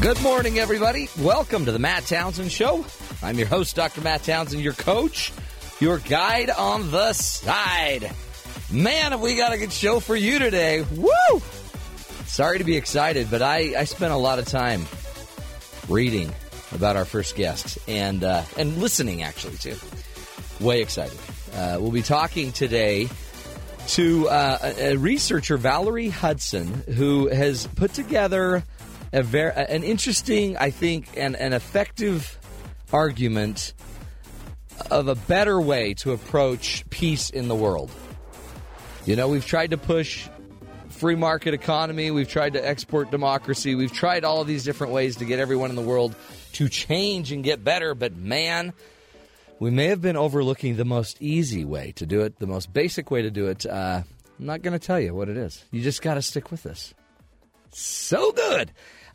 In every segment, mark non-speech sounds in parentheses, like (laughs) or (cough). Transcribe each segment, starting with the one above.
Good morning, everybody. Welcome to the Matt Townsend Show. I'm your host, Dr. Matt Townsend, your coach, your guide on the side. Man, have we got a good show for you today. Woo! Sorry to be excited, but I, I spent a lot of time reading about our first guest and uh, and listening actually too. Way excited. Uh, we'll be talking today to uh, a, researcher, Valerie Hudson, who has put together a very an interesting, I think, and an effective argument of a better way to approach peace in the world. You know, we've tried to push free market economy, we've tried to export democracy, we've tried all of these different ways to get everyone in the world to change and get better, but man, we may have been overlooking the most easy way to do it, the most basic way to do it. Uh, I'm not going to tell you what it is. You just got to stick with this. So good.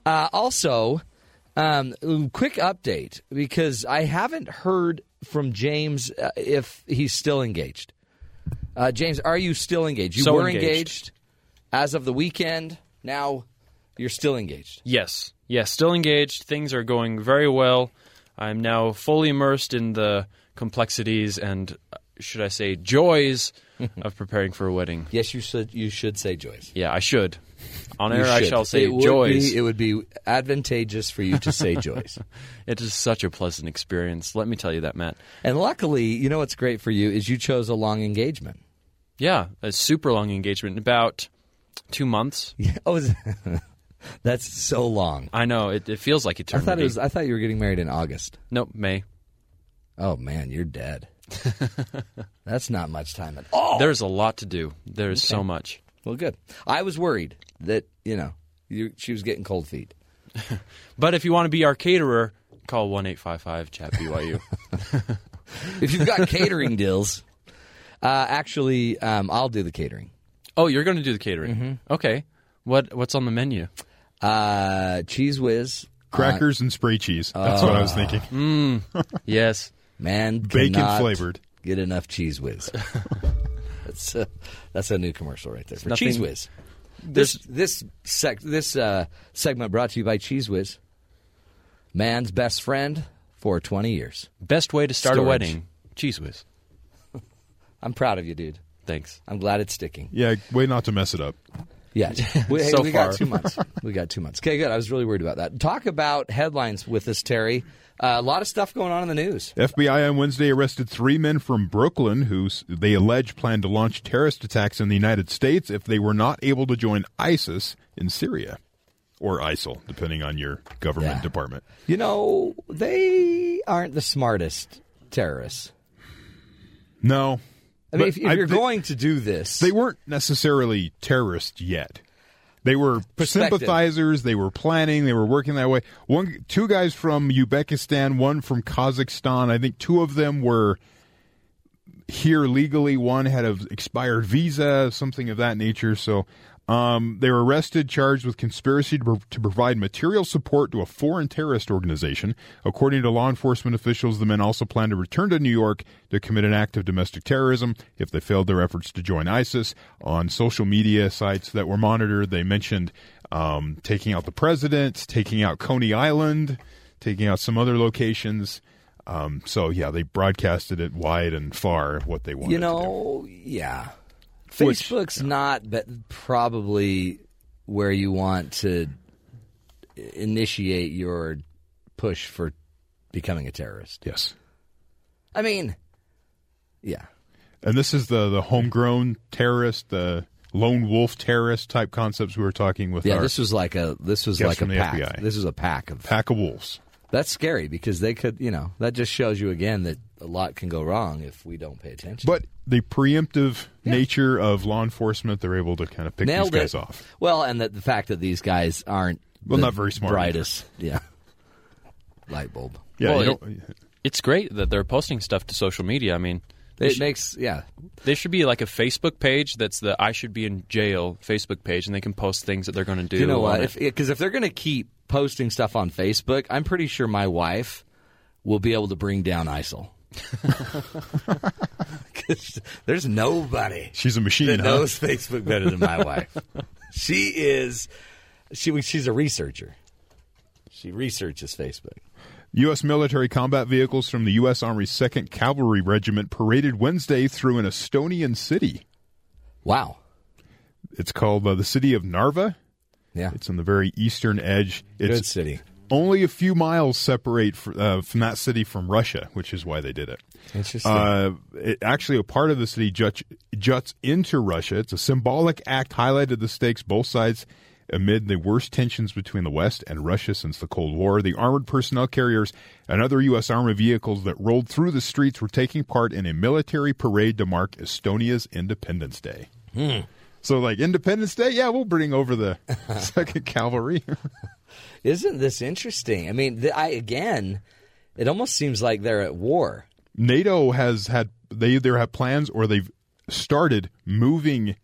Uh, also, um, quick update because I haven't heard from James uh, if he's still engaged. Uh, James, are you still engaged? You So were engaged. engaged as of the weekend. Now you're still engaged. Yes, yes, still engaged. Things are going very well. I'm now fully immersed in the complexities and, uh, should I say, joys (laughs) of preparing for a wedding. Yes, you should. You should say Joyce. Yeah, I should. On air, I shall say it would joys. Be, it would be advantageous for you to say (laughs) Joyce. It is such a pleasant experience. Let me tell you that, Matt. And luckily, you know what's great for you is you chose a long engagement. Yeah, a super long engagement, about two months. Yeah. Oh, is- (laughs) that's so long. I know it, it feels like I eternity. thought it was. I thought you were getting married in August. nope, May. Oh man, you're dead. (laughs) that's not much time at all. There's a lot to do. There's so much. Well, good. I was worried that you know you, she was getting cold feet. (laughs) But if you want to be our caterer, call one eight five five chat BYU. If you've got catering deals, uh, actually, um, I'll do the catering. Oh, you're going to do the catering. Mm-hmm. Okay. What what's on the menu? Uh, cheez whiz, Crackers and spray cheese. That's what I was thinking. (laughs) Yes. man, Bacon cannot flavored. Get enough cheez whiz. (laughs) that's a, that's a new commercial right there for nothing- cheez whiz. This this sec, this uh, segment brought to you by Cheez Whiz, man's best friend for twenty years. Best way to start Storage. a wedding: cheez whiz. (laughs) I'm proud of you, dude. Thanks. I'm glad it's sticking. Yeah, way not to mess it up. Yeah, (laughs) we, hey, So we far. got two months. We got two months. Okay, good. I was really worried about that. Talk about headlines with us, Terry. Uh, a lot of stuff going on in the news. FBI on Wednesday arrested three men from Brooklyn who they allege planned to launch terrorist attacks in the United States if they were not able to join ISIS in Syria. Or ISIL, depending on your government Yeah. department. You know, they aren't the smartest terrorists. No. I mean, if, if I- you're they- going to do this, They weren't necessarily terrorists yet. They were sympathizers. They were planning. They were working that way. One, two guys from Uzbekistan, one from Kazakhstan. I think two of them were here legally. One had an expired visa, something of that nature. So um, they were arrested, charged with conspiracy to, to provide material support to a foreign terrorist organization. According to law enforcement officials, the men also plan to return to New York to commit an act of domestic terrorism if they failed their efforts to join ISIS. On social media sites that were monitored, they mentioned um, taking out the president, taking out Coney Island, taking out some other locations. Um, so yeah, they broadcasted it wide and far what they wanted. you know, yeah. Which- Facebook's not, but probably where you want to initiate your push for becoming a terrorist. yes. I mean, yeah. And this is the the homegrown terrorist, the lone wolf terrorist type concepts we were talking with Yeah, our this was like a this was like a pack. FBI. This was a pack of pack of wolves. That's scary because they could, you know, that just shows you again that a lot can go wrong if we don't pay attention. But the preemptive nature of law enforcement, they're able to kind of pick Nailed these guys it. off. Well, and that the fact that these guys aren't Well, the not very smart brightest, yeah, light bulb. Yeah, Well, it- It's great that they're posting stuff to social media. I mean, It makes yeah. There should be like a Facebook page that's the I should be in jail Facebook page, and they can post things that they're going to do. You know what? on it. Because if, they're going to keep posting stuff on Facebook, I'm pretty sure my wife will be able to bring down ISIL. (laughs) there's nobody She's a machine, that huh? knows Facebook better than my wife. She is. She she's a researcher. She researches Facebook. U.S. military combat vehicles from the U.S. Army's 2nd Cavalry Regiment paraded Wednesday through an Estonian city. Wow. It's called uh, the city of Narva. Yeah. It's on the very eastern edge. Good It's city. Only a few miles separate fr- uh, from that city from Russia, which is why they did it. Interesting. Uh, it, actually, a part of the city juts, juts into Russia. It's a symbolic act highlighted the stakes both sides amid the worst tensions between the West and Russia since the Cold War. The armored personnel carriers and other U.S. Army vehicles that rolled through the streets were taking part in a military parade to mark Estonia's Independence Day. So, like Independence Day, yeah, we'll bring over the (laughs) Second Cavalry. (laughs) Isn't this interesting? I mean, th- I again, it almost seems like they're at war. NATO has had they either have plans or they've started moving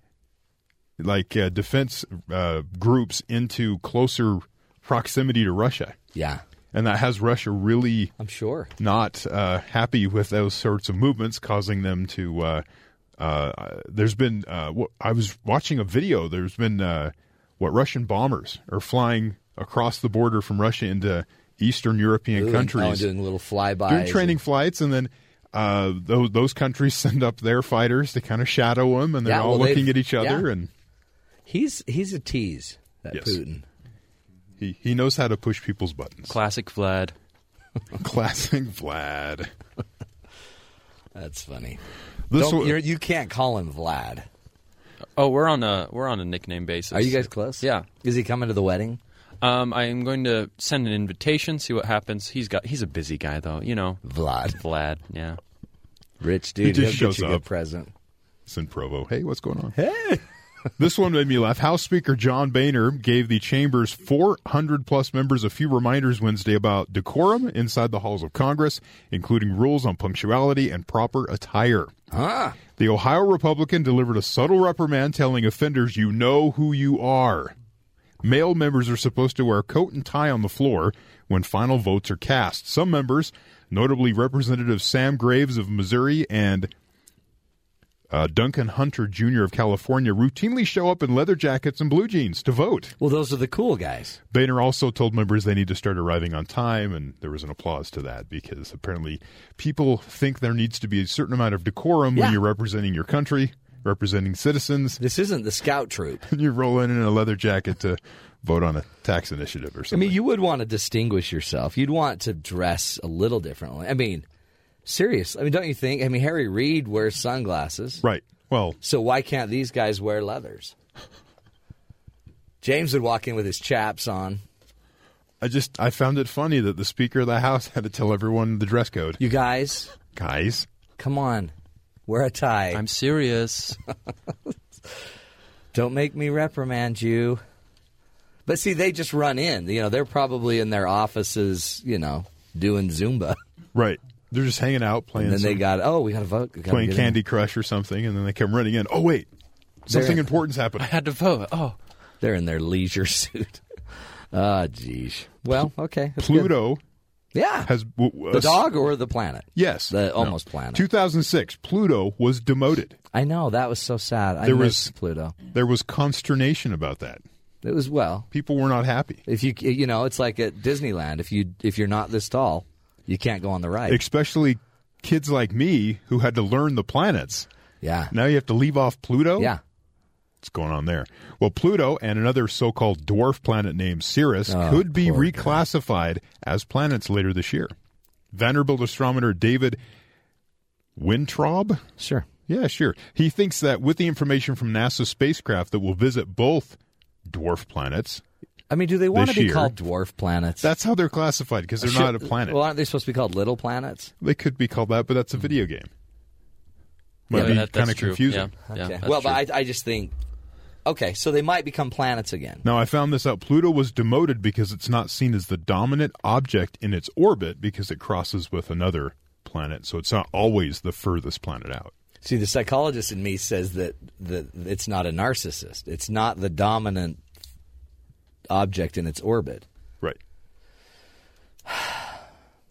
like uh, defense uh, groups into closer proximity to Russia, Yeah, and that has Russia really I'm sure. not uh, happy with those sorts of movements, causing them to. Uh, uh, there's been uh, I was watching a video. There's been uh, what Russian bombers are flying across the border from Russia into Eastern European Doing- countries oh, doing little flybys, doing training flights, and then uh, those those countries (laughs) send up their fighters to kind of shadow them, and they're Yeah, all well, looking at each other, yeah. and He's he's a tease. That Yes. Putin. he he knows how to push people's buttons. Classic Vlad. (laughs) Classic Vlad. (laughs) That's funny. This Don't- one- you're, you can't call him Vlad. Oh, we're on a we're on a nickname basis. Are you guys close? Yeah. Is he coming to the wedding? Um, I am going to send an invitation. See what happens. He's got he's a busy guy though. You know, Vlad, Vlad. Yeah. (laughs) rich dude. He just He'll shows get you a up. good present. It's in Provo. Hey, what's going on? Hey. (laughs) this one made me laugh. House Speaker John Boehner gave the chamber's 400 plus members a few reminders Wednesday about decorum inside the halls of Congress, including rules on punctuality and proper attire. Ah, The Ohio Republican delivered a subtle reprimand telling offenders, You know who you are. Male members are supposed to wear a coat and tie on the floor when final votes are cast. Some members, notably Representative Sam Graves of Missouri and uh, Duncan Hunter Jr. of California, routinely show up in leather jackets and blue jeans to vote. well, those are the cool guys. Boehner also told members they need to start arriving on time, and there was an applause to that because apparently people think there needs to be a certain amount of decorum Yeah. when you're representing your country, representing citizens, This isn't the scout troop. and (laughs) you're rolling in a leather jacket to vote on a tax initiative or something. I mean, you would want to distinguish yourself. You'd want to dress a little differently. I mean, serious. I mean, don't you think? I mean, Harry Reid wears sunglasses. right. Well, So why can't these guys wear leathers? James would walk in with his chaps on. I just I found it funny that the Speaker of the House had to tell everyone the dress code. You guys, Guys, come on, wear a tie. I'm serious. (laughs) Don't make me reprimand you. But see, they just run in. You know, they're probably in their offices. You know, doing Zumba, right? They're just hanging out playing. and then they got oh, we got to vote. Gotta playing get in. Candy Crush or something, and then they come running in. Oh wait, something They're- important's happened. I had to vote. Oh, They're in their leisure (laughs) suit. Ah, geez. Well, okay. that's good. Yeah. has w- the uh, dog or the planet? Yes, The No. almost planet. 2006, Pluto was demoted. I know that was so sad. I There was- Pluto. There was consternation about that. It was well. People were not happy, If you you know, it's like at Disneyland. If you if you're not this tall, you can't go on the ride. especially kids like me who had to learn the planets. yeah. Now you have to leave off Pluto. Yeah. What's going on there? Well, Pluto and another so-called dwarf planet named Ceres Oh, ah, could be poor guy. reclassified as planets later this year. Vanderbilt astronomer David Weintraub Sure. Yeah, sure. He thinks that with the information from NASA's spacecraft that will visit both dwarf planets, I mean, do they want to be year- called dwarf planets? that's how they're classified because they're not a planet. Well, aren't they supposed to be called little planets? they could be called that, but that's a video game. Might yeah, be that, kind of confusing. Yeah, yeah, Okay. well, true. but I, I just think okay, so they might become planets again. Now, I found this out. Pluto was demoted because it's not seen as the dominant object in its orbit because it crosses with another planet, so it's not always the furthest planet out. See, the psychologist in me says that that it's not a narcissist. It's not the dominant object in its orbit. Right.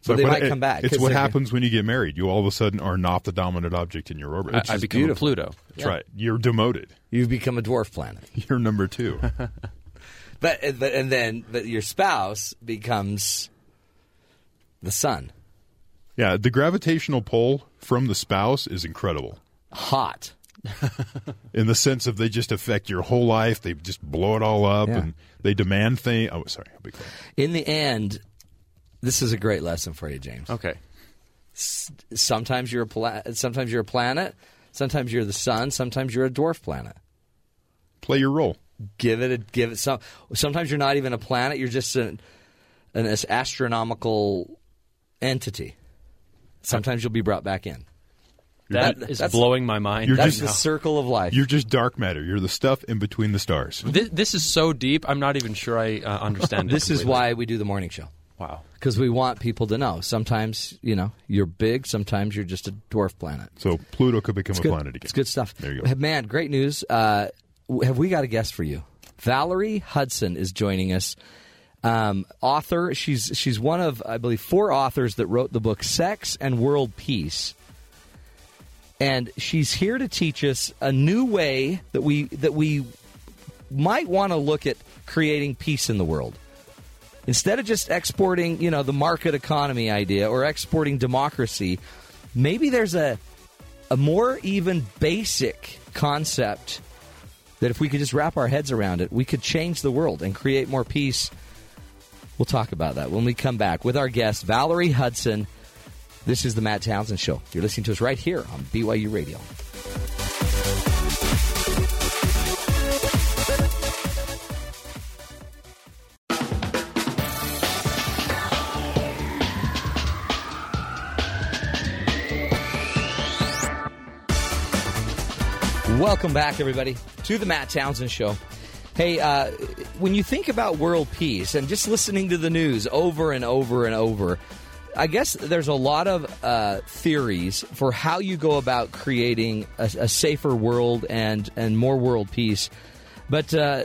So they what- might it- come back. It's what happens when you get married. You all of a sudden are not the dominant object in your orbit. I, I become beautiful. a Pluto. That's right. You're demoted. You've become a dwarf planet. (laughs) You're number two. (laughs) But, but and then but your spouse becomes the sun. yeah, the gravitational pull from the spouse is incredible. Hot. (laughs) in the sense of they just affect your whole life. They just blow it all up, Yeah. and they demand things. Oh, sorry, I'll be quiet. In the end, this is a great lesson for you, James. Okay. Sometimes you're a pla- sometimes you're a planet, sometimes you're the sun, sometimes you're a dwarf planet. Play your role. Give it a give it some. Sometimes you're not even a planet. You're just an an astronomical entity. Sometimes you'll be brought back in. That That- is blowing my mind. You're That's just- the now. circle of life. You're just dark matter. You're the stuff in between the stars. This, this is so deep. I'm not even sure I uh, understand. (laughs) it this is why we do the morning show. Wow. Because we want people to know. Sometimes you know you're big. Sometimes you're just a dwarf planet. So Pluto could become It's a good. planet again. It's good stuff. There you go. Man, great news. Uh, have we got a guest for you? Valerie Hudson is joining us. Um, author. She's she's one of I believe four authors that wrote the book Sex and World Peace. And she's here to teach us a new way that we that we might want to look at creating peace in the world. Instead of just exporting, you know, the market economy idea or exporting democracy, maybe there's a a more even basic concept that if we could just wrap our heads around it, we could change the world and create more peace. We'll talk about that when we come back with our guest, Valerie Hudson. This is the Matt Townsend Show. You're listening to us right here on BYU Radio. Welcome back, everybody, to the Matt Townsend Show. Hey, uh, when you think about world peace and just listening to the news over and over and over, I guess there's a lot of uh, theories for how you go about creating a, a safer world and, and more world peace. But uh,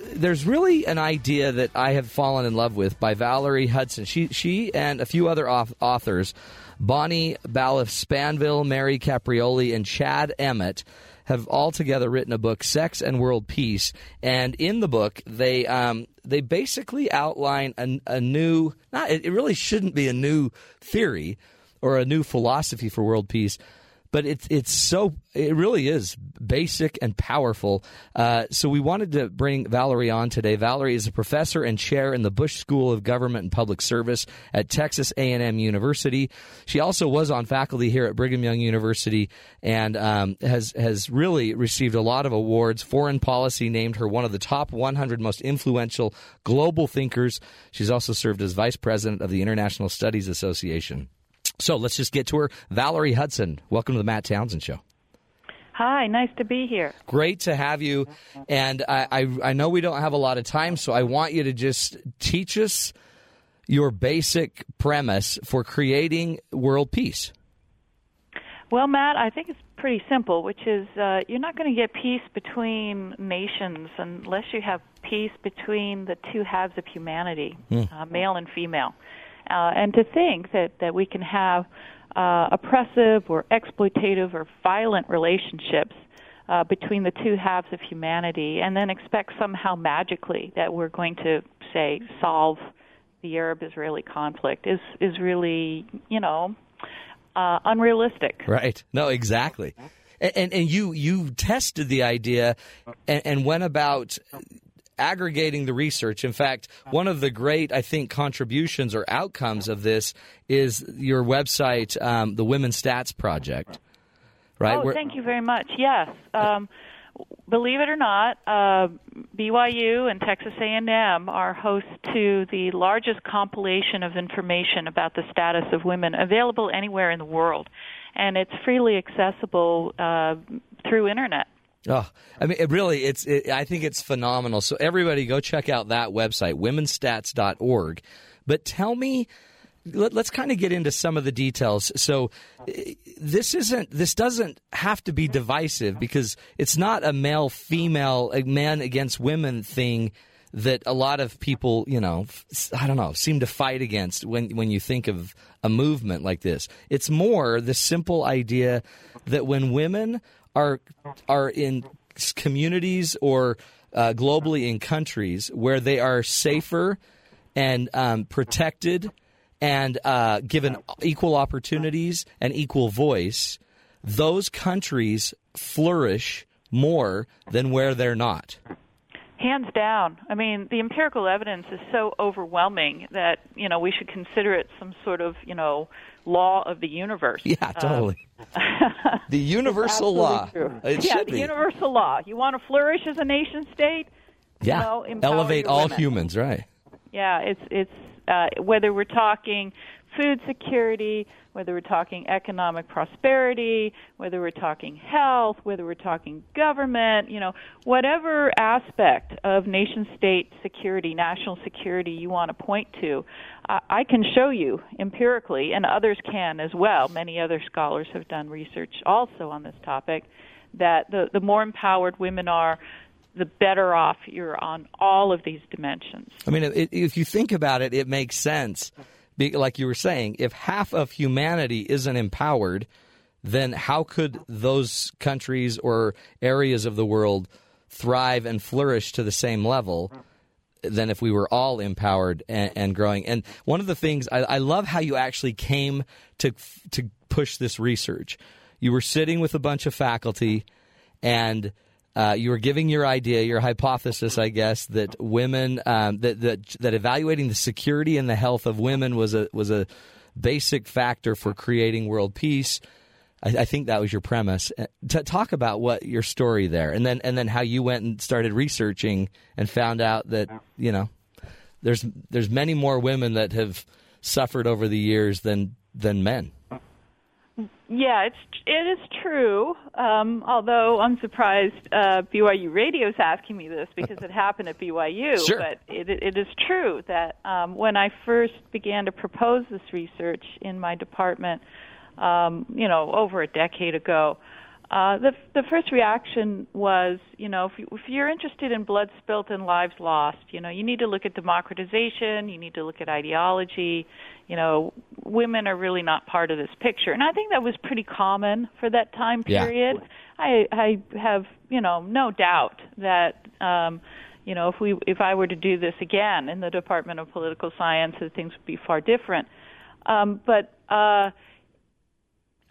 there's really an idea that I have fallen in love with by Valerie Hudson. She she and a few other authors, Bonnie Ballif Spanvill, Mary Caprioli, and Chad Emmett, have all together written a book, Sex and World Peace. And in the book, they um, they basically outline a, a new not it, it really shouldn't be a new theory or a new philosophy for world peace but it's it's so it really is basic and powerful. Uh, so we wanted to bring Valerie on today. Valerie is a professor and chair in the Bush School of Government and Public Service at Texas A&M University. She also was on faculty here at Brigham Young University and um, has has really received a lot of awards. Foreign Policy named her one of the top 100 most influential global thinkers. She's also served as vice president of the International Studies Association. So let's just get to her. Valerie Hudson, welcome to the Matt Townsend Show. Hi, nice to be here. Great to have you. And I, I, I know we don't have a lot of time, so I want you to just teach us your basic premise for creating world peace. Well, Matt, I think it's pretty simple, which is uh, you're not going to get peace between nations unless you have peace between the two halves of humanity, uh, male and female. Uh, and to think that, that we can have uh, oppressive or exploitative or violent relationships uh, between the two halves of humanity and then expect somehow magically that we're going to, say, solve the Arab Israeli conflict is, is really, you know, uh, unrealistic. Right. No, exactly. And, and, and you, you tested the idea and, and went about aggregating the research. In fact, one of the great, I think, contributions or outcomes of this is your website, um, the Women's Stats Project. Right? Oh, Where- thank you very much. Yes. Um, believe it or not, uh, BYU and Texas A&M are host to the largest compilation of information about the status of women available anywhere in the world, and it's freely accessible uh, through internet. Oh, I mean, it really, it's. It, I think it's phenomenal. So everybody, go check out that website, womenstats.org. But tell me, let, us kind of get into some of the details. So eh, this isn't this doesn't have to be divisive because it's not a male female a man against women thing that a lot of people, you know, I don't know, seem to fight against when when you think of a movement like this. It's more the simple idea that when women are are in communities or uh, globally in countries where they are safer and um, protected and uh, given equal opportunities and equal voice, those countries flourish more than where they're not. Hands down. I mean, the empirical evidence is so overwhelming that, you know, we should consider it some sort of, you know, law of the universe. Yeah, totally. Um, (laughs) the universal law. True. It yeah, the be. universal law. You want to flourish as a nation state? Yeah. You know, Elevate all women. humans, right. Yeah, it's it's uh, whether we're talking food security, whether we're talking economic prosperity, whether we're talking health, whether we're talking government, you know, whatever aspect of nation state security, national security you want to point to, I, can show you empirically, and others can as well. Many other scholars have done research also on this topic that the, the more empowered women are, the better off you're on all of these dimensions. I mean, if you think about it, it makes sense. Like you were saying, if half of humanity isn't empowered, then how could those countries or areas of the world thrive and flourish to the same level than if we were all empowered and, and growing? And one of the things I, I love how you actually came to to push this research. You were sitting with a bunch of faculty and uh, you were giving your idea, your hypothesis, I guess, that women um, that, that that evaluating the security and the health of women was a was a basic factor for creating world peace. I, I think that was your premise. Uh, to talk about what your story there, and then and then how you went and started researching and found out that you know there's there's many more women that have suffered over the years than than men. Yeah, it's it is true. Um, although I'm surprised uh, BYU Radio is asking me this because it happened at BYU. (laughs) Sure. But it, it is true that um, when I first began to propose this research in my department, um, you know, over a decade ago, uh, the the first reaction was, you know, if, you, if you're interested in blood spilt and lives lost, you know, you need to look at democratization, you need to look at ideology. You know, women are really not part of this picture, and I think that was pretty common for that time period. Yeah. I I have you know no doubt that. Um, you know, if we if I were to do this again in the Department of Political Science, things would be far different. Um, but uh,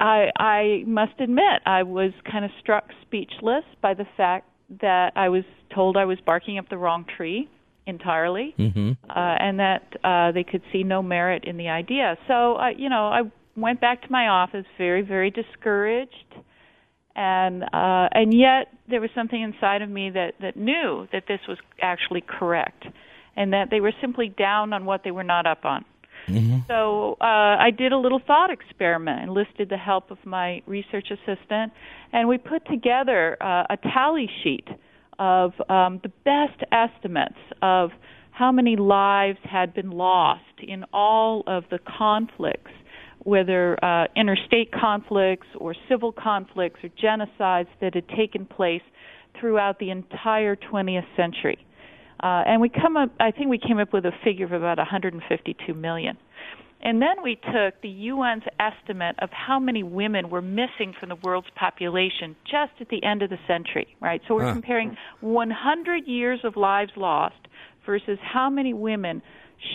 I, I must admit, I was kind of struck speechless by the fact that I was told I was barking up the wrong tree entirely, mm-hmm. uh, and that uh, they could see no merit in the idea. So, uh, you know, I went back to my office very, very discouraged, and uh, and yet there was something inside of me that that knew that this was actually correct, and that they were simply down on what they were not up on. Mm-hmm. So uh, I did a little thought experiment, enlisted the help of my research assistant, and we put together uh, a tally sheet of um, the best estimates of how many lives had been lost in all of the conflicts, whether uh, interstate conflicts or civil conflicts or genocides that had taken place throughout the entire 20th century. Uh, and we come up, I think we came up with a figure of about 152 million. And then we took the UN's estimate of how many women were missing from the world's population just at the end of the century, right? So we're huh. comparing 100 years of lives lost versus how many women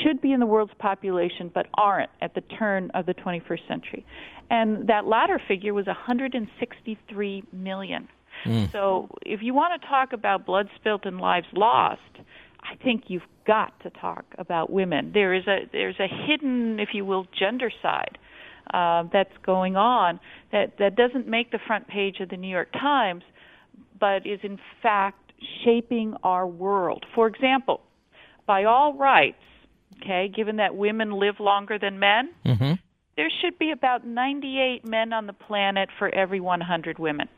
should be in the world's population but aren't at the turn of the 21st century. And that latter figure was 163 million. Mm. So if you want to talk about blood spilt and lives lost, I think you've got to talk about women. There is a there's a hidden, if you will, gender side uh, that's going on that that doesn't make the front page of the New York Times, but is in fact shaping our world. For example, by all rights, okay, given that women live longer than men, mm-hmm. there should be about 98 men on the planet for every 100 women.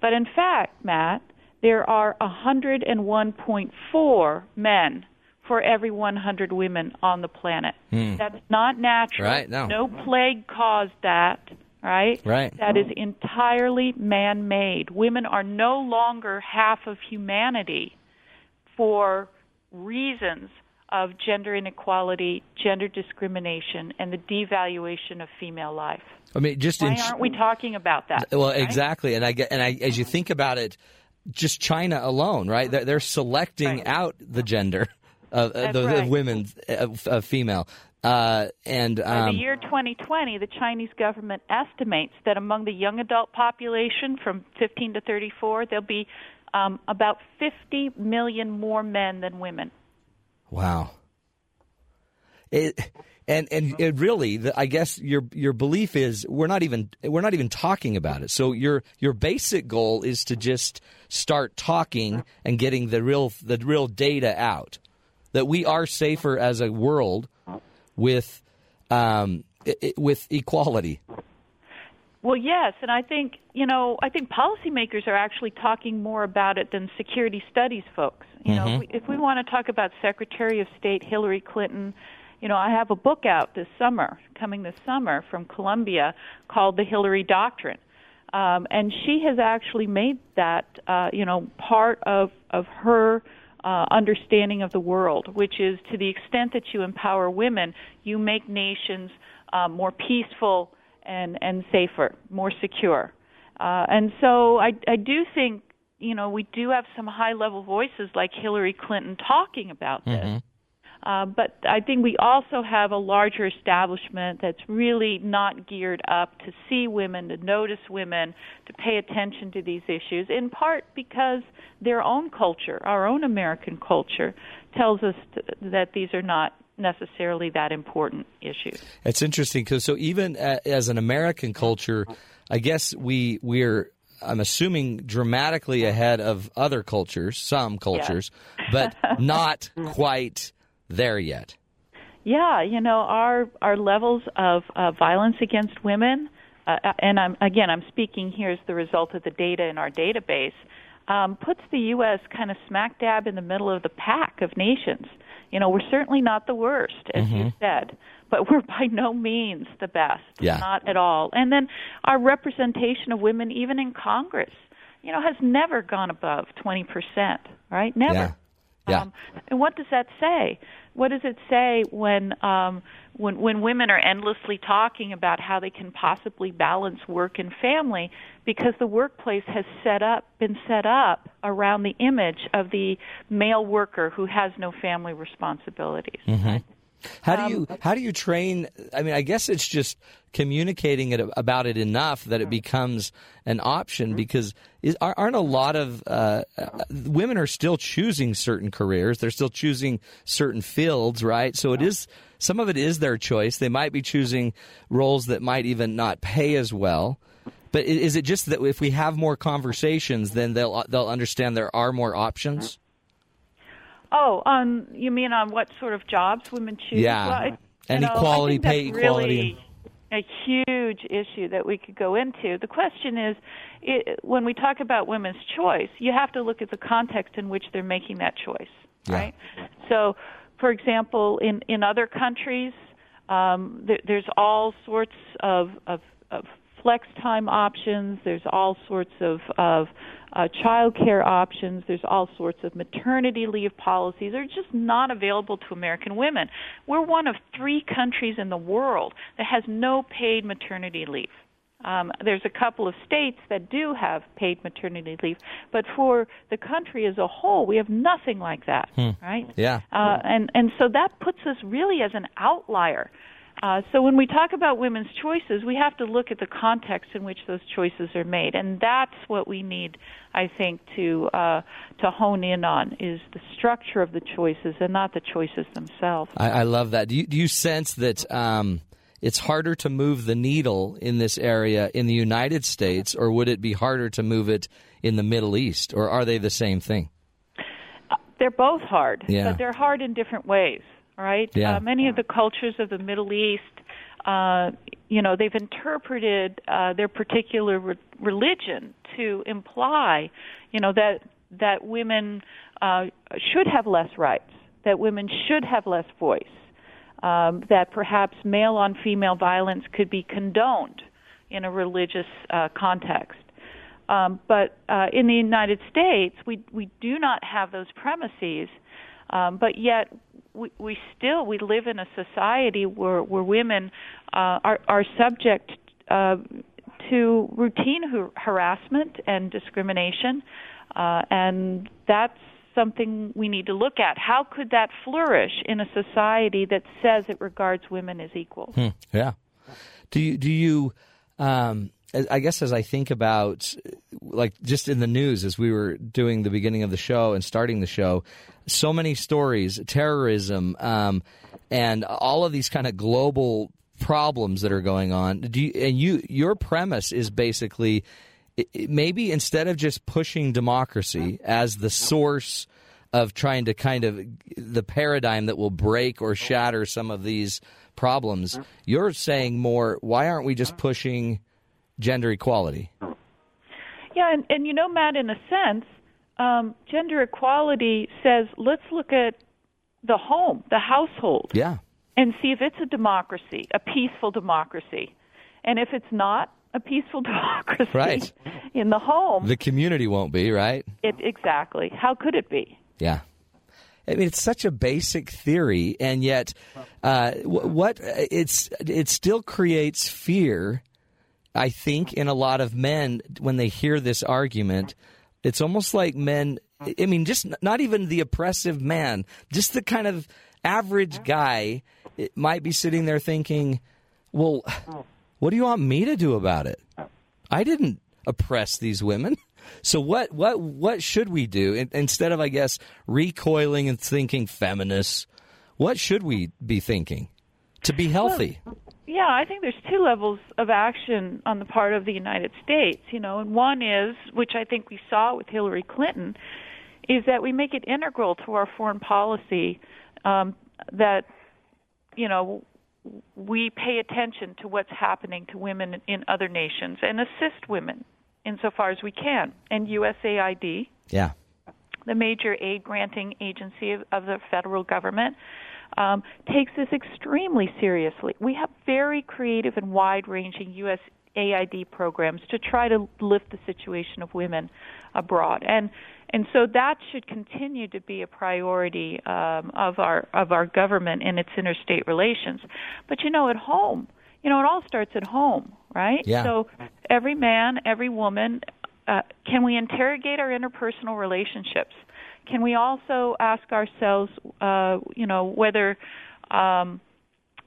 But in fact, Matt, there are 101.4 men for every 100 women on the planet. That's not natural. Hmm. Right, no. No plague caused that, right? Right. That is entirely man made. Women are no longer half of humanity for reasons of gender inequality, gender discrimination, and the devaluation of female life. I mean, just Why in aren't we talking about that? Well, right? exactly, and I get, and I, as you think about it, just China alone, right? They're, they're selecting Right. out the gender of, That's the right. of women, of, of female, uh, and By um, the year 2020, the Chinese government estimates that among the young adult population from 15 to 34, there'll be um, about 50 million more men than women. wow. It, and and it really, the, I guess your your belief is we're not even we're not even talking about it. So your your basic goal is to just start talking and getting the real the real data out that we are safer as a world with um, i- i- with equality. Well, yes, and I think you know I think policymakers are actually talking more about it than security studies folks. You know, if we, if we want to talk about Secretary of State Hillary Clinton, you know, I have a book out this summer, coming this summer from Columbia, called The Hillary Doctrine, um, and she has actually made that uh, you know part of of her. Uh, understanding of the world, which is to the extent that you empower women, you make nations uh, more peaceful, and and safer, more secure. Uh, and so I I do think you know we do have some high level voices like Hillary Clinton talking about this. Uh, but I think we also have a larger establishment that's really not geared up to see women, to notice women, to pay attention to these issues, in part because their own culture, our own American culture, tells us that these are not necessarily that important issues. It's interesting because so even as an American culture, I guess we we're I'm assuming dramatically ahead of other cultures, some cultures, but not (laughs) quite there yet. Yeah, you know our our levels of uh, violence against women, uh, and I'm again I'm speaking here as the result of the data in our database, um, puts the U.S. kind of smack dab in the middle of the pack of nations. You know, we're certainly not the worst, as you said, but we're by no means the best. Yeah. Not at all. And then our representation of women, even in Congress, you know, has never gone above 20%, right? Never. Yeah. Yeah. Um, and what does that say? What does it say when um, when when women are endlessly talking about how they can possibly balance work and family because the workplace has set up been set up around the image of the male worker who has no family responsibilities. How do you how do you train? I mean, I guess it's just communicating it about it enough that it becomes an option because is, are- aren't a lot of uh, uh, women are still choosing certain careers. They're still choosing certain fields, right? So it is some of it is their choice. They might be choosing roles that might even not pay as well. But is it just that if we have more conversations, then they'll they'll understand there are more options? Oh, on you mean on what sort of jobs women choose? Yeah. Well, And know, equality, pay that's equality. Really a huge issue that we could go into. The question is, it, when we talk about women's choice, you have to look at the context in which they're making that choice, Yeah. right? So, for example, in in other countries, um, there, there's all sorts of, of of flex time options. There's all sorts of of uh, child care options. There's all sorts of maternity leave policies. They're just not available to American women. We're one of three countries in the world that has no paid maternity leave. Um, there's a couple of states that do have paid maternity leave, but for the country as a whole, we have nothing like that, right? Yeah. Uh, and and so that puts us really as an outlier. Uh, so when we talk about women's choices, we have to look at the context in which those choices are made, and that's what we need, I think, to uh, to hone in on is the structure of the choices and not the choices themselves. I, I love that. Do you, do you sense that um, it's harder to move the needle in this area in the United States, or would it be harder to move it in the Middle East, or are they the same thing? they're both hard, Yeah. but they're hard in different ways, right? Yeah. Uh, many of the cultures of the Middle East, uh, you know, they've interpreted uh, their particular re- religion to imply, you know, that that women uh, should have less rights, that women should have less voice, um, that perhaps male on female violence could be condoned in a religious uh, context. Um, but uh, in the United States, we we do not have those premises, um, but yet we, we still we live in a society where where women uh, are are subject uh, to routine harassment and discrimination, uh, and that's something we need to look at. How could that flourish in a society that says it regards women as equals? Hmm. Yeah. Do you do you um, I guess as I think about, like, just in the news as we were doing the beginning of the show and starting the show, so many stories, terrorism, um, and all of these kind of global problems that are going on. Do you, and you, your premise is basically maybe instead of just pushing democracy as the source of trying to kind of the paradigm that will break or shatter some of these problems, you're saying more. Why aren't we just pushing? Gender equality. Yeah, and, and you know, Matt, in a sense, um, gender equality says let's look at the home, the household, yeah, and see if it's a democracy, a peaceful democracy, and if it's not a peaceful (laughs) democracy right. in the home, the community won't be right. It, exactly. How could it be? Yeah. I mean, it's such a basic theory, and yet, uh, what it's it still creates fear I think in a lot of men when they hear this argument, it's almost like men. I mean, just not even the oppressive man, just the kind of average guy might be sitting there thinking, "Well, what do you want me to do about it? I didn't oppress these women." (laughs) So what what what should we do instead of I guess recoiling and thinking feminists? What should we be thinking to be healthy? Well, yeah, I think there's two levels of action on the part of the United States, you know, and one is, which I think we saw with Hillary Clinton, is that we make it integral to our foreign policy um, that, you know, we pay attention to what's happening to women in other nations and assist women insofar as we can. And USAID, yeah, the major aid granting agency of, of the federal government, um, takes this extremely seriously. We have very creative and wide ranging U.S. AID programs to try to lift the situation of women abroad. And and so that should continue to be a priority um, of our of our government in its interstate relations. But you know, at home, you know, it all starts at home, right? Yeah. So every man, every woman, uh, can we interrogate our interpersonal relationships? Can we also ask ourselves, uh, you know, whether um,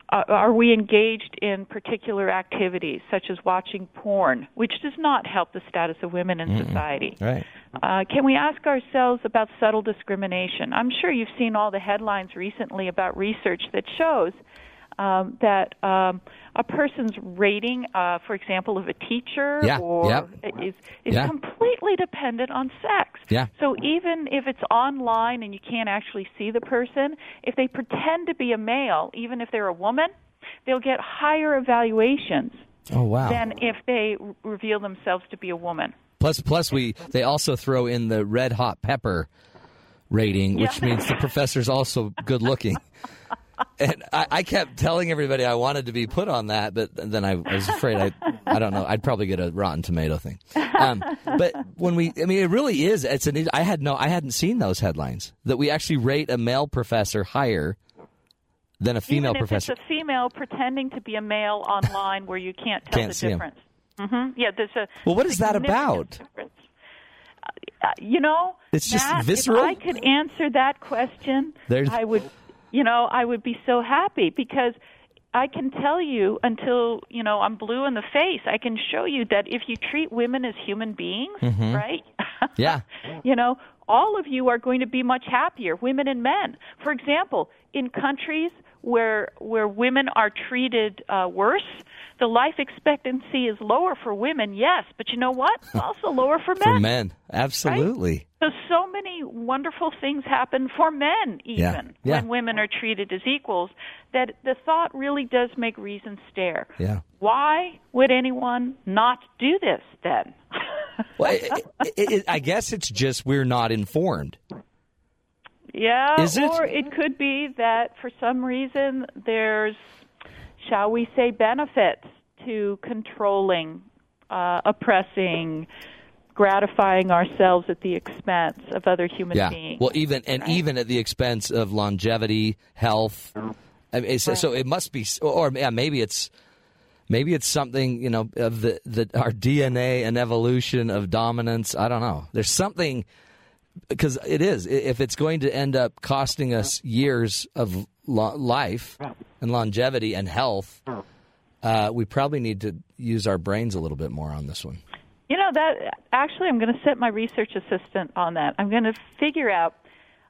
are we engaged in particular activities such as watching porn, which does not help the status of women in Mm-mm. society? Right. Uh, can we ask ourselves about subtle discrimination? I'm sure you've seen all the headlines recently about research that shows um, that um, a person's rating, uh, for example, of a teacher yeah. or yep. is is yeah. completely dependent on sex. Yeah. So even if it's online and you can't actually see the person, if they pretend to be a male, even if they're a woman, they'll get higher evaluations oh, wow. than if they r- reveal themselves to be a woman. Plus, plus we they also throw in the red hot pepper rating, which Yeah. means the professor's also good looking. (laughs) and I, I kept telling everybody I wanted to be put on that, but then I, I was afraid I I don't know I'd probably get a Rotten Tomato thing. Um, but when we, I mean, it really is. It's an. I had no, I hadn't seen those headlines that we actually rate a male professor higher than a female Even if professor. it's a female pretending to be a male online where you can't tell Can't the difference. hmm Yeah, there's a Well, what is that about? difference. Uh, you know, It's just Matt, visceral? If I could answer that question, There's- I would, you know, I would be so happy because I can tell you until you know I'm blue in the face. I can show you that if you treat women as human beings, right? Mm-hmm. (laughs) Yeah. you know, all of you are going to be much happier, women and men. For example, in countries where where women are treated uh, worse, the life expectancy is lower for women. Yes, but you know what? It's also lower for men. For men, absolutely. So so many wonderful things happen for men even Yeah, yeah. when women are treated as equals that the thought really does make reason stare. Yeah. Why would anyone not do this then? (laughs) Well, it, it, it, I guess it's just we're not informed. Yeah, Is it? or it could be that for some reason there's, shall we say, benefits to controlling, uh, oppressing, gratifying ourselves at the expense of other human Yeah. beings. Well, even and even at the expense of longevity, health. I mean, so, so it must be, or yeah, maybe it's maybe it's something you know of the the our DNA and evolution of dominance. I don't know. There's something because it is. If it's going to end up costing us years of lo- life and longevity and health, uh, we probably need to use our brains a little bit more on this one. You know that actually, I'm going to set my research assistant on that. I'm going to figure out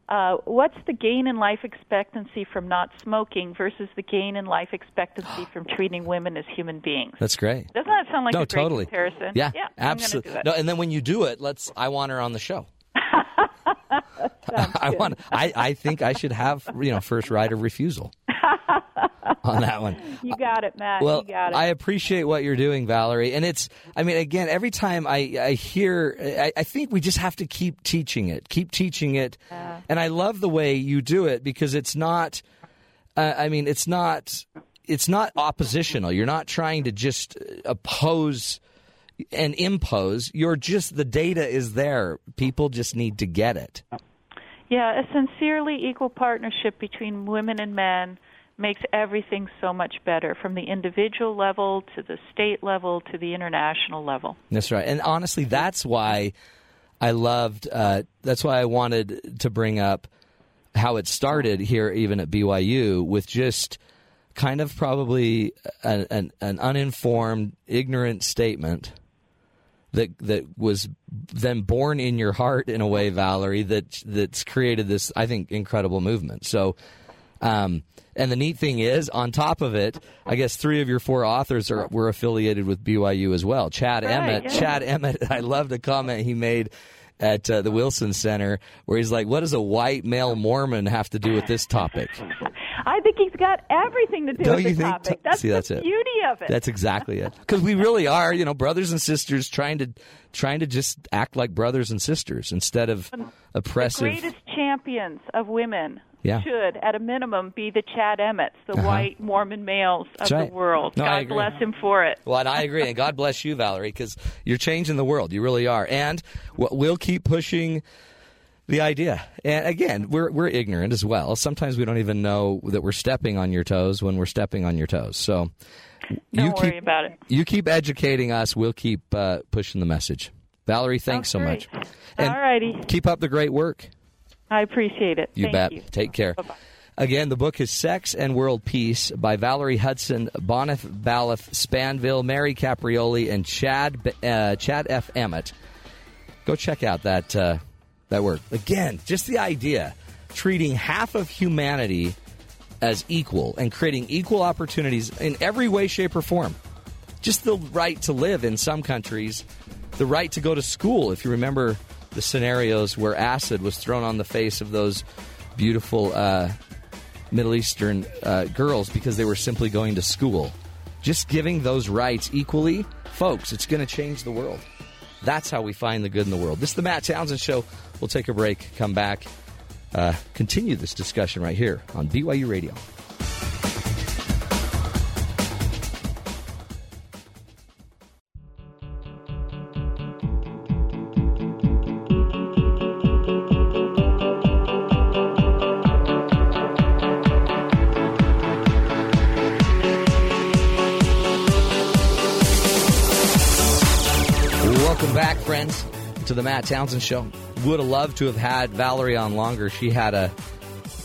uh, what's the gain in life expectancy from not smoking versus the gain in life expectancy (gasps) from treating women as human beings. That's great. Doesn't that sound like no, a great totally. comparison? Yeah, yeah, absolutely. No, and then when you do it, let's. I want her on the show. I want. I, I think I should have you know first right of refusal (laughs) on that one. You got it, Matt. Well, you got it. I appreciate what you're doing, Valerie, and it's. I mean, again, every time I I hear, I, I think we just have to keep teaching it, keep teaching it, and I love the way you do it because it's not. Uh, I mean, it's not. It's not oppositional. You're not trying to just oppose and impose. You're just the data is there. People just need to get it. Yeah, a sincerely equal partnership between women and men makes everything so much better from the individual level to the state level to the international level. That's right. And honestly, that's why I loved. Uh, that's why I wanted to bring up how it started here, even at BYU, with just kind of probably an, an, an uninformed, ignorant statement that that was then born in your heart in a way, Valerie, that that's created this, I think, incredible movement. So. Um, and the neat thing is, on top of it, I guess three of your four authors are were affiliated with BYU as well. Chad Right, Emmett, yeah. Chad Emmett. (laughs) I loved a comment he made at uh, the Wilson Center where he's like, "What does a white male Mormon have to do with this topic?" I think he's got everything to do Don't with you the think? topic. That's See, the that's it. beauty of it. That's exactly it. Because we really are, you know, brothers and sisters trying to trying to just act like brothers and sisters instead of the oppressive. greatest champions of women Yeah. should, at a minimum, be the Chad Emmets, the Uh-huh. white Mormon males of right. the world. No, God bless him for it. Well, and I agree, and God bless you, Valerie, because you're changing the world. You really are, and we'll keep pushing the idea. And again, we're we're ignorant as well. Sometimes we don't even know that we're stepping on your toes when we're stepping on your toes. So Don't you worry keep about it. you keep educating us. We'll keep uh, pushing the message. Valerie, thanks so much. And All righty. Keep up the great work. I appreciate it. You Thank bet. you. Take care. Bye-bye. Again, the book is Sex and World Peace by Valerie Hudson, Bonif Ballif Spanvill, Mary Caprioli, and Chad uh, Chad F. Emmett. Go check out that uh, that work. Again, just the idea treating half of humanity as equal and creating equal opportunities in every way, shape, or form. Just the right to live in some countries, the right to go to school. If you remember the scenarios where acid was thrown on the face of those beautiful uh, Middle Eastern uh, girls because they were simply going to school. Just giving those rights equally, folks, it's going to change the world. That's how we find the good in the world. This is the Matt Townsend Show. We'll take a break, come back, uh, continue this discussion right here on BYU Radio. To the Matt Townsend Show. Would have loved to have had Valerie on longer. She had a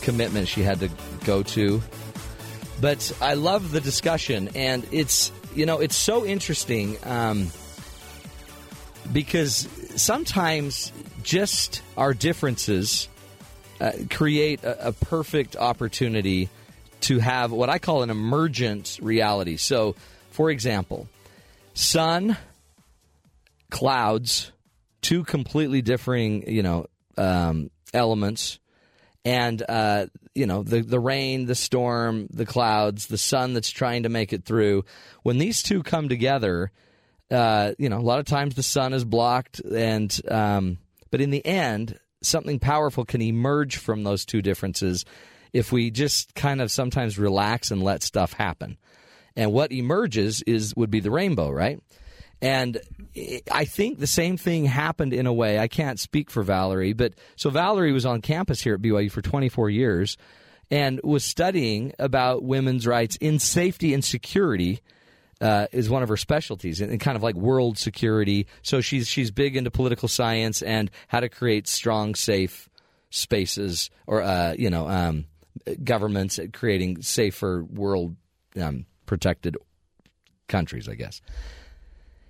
commitment she had to go to. But I love the discussion, and it's you know it's so interesting um, because sometimes just our differences uh, create a, a perfect opportunity to have what I call an emergent reality. So, for example, sun clouds, two completely differing, you know, um, elements, and uh, you know the the rain, the storm, the clouds, the sun that's trying to make it through. When these two come together, uh, you know, a lot of times the sun is blocked, and um, but in the end, something powerful can emerge from those two differences if we just kind of sometimes relax and let stuff happen. And what emerges is would be the rainbow, right? And I think the same thing happened in a way. I can't speak for Valerie, but so Valerie was on campus here at BYU for 24 years and was studying about women's rights in safety and security. Uh, is one of her specialties and, kind of like world security. So she's she's big into political science and how to create strong, safe spaces or uh, you know um, governments creating safer world um, protected countries, I guess.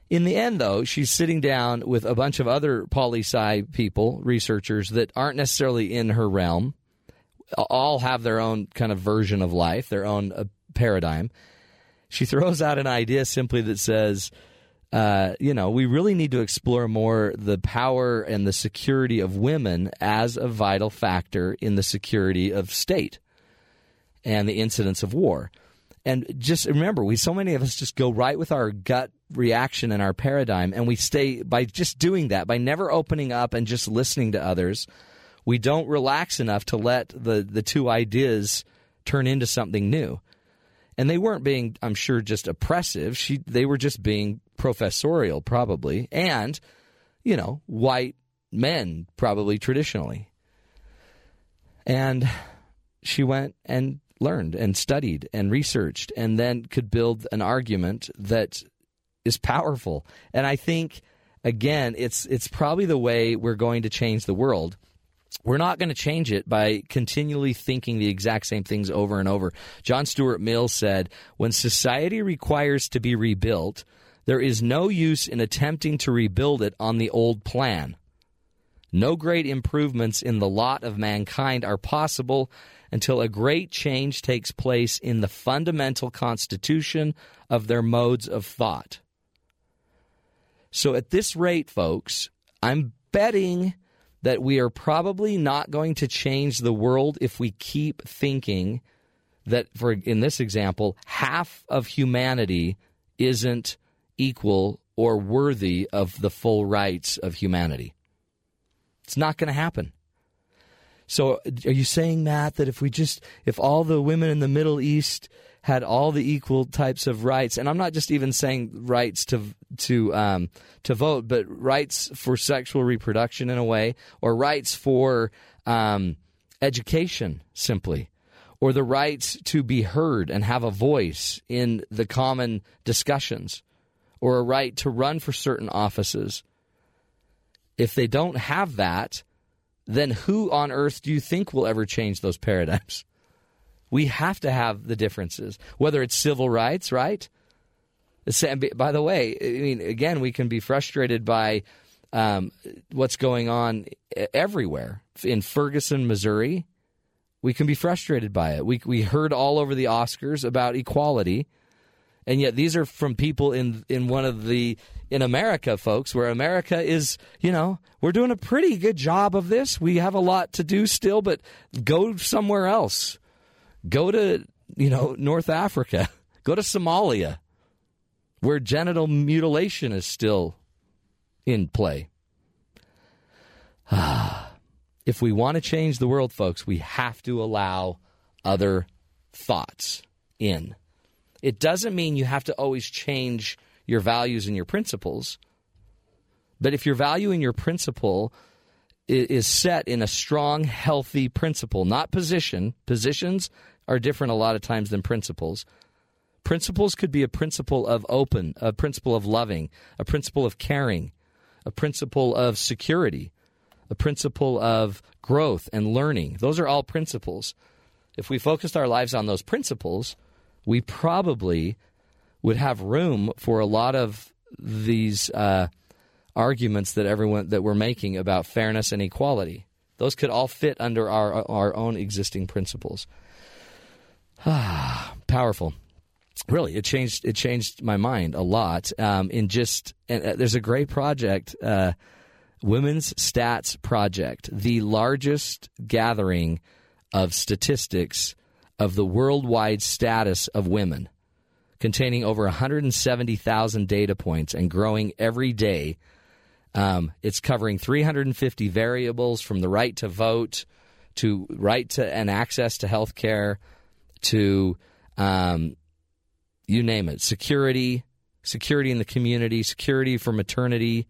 In the end, though, she's sitting down with a bunch of other poli sci people, researchers that aren't necessarily in her realm. All have their own kind of version of life, their own uh, paradigm. She throws out an idea simply that says, uh, you know, we really need to explore more the power and the security of women as a vital factor in the security of state and the incidence of war. And just remember, we so many of us just go right with our gut reaction and our paradigm, and we stay by just doing that, by never opening up and just listening to others. We don't relax enough to let the the two ideas turn into something new. And they weren't being, I'm sure, just oppressive. She, they were just being professorial, probably, and you know, white men, probably traditionally. And she went and learned and studied and researched and then could build an argument that is powerful. And I think again, it's it's probably the way we're going to change the world. We're not going to change it by continually thinking the exact same things over and over. John Stuart Mill said, "When society requires to be rebuilt, there is no use in attempting to rebuild it on the old plan. No great improvements in the lot of mankind are possible until a great change takes place in the fundamental constitution of their modes of thought. So, at this rate, folks, I'm betting that we are probably not going to change the world if we keep thinking that, for in this example, half of humanity isn't equal or worthy of the full rights of humanity. It's not going to happen. So are you saying, Matt, that if we just, if all the women in the Middle East had all the equal types of rights, and I'm not just even saying rights to to um, to vote, but rights for sexual reproduction in a way, or rights for um, education simply, or the rights to be heard and have a voice in the common discussions, or a right to run for certain offices. If they don't have that, then who on earth do you think will ever change those paradigms? We have to have the differences, whether it's civil rights, right? By the way, I mean, again, we can be frustrated by um, what's going on everywhere. In Ferguson, Missouri, we can be frustrated by it. We, we heard all over the Oscars about equality, and yet these are from people in, in one of the in America, folks, where America is, you know, we're doing a pretty good job of this. We have a lot to do still, but go somewhere else. Go to, you know, North Africa. (laughs) Go to Somalia, where genital mutilation is still in play. (sighs) if we want to change the world, folks, we have to allow other thoughts in. It doesn't mean you have to always change your values and your principles. But if your value and your principle is set in a strong, healthy principle, not position, positions are different a lot of times than principles. Principles could be a principle of open, a principle of loving, a principle of caring, a principle of security, a principle of growth and learning. Those are all principles. If we focused our lives on those principles, we probably would have room for a lot of these uh, arguments that everyone that we're making about fairness and equality. Those could all fit under our our own existing principles. Ah (sighs) powerful. Really, it changed. It changed my mind a lot. Um, in just, and, uh, there's a great project, uh, Women's Stats Project, the largest gathering of statistics of the worldwide status of women containing over 170,000 data points and growing every day. Um, it's covering 350 variables from the right to vote to right to and access to health care to um, you name it security, security in the community, security for maternity,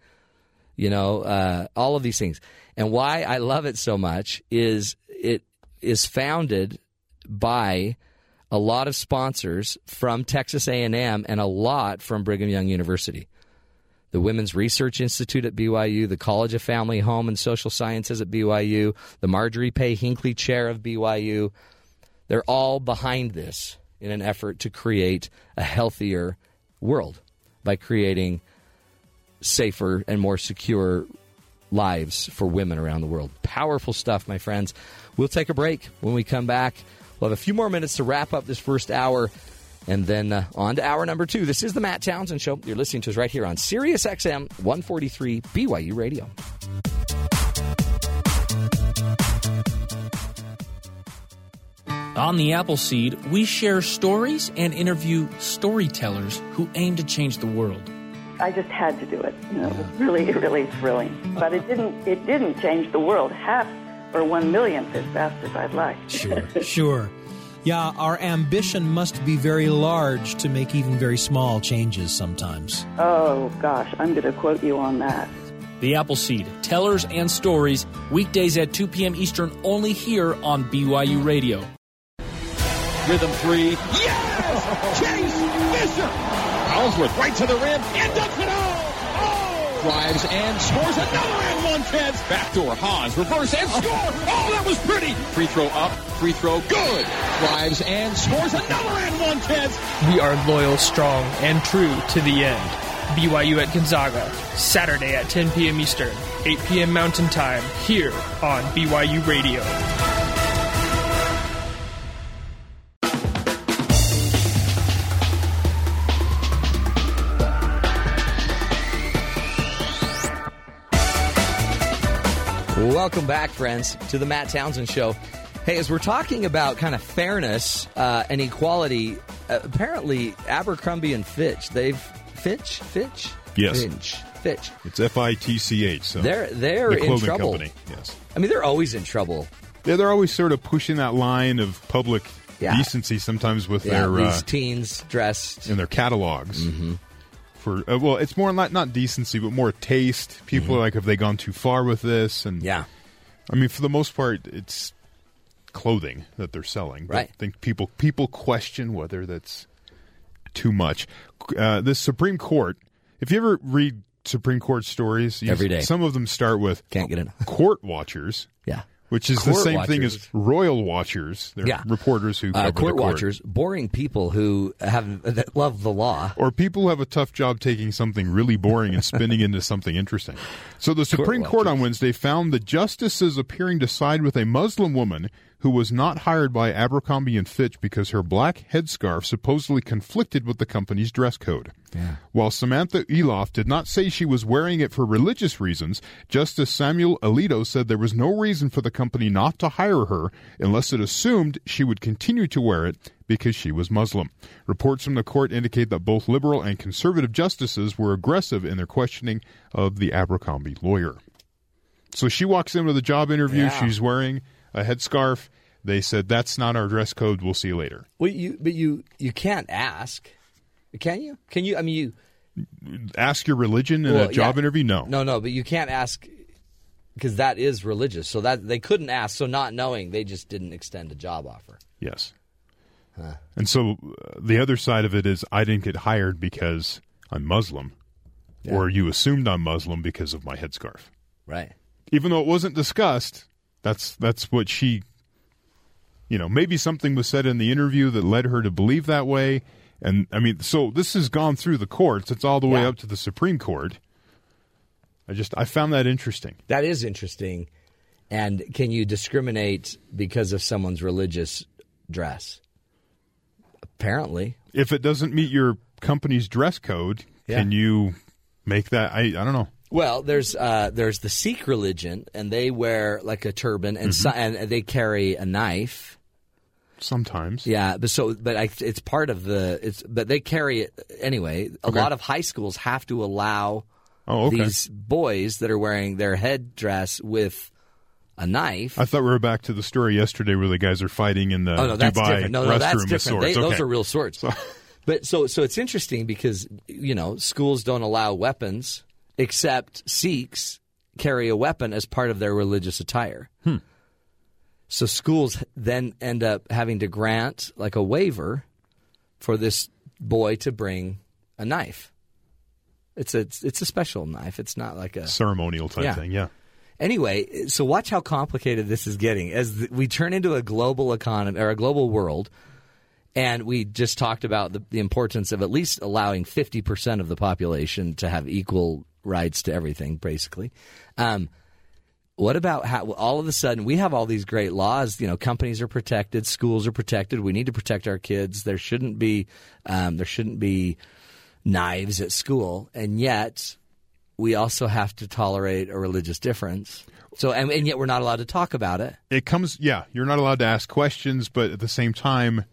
you know, uh, all of these things. And why I love it so much is it is founded by a lot of sponsors from Texas A&M and a lot from Brigham Young University. The Women's Research Institute at BYU, the College of Family, Home, and Social Sciences at BYU, the Marjorie Pay Hinckley Chair of BYU. They're all behind this in an effort to create a healthier world by creating safer and more secure lives for women around the world. Powerful stuff, my friends. We'll take a break. When we come back, we'll have a few more minutes to wrap up this first hour and then uh, on to hour number two. This is the Matt Townsend Show. You're listening to us right here on Sirius XM 143 BYU Radio. On the Appleseed, we share stories and interview storytellers who aim to change the world. I just had to do it. You know, it was really, really thrilling. But it didn't. It didn't change the world half or one millionth as fast as I'd like. Sure. (laughs) Sure. Yeah, our ambition must be very large to make even very small changes sometimes. oh gosh, I'm going to quote you on that. The Appleseed, tellers and stories, weekdays at 2 p.m. Eastern, only here on BYU Radio. Rhythm three. Yes! Chase Fischer! Ellsworth right to the rim and ducks it all! Drives and scores another and one chance. Backdoor Haws reverse and score! Oh, that was pretty! Free throw up, free throw good. Drives and scores another and one chance. We are loyal, strong, and true to the end. BYU at Gonzaga, Saturday at 10 p.m. Eastern, 8 p.m. Mountain Time, here on BYU Radio. Welcome back, friends, to the Matt Townsend Show. Hey, as we're talking about kind of fairness uh, and equality, uh, apparently Abercrombie and Fitch, they've Fitch, Fitch, Yes. Finch, Fitch. It's F I T C H. So They're they're the in trouble. company. Yes. I mean, they're always in trouble. Yeah, they're always sort of pushing that line of public Yeah. decency sometimes with Yeah, their these uh, teens dressed. in their catalogs. Mm-hmm. For uh, well, it's more not not decency, but more taste. People are like, have they gone too far with this? And Mm-hmm. Yeah, I mean, for the most part, it's clothing that they're selling. But Right. I think people people question whether that's too much. Uh, this Supreme Court. If you ever read Supreme Court stories, you, Every day. some of them start with can't get it. court watchers. (laughs) Yeah, Which is the Court same thing as royal watchers. They're Yeah. reporters who uh, court court. watchers, boring people who have that love the law. or people who have a tough job taking something really boring and spinning into something interesting. So the Supreme Court on. Wednesday found the justices appearing to side with a Muslim woman who was not hired by Abercrombie and Fitch because her black headscarf supposedly conflicted with the company's dress code. While Samantha Elauf did not say she was wearing it for religious reasons, Justice Samuel Alito said there was no reason for the company not to hire her unless it assumed she would continue to wear it because she was Muslim. Reports from the court indicate that both liberal and conservative justices were aggressive in their questioning of the Abercrombie lawyer. So she walks into the job interview. Yeah. She's wearing a headscarf. They said that's not our dress code. We'll see you later. Well, you but you you can't ask, can you? Can you? I mean, you Ask your religion in Well, a job yeah. interview. No, No, no, but you can't ask because that is religious. So that they couldn't ask. So not knowing, they just didn't extend a job offer. Yes. And so uh, the other side of it is I didn't get hired because I'm Muslim, or you assumed I'm Muslim because of my headscarf. Right. Even though it wasn't discussed, that's that's what she. You know, maybe something was said in the interview that led her to believe that way. And I mean, so this has gone through the courts. It's all the way Yeah. up to the Supreme Court. I just I found that interesting. That is interesting. And can you discriminate because of someone's religious dress? Apparently. If it doesn't meet your company's dress code, Yeah. can you make that? I I don't know. Well, there's uh, there's the Sikh religion, and they wear like a turban, and so, and they carry a knife. Sometimes. Yeah, but so but I, it's part of the it's but they carry it anyway. A lot of high schools have to allow Oh, okay. these boys that are wearing their headdress with a knife. I thought we were back to the story yesterday where the guys are fighting in the oh no, that's Dubai different. No, restroom no, that's with different. swords. They, Those are real swords. (laughs) But so so it's interesting because you know schools don't allow weapons except Sikhs carry a weapon as part of their religious attire. Hmm. So schools then end up having to grant like a waiver for this boy to bring a knife. It's a it's a special knife. It's not like a ceremonial type Yeah. thing. Yeah. Anyway, so watch how complicated this is getting as th- we turn into a global economy or a global world. And we just talked about the, the importance of at least allowing 50% of the population to have equal rights to everything, basically. Um, what about how all of a sudden we have all these great laws? You know, companies are protected, schools are protected. We need to protect our kids. There shouldn't be um, there shouldn't be knives at school, and yet we also have to tolerate a religious difference. So, and, and yet we're not allowed to talk about it. It comes, yeah, you're not allowed to ask questions, but at the same time,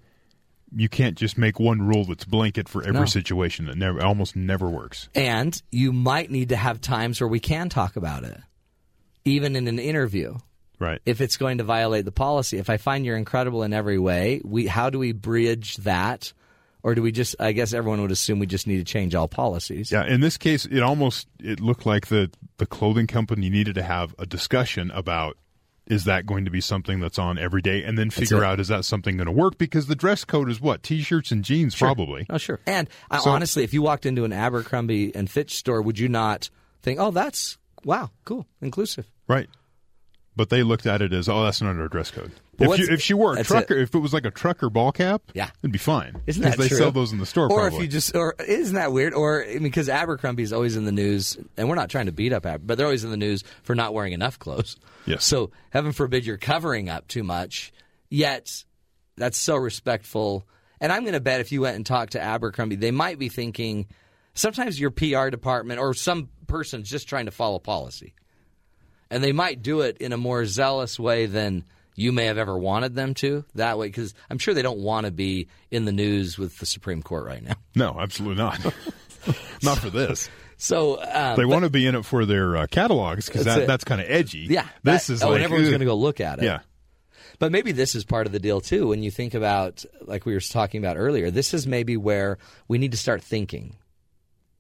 you can't just make one rule that's blanket for every No. situation. That never, almost never works. And you might need to have times where we can talk about it, even in an interview. Right. If it's going to violate the policy, if I find you're incredible in every way, we how do we bridge that, or do we just? I guess everyone would assume we just need to change all policies. Yeah, in this case, it almost it looked like the the clothing company needed to have a discussion about is that going to be something that's on every day, and then figure out is that something going to work because the dress code is what t-shirts and jeans probably. Oh, sure. And uh, So- honestly, if you walked into an Abercrombie and Fitch store, would you not think, "Oh, that's wow, cool, inclusive"? Right. But they looked at it as, oh, that's not our dress code. But If, you, if she wore a trucker, it. if it was like a trucker ball cap, Yeah. it'd be fine. Isn't that they true? sell those in the store? Or probably. if you just, or isn't that weird? Or I mean, because Abercrombie is always in the news, and we're not trying to beat up Aber, but they're always in the news for not wearing enough clothes. Yes. So heaven forbid you're covering up too much. Yet that's so respectful. And I'm going to bet if you went and talked to Abercrombie, they might be thinking. Sometimes your PR department or some person's just trying to follow policy, and they might do it in a more zealous way than you may have ever wanted them to. That way, because I'm sure they don't want to be in the news with the Supreme Court right now. (laughs) no, absolutely not. (laughs) not for this. So um, They but- want to be in it for their uh, catalogs because That's that, that's kind of edgy. Yeah, This that- is oh, like and everyone's going to go look at it. Yeah. But maybe this is part of the deal too. When you think about, like we were talking about earlier, this is maybe where we need to start thinking,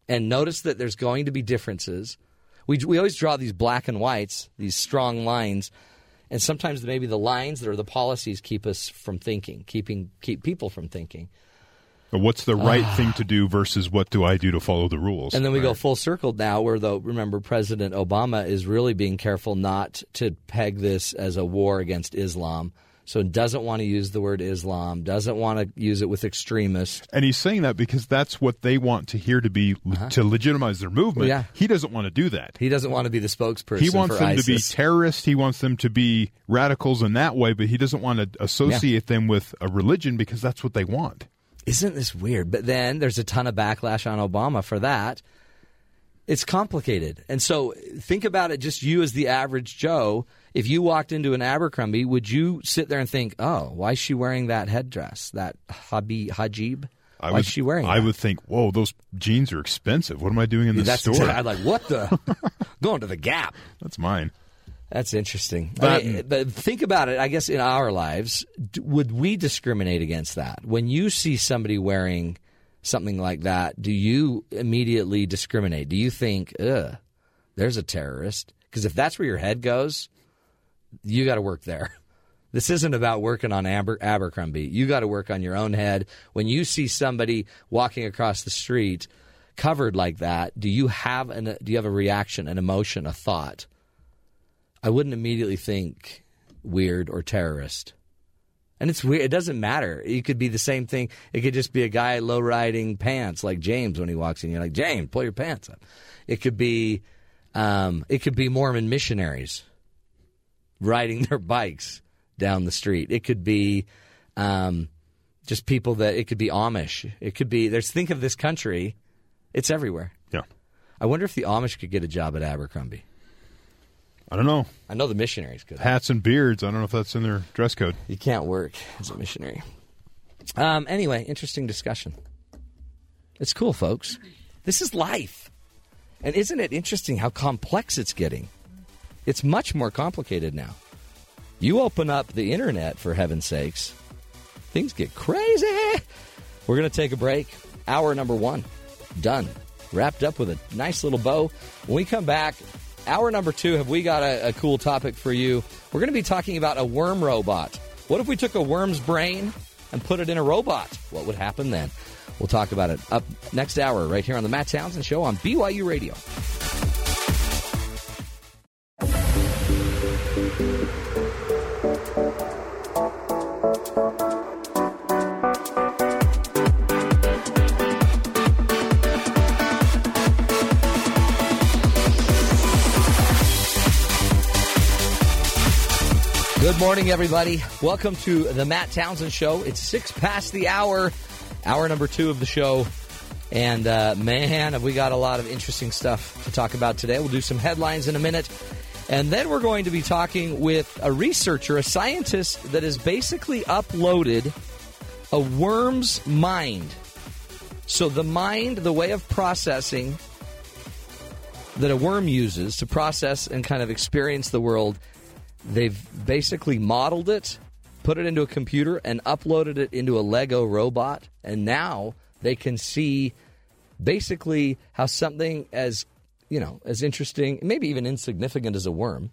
and notice that there's going to be differences. We we always draw these black and whites, these strong lines, and sometimes maybe the lines that are the policies keep us from thinking, keeping keep people from thinking. But what's the right ah. thing to do versus what do I do to follow the rules? And then we go full circle now, where though remember President Obama is really being careful not to peg this as a war against Islam. So doesn't want to use the word Islam, doesn't want to use it with extremists. And he's saying that because that's what they want to hear to be to legitimize their movement. Uh-huh. Yeah. He doesn't want to do that. He doesn't want to be the spokesperson. He wants them ISIS. to be terrorists. He wants them to be radicals in that way, but he doesn't want to associate them with a religion because that's what they want. Isn't this weird? But then there's a ton of backlash on Obama for that. It's complicated. And so think about it just you as the average Joe. If you walked into an Abercrombie, would you sit there and think, oh, why is she wearing that headdress, that habi, hajib? I why would, is she wearing that? I that? would think, whoa, those jeans are expensive. What am I doing in this That's store? I'd like, what the? (laughs) Going to the Gap. That's mine. That's interesting. That- I but think about it. I guess in our lives, d- would we discriminate against that? When you see somebody wearing something like that, do you immediately discriminate? Do you think, ugh, there's a terrorist? Because if that's where your head goes, you got to work there. This isn't about working on Aber- Abercrombie. You got to work on your own head. When you see somebody walking across the street covered like that, do you have an do you have a reaction, an emotion, a thought? I wouldn't immediately think weird or terrorist. And it's weird. It doesn't matter. It could be the same thing. It could just be a guy low riding pants like James when he walks in. You're like, James, pull your pants up. It could be, um, it could be Mormon missionaries riding their bikes down the street. It could be, um, just people that it could be Amish. It could be. There's think of this country. It's everywhere. Yeah. I wonder if the Amish could get a job at Abercrombie. I don't know. I know the missionaries could. Hats and beards. I don't know if that's in their dress code. You can't work as a missionary. Um, anyway, interesting discussion. It's cool, folks. This is life. And isn't it interesting how complex it's getting? It's much more complicated now. You open up the internet, for heaven's sakes, things get crazy. We're going to take a break. Hour number one, done. Wrapped up with a nice little bow. When we come back, hour number two, have we got a, a cool topic for you? We're going to be talking about a worm robot. What if we took a worm's brain and put it in a robot? What would happen then? We'll talk about it up next hour right here on the Matt Townsend Show on BYU Radio. Good morning, everybody. Welcome to the Matt Townsend Show. It's six past the hour, hour number two of the show. And uh, man, have we got a lot of interesting stuff to talk about today. We'll do some headlines in a minute. And then we're going to be talking with a researcher, a scientist that has basically uploaded a worm's mind. So, the mind, the way of processing that a worm uses to process and kind of experience the world, they've basically modeled it, put it into a computer, and uploaded it into a Lego robot. And now they can see basically how something as you know as interesting, maybe even insignificant as a worm,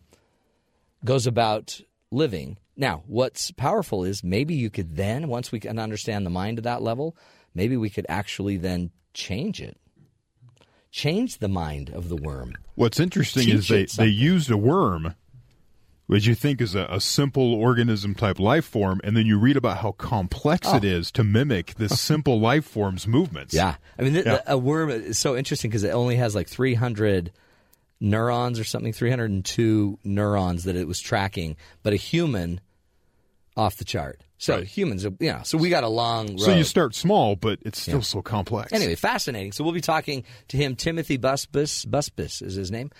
goes about living. Now, what's powerful is maybe you could then, once we can understand the mind at that level, maybe we could actually then change it. Change the mind of the worm. What's interesting Teach is they, they used a worm, which you think is a, a simple organism type life form, and then you read about how complex it oh. is to mimic this (laughs) simple life form's movements. Oh. Yeah, I mean, the, Yeah. a worm is so interesting because it only has like 300 neurons or something, 302 neurons that it was tracking, but a human off the chart. So Right. humans, are, you know, so we got a long road. So you start small, but it's still Yeah. so complex. Anyway, fascinating. So we'll be talking to him. Timothy Busbice, Busbice is his name,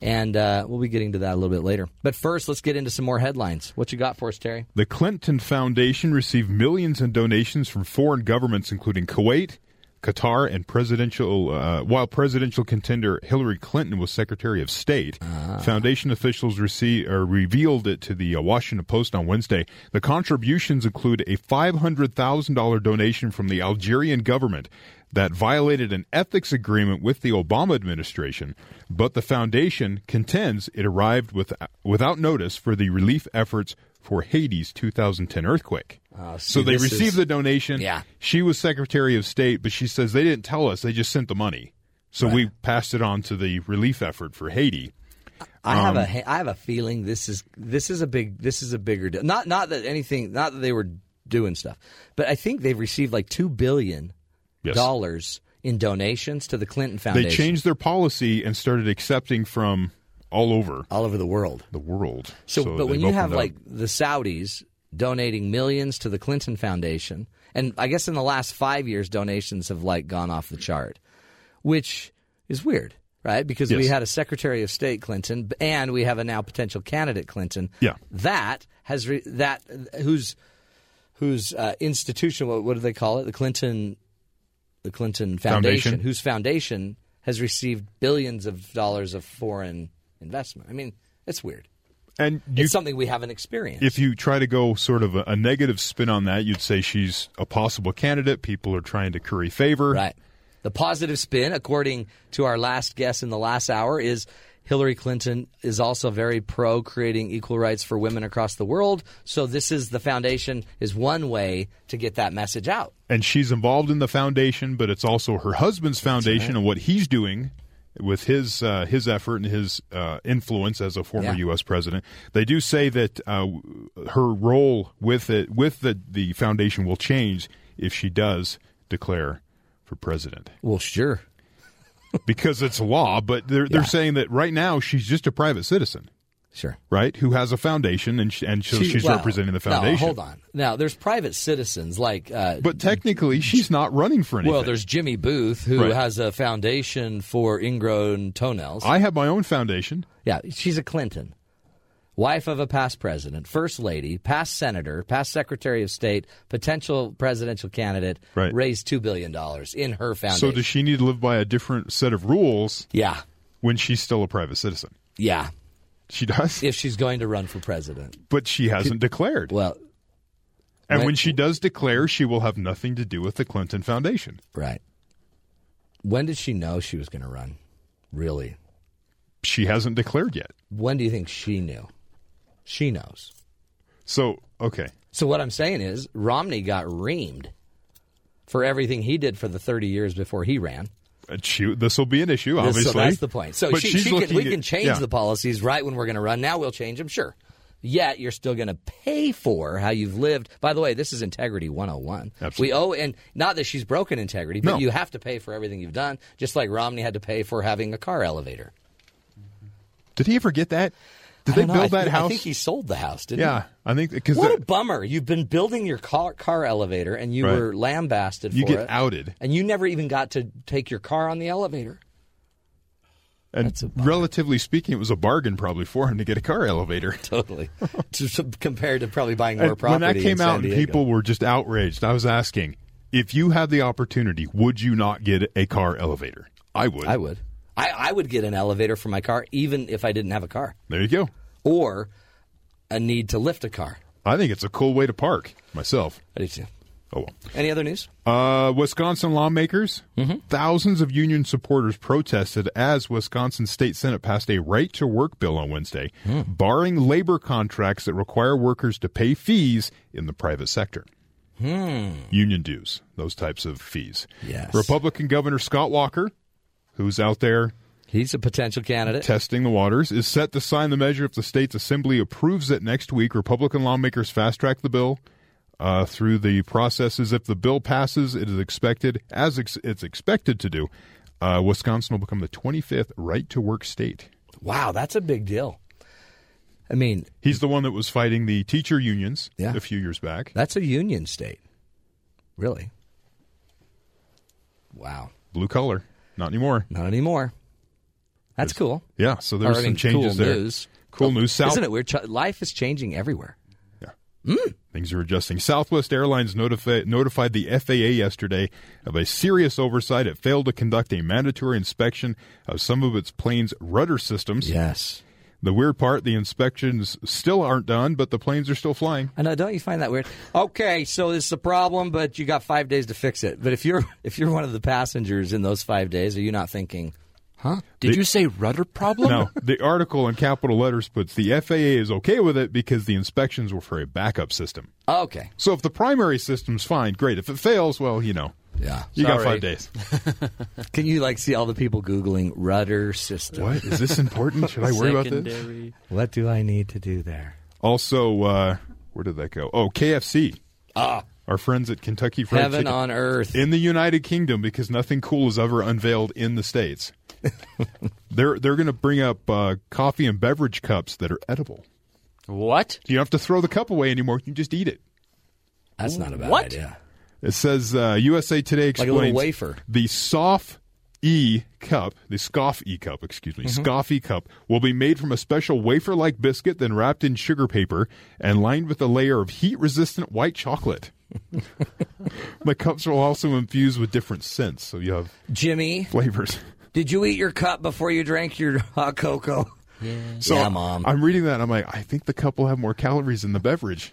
and uh, we'll be getting to that a little bit later. But first, let's get into some more headlines. What you got for us, Terry? The Clinton Foundation received millions in donations from foreign governments, including Kuwait, Qatar, and presidential. Uh, while presidential contender Hillary Clinton was Secretary of State, foundation officials received, or revealed it to the uh, Washington Post on Wednesday. The contributions include a five hundred thousand dollar donation from the Algerian government that violated an ethics agreement with the Obama administration, but the foundation contends it arrived with, without notice for the relief efforts for Haiti's 2010 earthquake. Oh, see, so they received is- the donation. Yeah. She was Secretary of State, but she says they didn't tell us. They just sent the money. So we passed it on to the relief effort for Haiti. I have Um, a I have a feeling this is this is a big this is a bigger deal. Not not that anything not that they were doing stuff, but I think they've received like two billion Yes. dollars in donations to the Clinton Foundation They changed their policy and started accepting from all over all over the world. the world. So, but when you have up- like the Saudis donating millions to the Clinton Foundation, and I guess in the last five years donations have like gone off the chart, which is weird, right? Because we had a Secretary of State Clinton, and we have a now potential candidate Clinton. Yeah. that has re- that whose whose uh, institution? What, what do they call it? The Clinton, the Clinton Foundation, Foundation. whose foundation has received billions of dollars of foreign investment. I mean, it's weird. And you, It's something we haven't experienced. if you try to go sort of a, a negative spin on that, you'd say she's a possible candidate. People are trying to curry favor. right. The positive spin, according to our last guest in the last hour, is Hillary Clinton is also very pro creating equal rights for women across the world. So this is the foundation is one way to get that message out. and she's involved in the foundation, but it's also her husband's foundation and what he's doing with his uh, his effort and his uh, influence as a former Yeah. U.S. president. They do say that uh, her role with it with the the foundation will change if she does declare for president Well, sure. because it's law. But they're Yeah. they're saying that right now she's just a private citizen. Sure. Right, who has a foundation and sh- and so She- she's well, representing the foundation. hold on. Now, there's private citizens like uh, But technically, she's not running for anything. well, there's Jimmy Booth who Right. has a foundation for ingrown toenails. I have my own foundation. Yeah, she's a Clinton. wife of a past president, first lady, past senator, past secretary of state, potential presidential candidate, Right. raised $2 billion in her foundation. So does she need to live by a different set of rules yeah, when she's still a private citizen? yeah. She does, If she's going to run for president. but she hasn't declared. Well, and when- when she does declare, she will have nothing to do with the Clinton Foundation. right. When did she know she was going to run? Really? She hasn't declared yet. When do you think she knew? She knows. So, okay. So what I'm saying is Romney got reamed for everything he did for the 30 years before he ran. This will be an issue, obviously. So that's the point. So she, she can, we at- can change yeah. the policies right when we're going to run. Now we'll change them, sure. Yet you're still going to pay for how you've lived. By the way, this is integrity 101. Absolutely. We owe, and not that she's broken integrity, but No. you have to pay for everything you've done, just like Romney had to pay for having a car elevator. Did he ever get that? Did they know. build I that think, house? I think he sold the house, didn't he? yeah, I think because? What a bummer! You've been building your car, car elevator, and you Right. were lambasted you get it, outed, and you never even got to take your car on the elevator. and That's a bummer. relatively speaking, it was a bargain probably for him to get a car elevator. (laughs) Totally, (laughs) compared to probably buying more And property. when that came out, and people were just outraged. I was asking, if you had the opportunity, would you not get a car elevator? I would. I would. I, I would get an elevator for my car, even if I didn't have a car, There you go. or a need to lift a car. I think it's a cool way to park myself. I do too. Oh well. Any other news? Uh, Wisconsin lawmakers, Mm-hmm. thousands of union supporters protested as Wisconsin State Senate passed a right to work bill on Wednesday, Hmm. barring labor contracts that require workers to pay fees in the private sector. Union dues, those types of fees. Hmm. Yes. Republican Governor Scott Walker, who's out there He's a potential candidate. testing the waters, is set to sign the measure if the state's assembly approves it next week. Republican lawmakers fast track the bill uh, through the processes. If the bill passes, it is expected, as ex- it's expected to do, uh, Wisconsin will become the 25th right to work state. Wow, that's a big deal. I mean, He's the one that was fighting the teacher unions Yeah. a few years back. that's a union state. Really? Wow. Blue collar, not anymore. Not anymore. That's cool. Yeah, so there's some changes cool there. News. Cool news. South Isn't it weird? Ch- Life is changing everywhere. Yeah. Mm. Things are adjusting. Southwest Airlines notifi- notified the FAA yesterday of a serious oversight. It failed to conduct a mandatory inspection of some of its planes' rudder systems. Yes. The weird part, the inspections still aren't done, but the planes are still flying. I know. Don't you find that weird? Okay, so this is a problem, but you got five days to fix it. But if you're (laughs) if you're one of the passengers in those five days, are you not thinking, huh? Did The- you say rudder problem? No. the article in capital letters puts the FAA is okay with it because the inspections were for a backup system. Okay. So if the primary system's fine, great. If it fails, well, you know, Yeah. you got five days. (laughs) Can you like see all the people googling rudder system? What is this important? Should I worry about this? What do I need to do there? Also, uh, where did that go? Oh, KFC. Ah, Our friends at Kentucky Fried heaven Chicken on earth. in the United Kingdom because nothing cool is ever unveiled in the states. (laughs) they're they're going to bring up uh, coffee and beverage cups that are edible. What? You don't have to throw the cup away anymore. You can just eat it. That's not a bad What? idea. It says uh, USA Today Like a explains little wafer. the Soft E cup, the Scoff E cup, excuse me, Mm-hmm. Scoff E cup will be made from a special wafer-like biscuit, then wrapped in sugar paper and lined with a layer of heat-resistant white chocolate. (laughs) the cups are also infused with different scents, so you have Jimmy, flavors. did you eat your cup before you drank your hot cocoa? So yeah, mom. I'm reading that. and I'm like, I think the cup will have more calories than the beverage.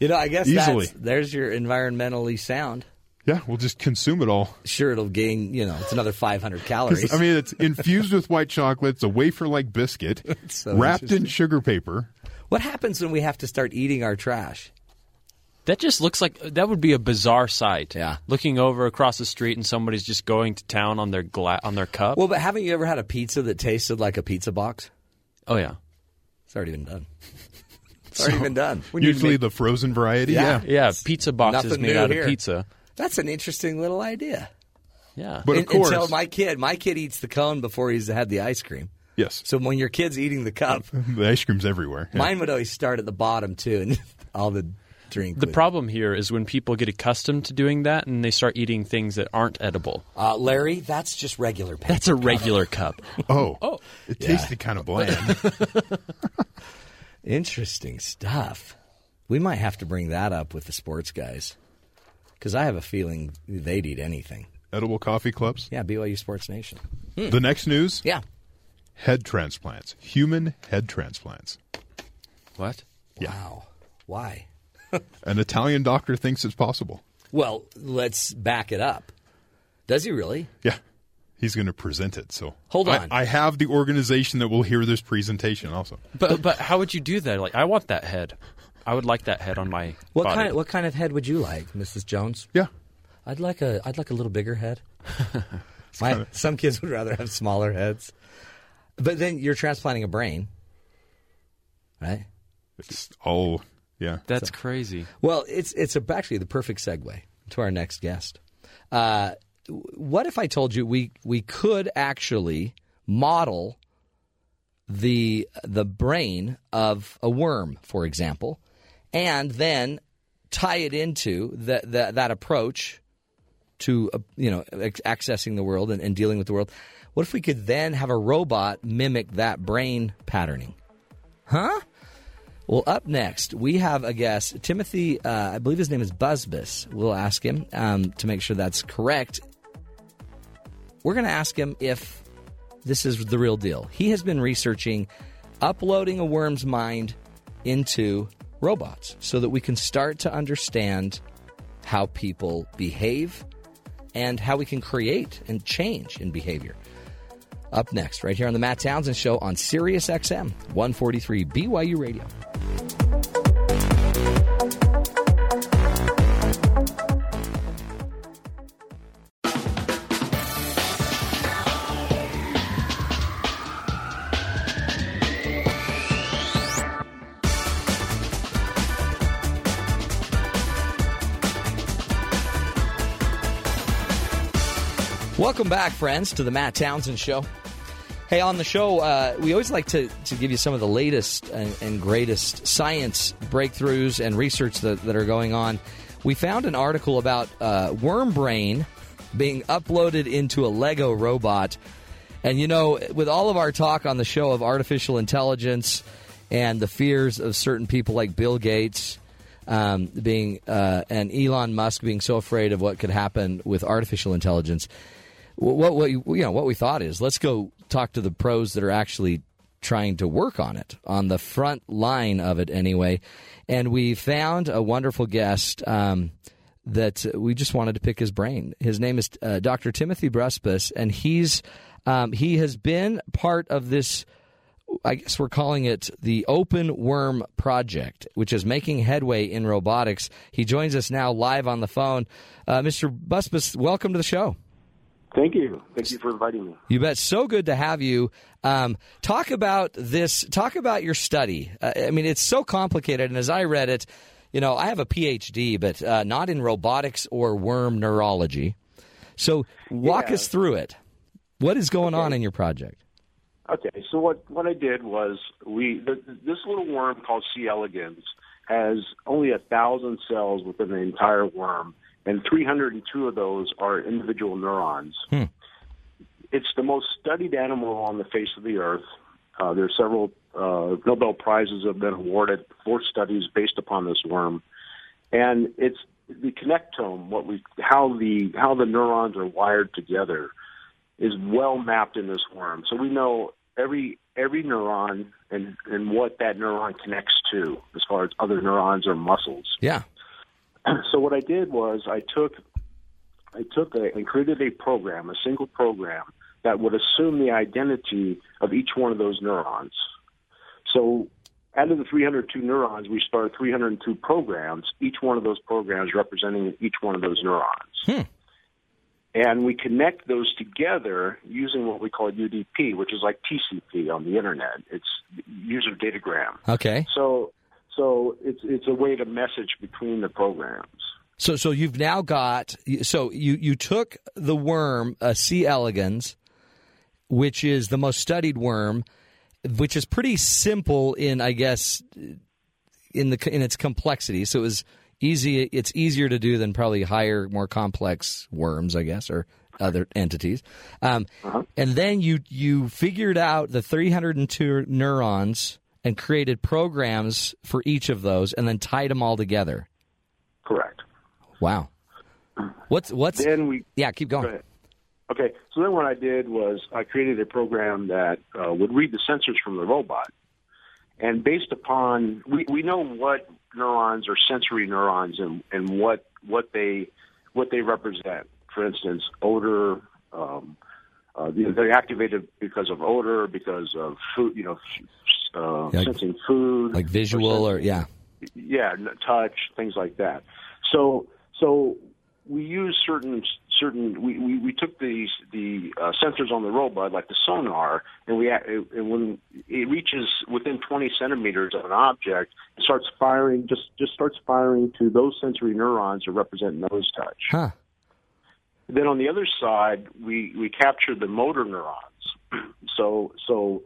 You know, I guess Easily. that's there's your environmentally sound. Yeah, we'll just consume it all. Sure, it'll gain. You know, it's another 500 calories. I mean, it's infused with white chocolate. It's a wafer-like biscuit, (laughs) so wrapped in sugar paper. what happens when we have to start eating our trash? That just looks like that would be a bizarre sight. Yeah. Looking over across the street and somebody's just going to town on their gla- on their cup. Well, but haven't you ever had a pizza that tasted like a pizza box? oh yeah. It's already been done. It's already been done. When you Usually make- the frozen variety. Yeah. Yeah. Yeah, pizza boxes Nothing made out here. of pizza. that's an interesting little idea. Yeah. But of Un- course, until my kid, my kid eats the cone before he's had the ice cream. yes, So when your kid's eating the cup, (laughs) the ice cream's everywhere. Yeah. mine would always start at the bottom too, and (laughs) all the drink. the would- problem here is when people get accustomed to doing that and they start eating things that aren't edible. uh, Larry, that's just regular paper. That's a regular cup. Oh, Oh. it tasted kind of bland. (laughs) Interesting stuff. We might have to bring that up with the sports guys because I have a feeling they'd eat anything. Edible coffee clubs. Yeah, BYU Sports Nation. Hmm. The next news Yeah. head transplants, human head transplants. What? Wow. Why? (laughs) An Italian doctor thinks it's possible. Well, let's back it up. Does he really? Yeah. He's going to present it. So Hold on. I, have the organization that will hear this presentation also. But but how would you do that? Like I want that head. I would like that head on my What body. kind? What kind of head would you like, Mrs. Jones? Yeah. I'd like a. I'd like a little bigger head. (laughs) My, some kids would rather have smaller heads. But then you're transplanting a brain, right? It's oh, yeah. That's crazy. Well, it's it's a, actually the perfect segue to our next guest. Uh, what if I told you we we could actually model the the brain of a worm, for example, and then tie it into that that, that approach to uh, you know accessing the world and, and dealing with the world. What if we could then have a robot mimic that brain patterning? Huh? Well, up next, we have a guest, Timothy, uh, I believe his name is Busbice. We'll ask him um, to make sure that's correct. We're going to ask him if this is the real deal. He has been researching uploading a worm's mind into robots so that we can start to understand how people behave and how we can create and change in behavior. Up next, right here on the Matt Townsend Show on Sirius XM 143 BYU Radio. Welcome back, friends, to the Matt Townsend Show. Hey, on the show, uh, we always like to, to give you some of the latest and, and greatest science breakthroughs and research that, that are going on. We found an article about uh, worm brain being uploaded into a Lego robot. And you know, with all of our talk on the show of artificial intelligence and the fears of certain people like Bill Gates um, being uh, and Elon Musk being so afraid of what could happen with artificial intelligence, what, what you know what we thought is let's go talk to the pros that are actually trying to work on it on the front line of it anyway and we found a wonderful guest um, that we just wanted to pick his brain his name is uh, dr timothy bruspus and he's um, he has been part of this I guess we're calling it the Open Worm Project, which is making headway in robotics. He joins us now live on the phone. Uh, Mr. Busbice, welcome to the show. Thank you. Thank you for inviting me. You bet. So good to have you. Um, talk about this. Talk about your study. Uh, I mean, it's so complicated. And as I read it, you know, I have a PhD, but uh, not in robotics or worm neurology. So walk Yeah. us through it. What is going on in your project? Okay, so what what I did was we th this little worm called C. elegans has only a thousand cells within the entire worm, and 302 of those are individual neurons. It's the most studied animal on the face of the earth. Uh, there are several uh, Nobel prizes have been awarded for studies based upon this worm, and it's the connectome, what we how the how the neurons are wired together is well mapped in this worm. So we know every every neuron and and what that neuron connects to as far as other neurons or muscles. Yeah. (clears throat) So what I did was I took I took a, and created a program, a single program that would assume the identity of each one of those neurons. So out of the 302 neurons, we started 302 programs, each one of those programs representing each one of those neurons. Hmm. And we connect those together using what we call UDP, which is like TCP on the internet. It's user datagram. Okay. So, so it's it's a way to message between the programs. So, so you've now got. So you you took the worm, uh, C. elegans, which is the most studied worm, which is pretty simple in, I guess, in the in its complexity. So it was easy. It's easier to do than probably higher, more complex worms, I guess, or other entities. Um, And then you you figured out the 302 neurons and created programs for each of those, and then tied them all together. Correct. Wow. What's what's Then we yeah? Keep going. ahead. Okay, so then what I did was I created a program that uh, would read the sensors from the robot, and based upon we, we know what neurons are sensory neurons and, and what what they what they represent. For instance, odor. Um, uh, they're activated because of odor, because of food. You know, uh, Like- sensing food, Like visual or yeah. yeah, touch, things like that. So, so we use certain certain. We, we, we took these the uh, sensors on the robot, like the sonar, and we and when it reaches within 20 centimeters of an object, it starts firing. Just just starts firing to those sensory neurons that represent nose touch. Huh. Then on the other side, we, we capture the motor neurons. (clears throat) so so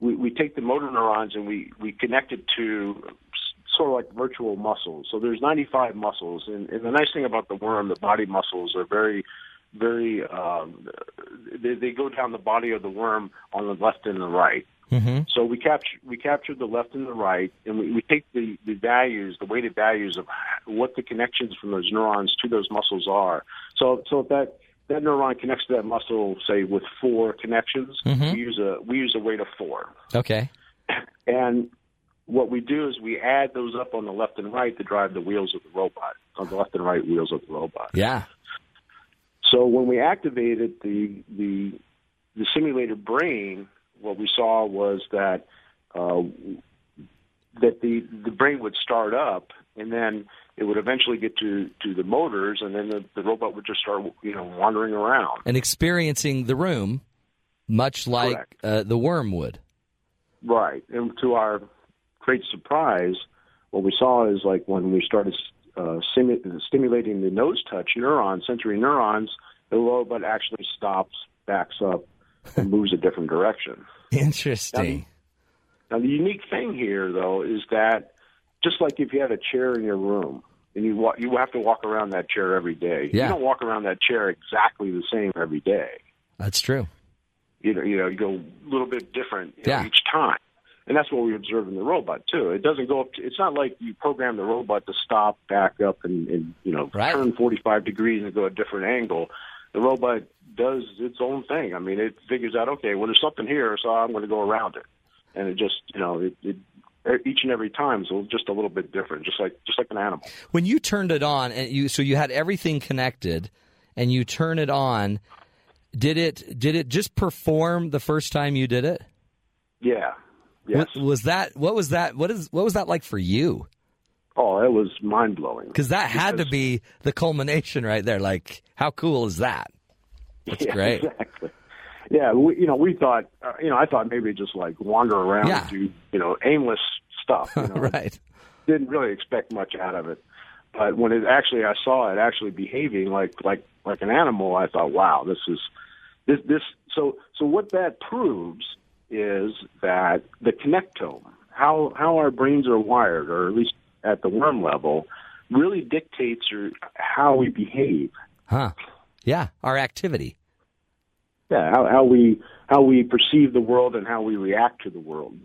we, we take the motor neurons and we, we connect it to sort of like virtual muscles. So there's 95 muscles, and, and the nice thing about the worm, the body muscles are very very um, they, they go down the body of the worm on the left and the right. Mm-hmm. So we capture we captured the left and the right, and we, we take the, the values, the weighted values of what the connections from those neurons to those muscles are. So so if that that neuron connects to that muscle, say with four connections, Mhm. we use a we use a weight of four, Okay. (clears throat) and what we do is we add those up on the left and right to drive the wheels of the robot, on the left and right wheels of the robot. Yeah. So when we activated the the the simulated brain, what we saw was that uh, that the the brain would start up, and then it would eventually get to to the motors, and then the, the robot would just start you know wandering around. And experiencing the room, much like uh, the worm would. Right, and to our great surprise, what we saw is like when we started uh, simu- stimulating the nose touch neurons, sensory neurons, the robot actually stops, backs up, and (laughs) moves a different direction. Interesting. Now, the unique thing here, though, is that just like if you had a chair in your room and you walk, you have to walk around that chair every day. Yeah. You don't walk around that chair exactly the same every day. That's true. You know, you know, you go a little bit different you know, each time, and that's what we observe in the robot too. It doesn't go up. To, it's not like you program the robot to stop, back up, and, and you know, Right. turn forty five degrees and go a different angle. The robot does its own thing. I mean, it figures out, okay, well, there's something here, so I'm going to go around it, and it just, you know, it, it each and every time is just a little bit different, just like just like an animal. When you turned it on, and you so you had everything connected, and you turn it on, did it did it just perform the first time you did it? Yeah. Yes. What, was that what was that what is what was that like for you? Oh, it was mind blowing. Because that had to be the culmination right there. Like, how cool is that? That's (laughs) yeah, great. Exactly. Yeah, we, you know, we thought, uh, you know, I thought maybe just like wander around Yeah. and do, you know, aimless stuff. You (laughs) know, right. Didn't really expect much out of it, but when it actually, I saw it actually behaving like like like an animal. I thought, wow, this is this this. So so what that proves is that the connectome, how how our brains are wired, or at least at the worm level, really dictates or how we behave. Huh. Yeah. Our activity. Yeah, how, how we how we perceive the world and how we react to the world.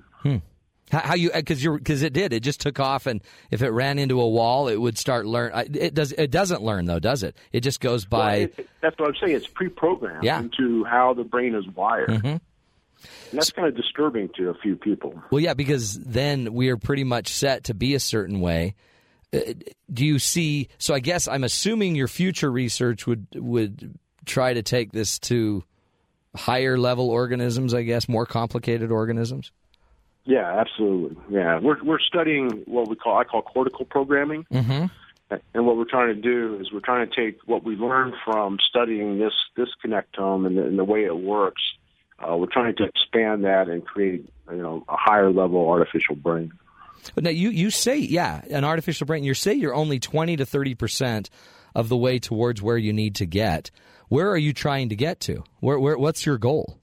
How, how you because you because it did it just took off and if it ran into a wall it would start learn it does it doesn't learn though does it it just goes by Well, it- that's what I'm saying. It's pre-programmed Yeah. into how the brain is wired, Mhm. and that's kind of disturbing to a few people. Well, yeah, because then we are pretty much set to be a certain way. Uh, Do you see? So I guess I'm assuming your future research would would try to take this to higher level organisms. I guess more complicated organisms. Yeah, absolutely. Yeah, we're we're studying what we call I call cortical programming, Mm-hmm. and what we're trying to do is we're trying to take what we learned from studying this this connectome and the, and the way it works. Uh, we're trying to expand that and create you know a higher level artificial brain. But now you you say yeah, an artificial brain. You say you're only twenty to thirty percent of the way towards where you need to get. Where are you trying to get to? Where where what's your goal?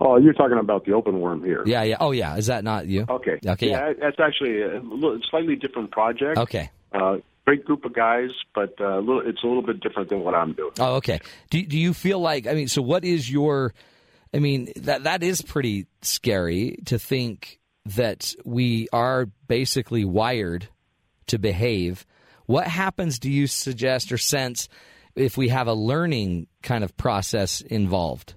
Oh, you're talking about the open worm here. Yeah, yeah. Oh, yeah. Is that not you? Okay. Okay. Yeah. Yeah, that's actually a slightly different project. Okay. Uh, great group of guys, but uh, a little, it's a little bit different than what I'm doing. Oh, okay. Do do you feel like I mean, so what is your I mean, that that is pretty scary to think that we are basically wired to behave. What happens, do you suggest or sense, if we have a learning kind of process involved?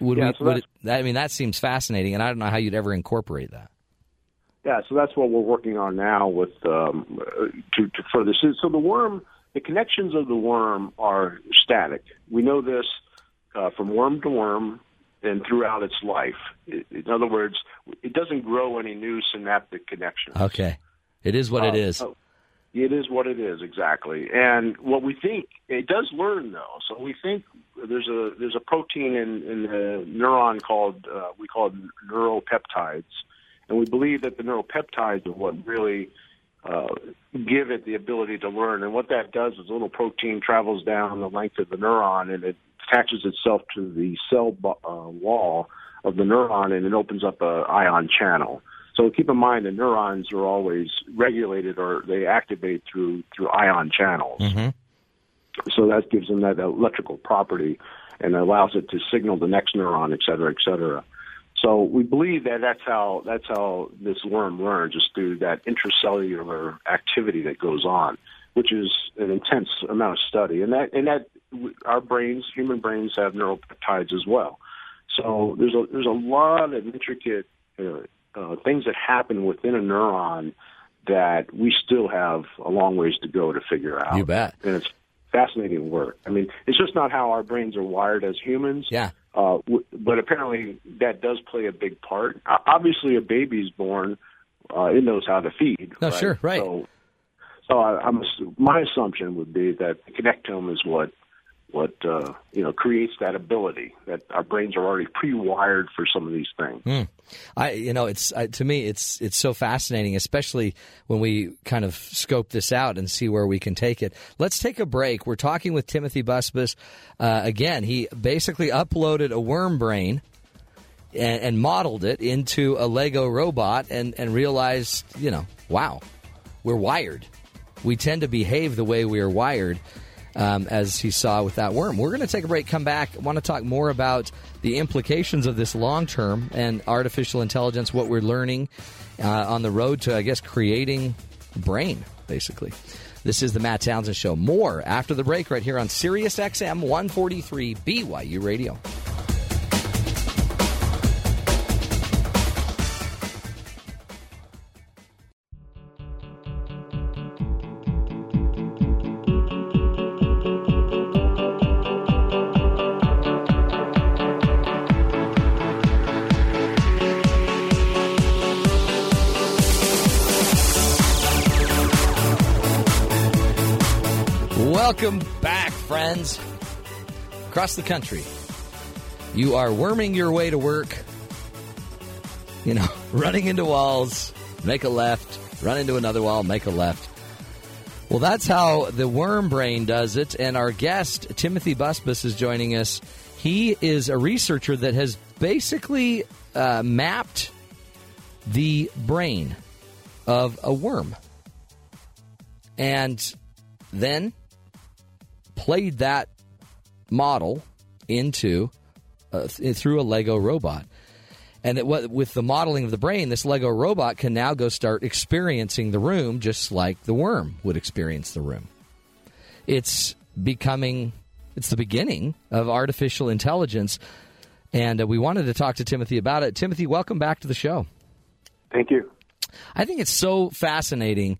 Would Yeah, we, so would it, I mean, that seems fascinating, and I don't know how you'd ever incorporate that. Yeah, so that's what we're working on now with um, uh, to, to further. So, so the worm, the connections of the worm are static. We know this uh, from worm to worm and throughout its life. In other words, it doesn't grow any new synaptic connections. Okay. It is what it Uh, is. uh, It is what it is exactly, and what we think it does learn though. So we think there's a there's a protein in in the neuron called uh, we call it neuropeptides, and we believe that the neuropeptides are what really uh, give it the ability to learn. And what that does is a little protein travels down the length of the neuron and it attaches itself to the cell uh, wall of the neuron and it opens up a ion channel. So keep in mind the neurons are always regulated or they activate through through ion channels. So that gives them that electrical property and allows it to signal the next neuron, et cetera, et cetera. So we believe that that's how that's how this worm learns, is through that intracellular activity that goes on, which is an intense amount of study. And that and that our brains, human brains, have neuropeptides as well. So there's a there's a lot of intricate uh, uh, things that happen within a neuron that we still have a long ways to go to figure out. You bet. And it's fascinating work. I mean, it's just not how our brains are wired as humans. Yeah. Uh, w- but apparently that does play a big part. O- Obviously, a baby's born, uh, it knows how to feed. No, right? sure, right. So, so I, I'm my assumption would be that the connectome is what what uh, you know creates that ability that our brains are already pre-wired for some of these things. Hmm. I, you know, it's I, to me, it's it's so fascinating, especially when we kind of scope this out and see where we can take it. Let's take a break. We're talking with Timothy Busbice. Uh, again, he basically uploaded a worm brain and, and modeled it into a Lego robot, and and realized, you know, wow, we're wired. We tend to behave the way we are wired um, as he saw with that worm. We're going to take a break, come back. Want to talk more about the implications of this long term and artificial intelligence, what we're learning uh, on the road to, I guess, creating brain, basically. This is the Matt Townsend Show. More after the break, right here on Sirius XM 143 BYU Radio. Welcome back, friends. Across the country, you are worming your way to work, you know, (laughs) running into walls, make a left, run into another wall, make a left. Well, that's how the worm brain does it. And our guest, Timothy Busbice, is joining us. He is a researcher that has basically uh, mapped the brain of a worm and then played that model into uh, through a Lego robot. And what, with the modeling of the brain, this Lego robot can now go start experiencing the room just like the worm would experience the room. It's becoming, it's the beginning of artificial intelligence. And uh, we wanted to talk to Timothy about it. Timothy, welcome back to the show. Thank you. I think it's so fascinating,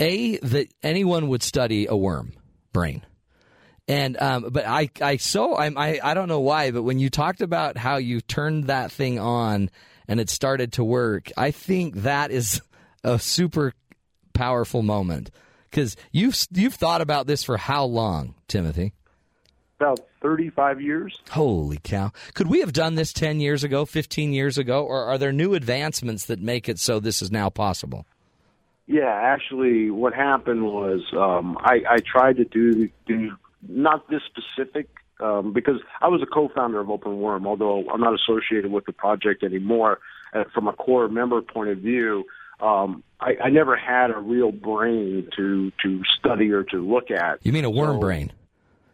A, that anyone would study a worm brain. And um, but I I so I'm, I I don't know why, but when you talked about how you turned that thing on and it started to work, I think that is (laughs) a super powerful moment because you've you've thought about this for how long, Timothy? About 35 years. Holy cow! Could we have done this ten years ago, fifteen years ago, or are there new advancements that make it so this is now possible? Yeah, actually, what happened was um, I, I tried to do do not this specific um, because I was a co-founder of Open Worm, although I'm not associated with the project anymore. Uh, from a core member point of view, um, I, I never had a real brain to to study or to look at. You mean a worm So- brain?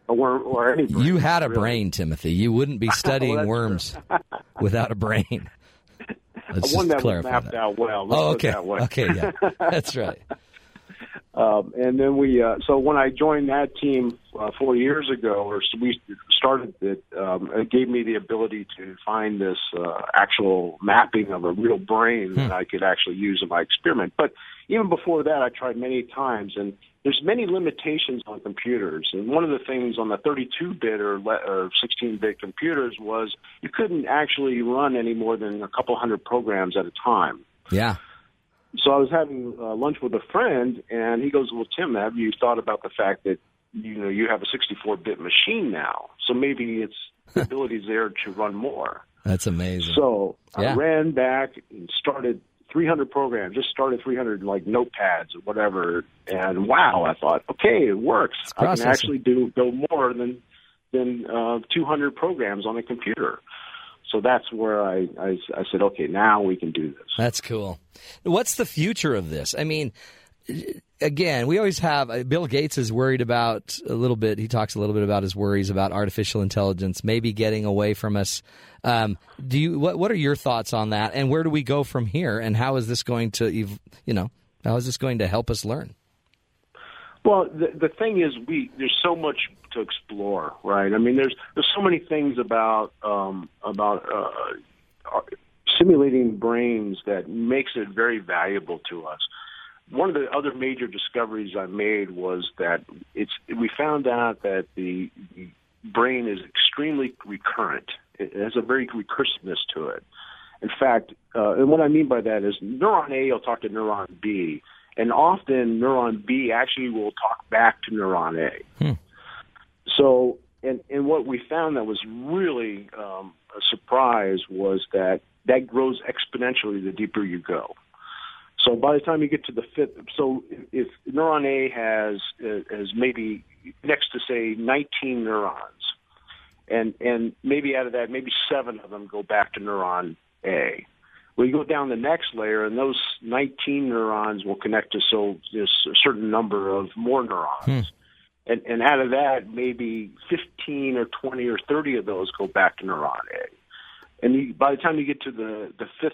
A worm or any brain. You had a really. brain, Timothy. You wouldn't be (laughs) studying that's worms (laughs) without a brain. Let's one just that mapped that. out well. Let's Oh, okay. Okay, yeah, (laughs) that's right. Um, and then we, uh, so when I joined that team uh, four years ago, or we started it, um, it gave me the ability to find this uh, actual mapping of a real brain that I could actually use in my experiment. But even before that, I tried many times, and there's many limitations on computers. And one of the things on the 32-bit or, le- or 16-bit computers was you couldn't actually run any more than a couple hundred programs at a time Yeah. so I was having uh, lunch with a friend, and he goes, "Well, Tim, have you thought about the fact that you know you have a 64-bit machine now? So maybe it's (laughs) the ability's there to run more." That's amazing. So Yeah. I ran back and started 300 programs. Just started 300 like notepads or whatever, and wow, I thought, okay, it works. I can actually do go more than than uh, 200 programs on a computer. So that's where I, I I said, okay, now we can do this. That's cool. What's the future of this? I mean, again, we always have uh, Bill Gates is worried about a little bit. He talks a little bit about his worries about artificial intelligence maybe getting away from us. Um, do you what what are your thoughts on that? And where do we go from here? And how is this going to you know how is this going to help us learn? Well, the the thing is, we there's so much to explore, right? I mean, there's there's so many things about um, about uh, uh, simulating brains that makes it very valuable to us. One of the other major discoveries I made was that it's we found out that the, brain is extremely recurrent. It has a very recursiveness to it. In fact, uh, and what I mean by that is neuron A will talk to neuron B, and often neuron B actually will talk back to neuron A. So, and and what we found that was really um, a surprise was that that grows exponentially the deeper you go. So by the time you get to the fifth, so if neuron A has uh, has maybe next to say 19 neurons, and and maybe out of that, maybe seven of them go back to neuron A. Well, you go down the next layer, and those 19 neurons will connect to so this a certain number of more neurons. And, and out of that, maybe 15 or 20 or 30 of those go back to neuron A. And you, by the time you get to the, the fifth,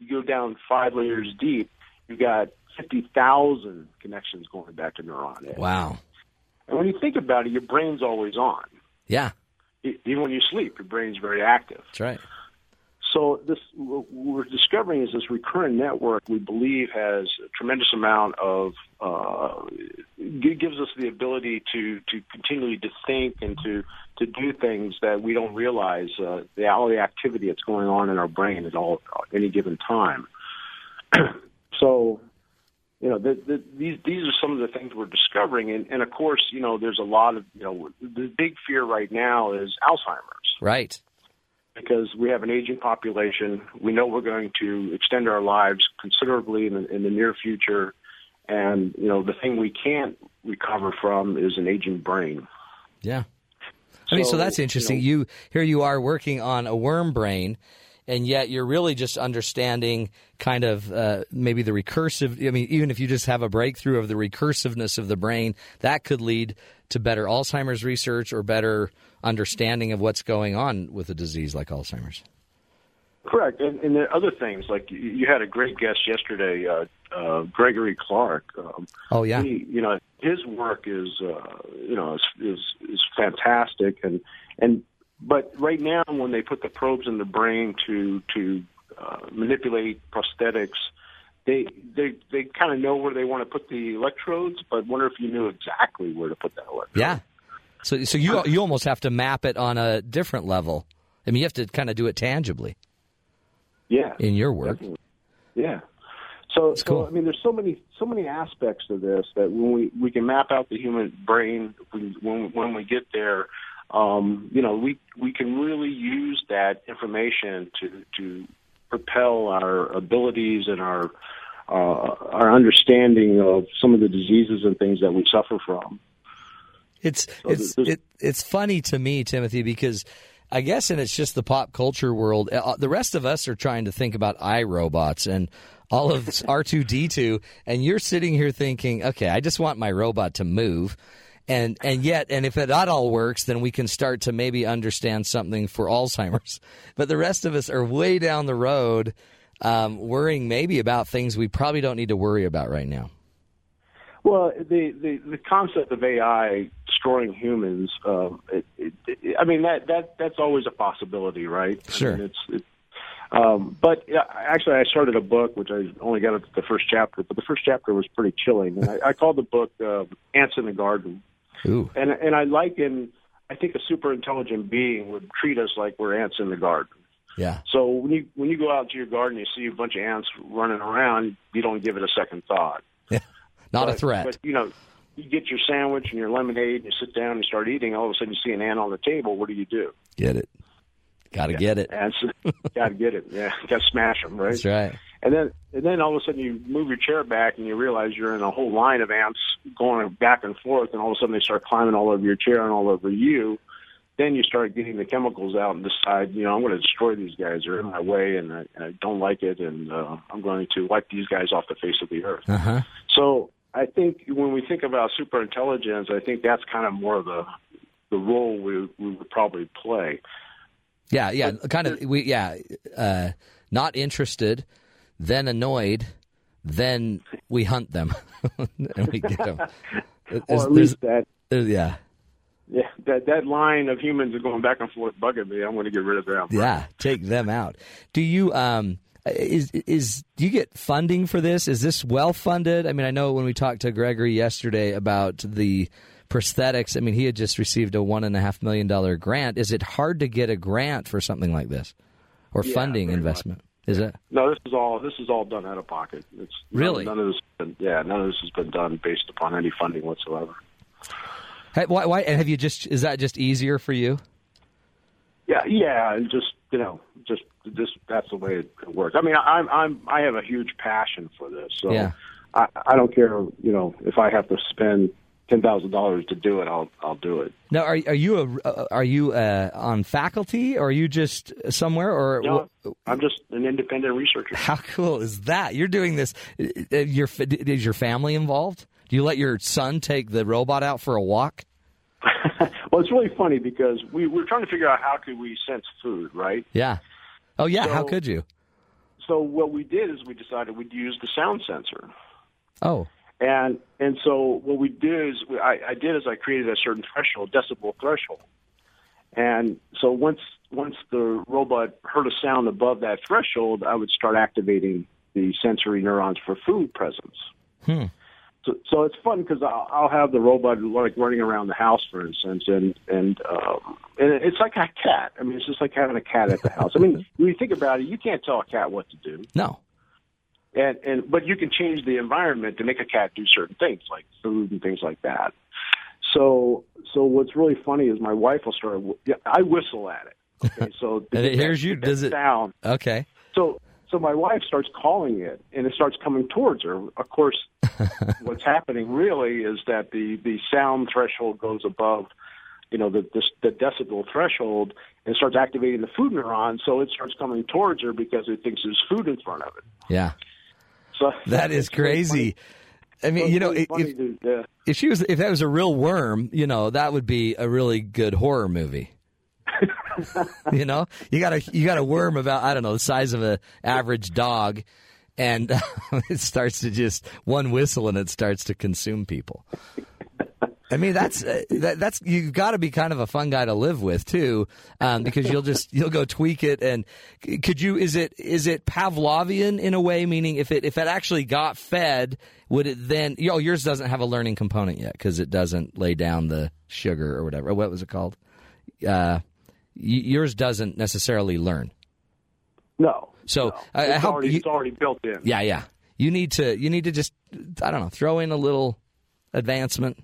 you go down five layers deep, you got 50,000 connections going back to neuron A. Wow. And when you think about it, your brain's always on. Yeah, Even when you sleep, your brain's very active. that's right. So this what we're discovering is this recurrent network we believe has a tremendous amount of uh, gives us the ability to to continually to think and to to do things that we don't realize uh, the all the activity that's going on in our brain at all at any given time. (clears throat) so you know, the, the, these these are some of the things we're discovering, and, and of course, you know, there's a lot of you know, the big fear right now is Alzheimer's Right. because we have an aging population. We know we're going to extend our lives considerably in the, in the near future, and you know, the thing we can't recover from is an aging brain. Yeah. I mean, so, So, that's interesting. you You, here you are working on a worm brain, and yet you're really just understanding kind of uh, maybe the recursive. I mean, even if you just have a breakthrough of the recursiveness of the brain, that could lead to better Alzheimer's research or better understanding of what's going on with a disease like Alzheimer's. Correct, and, and there are other things like you, you had a great guest yesterday, uh, uh, Gregory Clark. Um, Oh yeah, he, you know, his work is, uh, you know, is, is is fantastic, and and but right now when they put the probes in the brain to to uh, manipulate prosthetics, they they they kind of know where they want to put the electrodes, but wonder if you knew exactly where to put that electrode. yeah. So so you you almost have to map it on a different level. I mean, you have to kind of do it tangibly Yeah, in your work. Definitely. Yeah. So, cool. so I mean, there's so many so many aspects to this that when we we can map out the human brain when when, when we get there, um, you know, we we can really use that information to to propel our abilities and our uh, our understanding of some of the diseases and things that we suffer from. It's So it's it, it's funny to me, Timothy, because I guess, and it's just the pop culture world. uh, The rest of us are trying to think about iRobots and all of (laughs) R two D two, and you're sitting here thinking, okay, I just want my robot to move. And and yet, and if it not all works, then we can start to maybe understand something for Alzheimer's. (laughs) But the rest of us are way down the road um, worrying maybe about things we probably don't need to worry about right now. Well, the, the, the concept of AI destroying humans, um, it, it, it, I mean that that that's always a possibility, right? Sure. I mean, it's, it, um, but actually, I started a book which I only got up to the first chapter, but the first chapter was pretty chilling, and I, I called the book uh, "Ants in the Garden." Ooh. And and I liken, I think a super intelligent being would treat us like we're ants in the garden. Yeah. So when you when you go out to your garden, you see a bunch of ants running around. You don't give it a second thought. Yeah. Not but, a threat. But you know, you get your sandwich and your lemonade, and you sit down and start eating. All of a sudden, you see an ant on the table. What do you do? Get it. Got to get it. Ants, got to get it. Yeah, (laughs) got to smash them, right? That's right. And then and then all of a sudden you move your chair back and you realize you're in a whole line of ants going back and forth, and all of a sudden they start climbing all over your chair and all over you. Then you start getting the chemicals out and decide, you know, I'm going to destroy these guys. They're in my way, and I, I don't like it, and uh, I'm going to wipe these guys off the face of the earth. Uh-huh. So I think when we think about super intelligence, I think that's kind of more of the the role we we would probably play. Yeah, yeah, kind of. We yeah, uh, not interested, then annoyed, then we hunt them (laughs) and we get them. (laughs) or at least that. Yeah. Yeah, that that line of humans are going back and forth bugging me. I'm going to get rid of them. Yeah, take them out. Do you um is is do you get funding for this? Is this well funded? I mean, I know when we talked to Gregory yesterday about the prosthetics. I mean, he had just received a one and a half million dollar grant. Is it hard to get a grant for something like this, or Yeah, funding investment? Is it? No, this is all this is all done out of pocket. It's Really? none, none of this. Been, yeah, none of this has been done based upon any funding whatsoever. Hey, why, why? And have you just? Is that just easier for you? Yeah, yeah, and just you know, just just that's the way it works. I mean, I'm I'm I have a huge passion for this, so Yeah. I I don't care. You know, if I have to spend ten thousand dollars to do it, I'll I'll do it. Now, are are you a uh, are you uh, on faculty, or are you just somewhere, or No, I'm just an independent researcher. How cool is that? You're doing this. uh, Your is your family involved? Do you let your son take the robot out for a walk? (laughs) well, it's really funny because we we're trying to figure out how could we sense food, right? Yeah. Oh yeah. How could you? So what we did is we decided we'd use the sound sensor. Oh. And and so what we did is I, I did is I created a certain threshold, decibel threshold. And so once once the robot heard a sound above that threshold, I would start activating the sensory neurons for food presence. Hmm. So, so it's fun because I'll, I'll have the robot like running around the house, for instance, and and um, and it's like a cat. I mean, it's just like having a cat at the house. I mean, (laughs) when you think about it, you can't tell a cat what to do. No. And and but you can change the environment to make a cat do certain things like food and things like that. So so what's really funny is my wife will start. I whistle at it. Okay, so (laughs) And it hears you. Does it? sound? Okay. So so my wife starts calling it, and it starts coming towards her. Of course, (laughs) what's happening really is that the the sound threshold goes above, you know, the the, the decibel threshold, and starts activating the food neuron. So it starts coming towards her because it thinks there's food in front of it. Yeah. So (laughs) That is (laughs) crazy. I mean, you know, if, yeah. if she was, if that was a real worm, you know, that would be a really good horror movie. (laughs) you know, you got a you got a worm about I don't know the size of an average dog, and it starts to just one whistle and it starts to consume people. I mean, that's uh, that, that's you've got to be kind of a fun guy to live with too, um, because you'll just you'll go tweak it. And could you? Is it is it Pavlovian in a way? Meaning, if it if it actually got fed, would it then? Oh, yours doesn't have a learning component yet because it doesn't lay down the sugar or whatever. What was it called? Uh, yours doesn't necessarily learn. No. So no. I, it's, already, you- it's already built in. yeah, yeah. You need to you need to just I don't know throw in a little advancement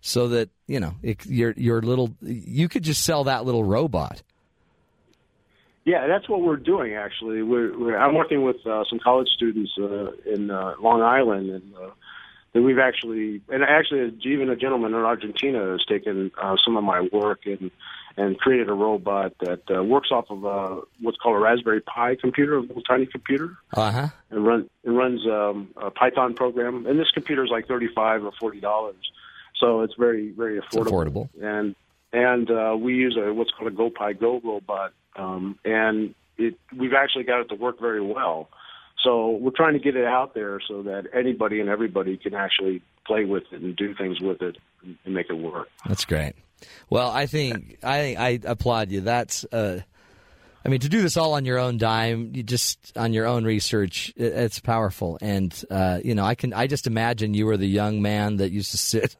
so that you know it, your your little you could just sell that little robot. Yeah, that's what we're doing. Actually, we're, we're I'm working with uh, some college students uh, in uh, Long Island, and uh, that we've actually, and actually, even a gentleman in Argentina has taken uh, some of my work and and created a robot that uh, works off of uh, what's called a Raspberry Pi computer, a little tiny computer, Uh huh. and run it runs um, a Python program. And this computer is like thirty five or forty dollars, so it's very very affordable. affordable. And and uh, we use a what's called a GoPiGo robot, um, and it we've actually got it to work very well. So we're trying to get it out there so that anybody and everybody can actually play with it and do things with it and make it work. That's great. Well, I think I think I applaud you. That's uh, I mean, to do this all on your own dime, you just on your own research, it, it's powerful. And uh, you know, I can I just imagine you were the young man that used to sit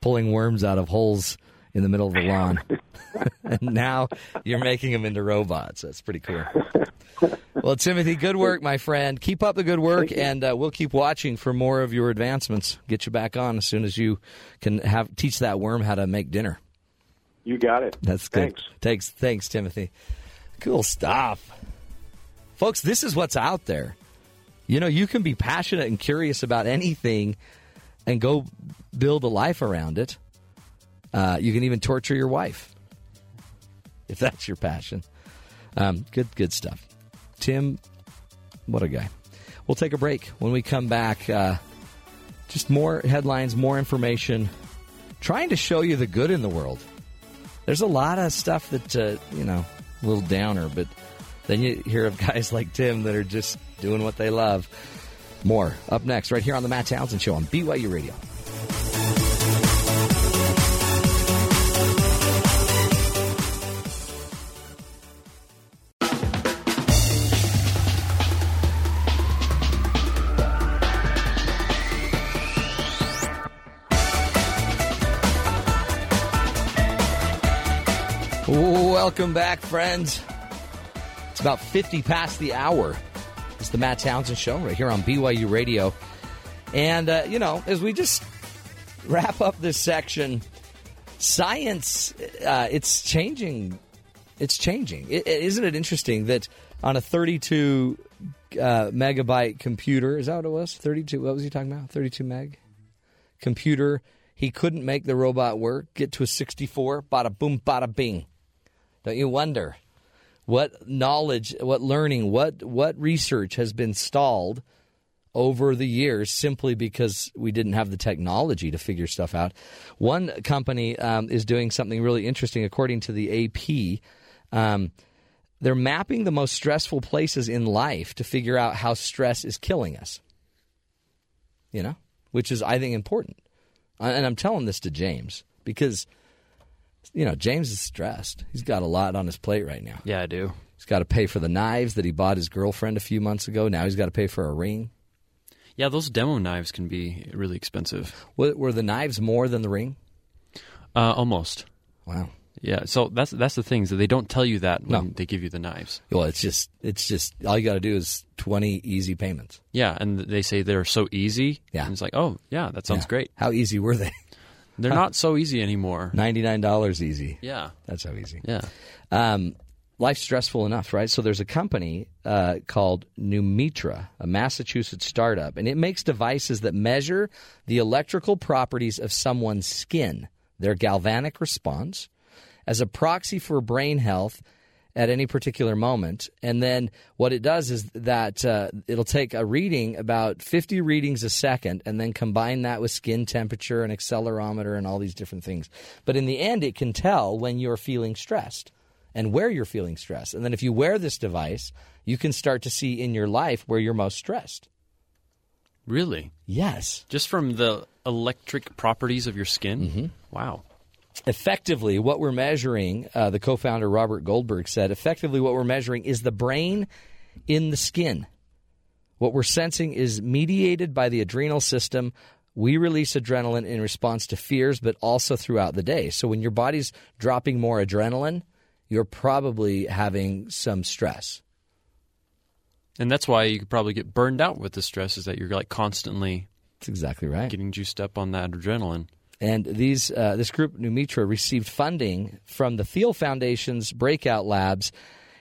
pulling worms out of holes in the middle of the lawn, and (laughs) (laughs) now you're making them into robots. That's pretty cool. Well, Timothy, good work, my friend. Keep up the good work, and uh, we'll keep watching for more of your advancements. Get you back on as soon as you can have teach that worm how to make dinner. You got it. That's good. Thanks. Thanks, thanks, Timothy. Cool stuff, folks. This is what's out there. You know, you can be passionate and curious about anything, and go build a life around it. Uh, you can even torture your wife if that's your passion. Um, good, good stuff. Tim, what a guy. We'll take a break. When we come back, uh, just more headlines, more information, trying to show you the good in the world. There's a lot of stuff that, uh, you know, a little downer, but then you hear of (laughs) guys like Tim that are just doing what they love. More up next, right here on the Matt Townsend Show on BYU Radio. Welcome back, friends. It's about 50 past the hour. It's the Matt Townsend Show right here on BYU Radio. And, uh, you know, as we just wrap up this section, science, uh, it's changing. It's changing. is isn't it interesting that on a 32 uh, megabyte computer, is that what it was? 32, what was he talking about? 32 meg computer. He couldn't make the robot work, get to a 64, bada boom, bada bing. Don't you wonder what knowledge, what learning, what what research has been stalled over the years simply because we didn't have the technology to figure stuff out? One company um, is doing something really interesting, according to the AP. Um, they're mapping the most stressful places in life to figure out how stress is killing us. You know, which is I think important, and I'm telling this to James because you know, James is stressed. He's got a lot on his plate right now. Yeah, I do. He's got to pay for the knives that he bought his girlfriend a few months ago. Now he's got to pay for a ring. Yeah, those demo knives can be really expensive. Were, were the knives more than the ring? Uh, almost. Wow. Yeah, so that's that's the thing is that they don't tell you that when No. they give you the knives. Well, it's just it's just all you got to do is twenty easy payments. Yeah, and they say they're so easy. Yeah. and it's like, oh yeah, that sounds Yeah. great. How easy were they? (laughs) They're not so easy anymore. Ninety nine dollars easy. Yeah, That's how easy. yeah. Um, life's stressful enough, right? So there's a company uh, called Neumitra, a Massachusetts startup, and it makes devices that measure the electrical properties of someone's skin, their galvanic response, as a proxy for brain health at any particular moment. And then what it does is that uh, it'll take a reading, about 50 readings a second, and then combine that with skin temperature and accelerometer and all these different things. But in the end, it can tell when you're feeling stressed and where you're feeling stressed. And then if you wear this device, you can start to see in your life where you're most stressed. Really? Yes. Just from the electric properties of your skin? Mm-hmm. Wow. Effectively what we're measuring uh, the co-founder robert goldberg said effectively what we're measuring is the brain in the skin. What we're sensing is mediated by the adrenal system. We release adrenaline in response to fears but also throughout the day. So when your body's dropping more adrenaline you're probably having some stress. And that's why you could probably get burned out with the stress is that you're like constantly that's exactly right. getting juiced up on that adrenaline. And these uh, this group, Neumitra, received funding from the Thiel Foundation's Breakout Labs,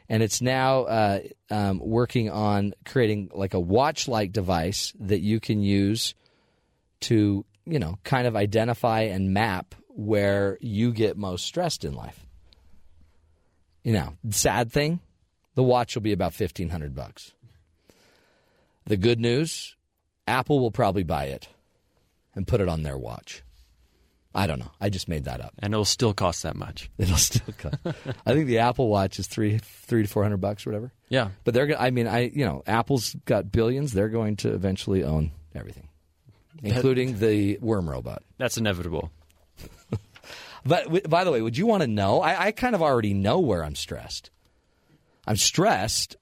and it's now uh, um, working on creating like a watch-like device that you can use to, you know, kind of identify and map where you get most stressed in life. You know, sad thing, the watch will be about fifteen hundred bucks. The good news, Apple will probably buy it and put it on their watch. I don't know. I just made that up. And it'll still cost that much. (laughs) It'll still cost. I think the Apple Watch is three three to four hundred bucks or whatever. Yeah. But they're. I mean, I you know, Apple's got billions. They're going to eventually own everything, including the worm robot. That's inevitable. (laughs) But by the way, would you want to know? I, I kind of already know where I'm stressed. I'm stressed.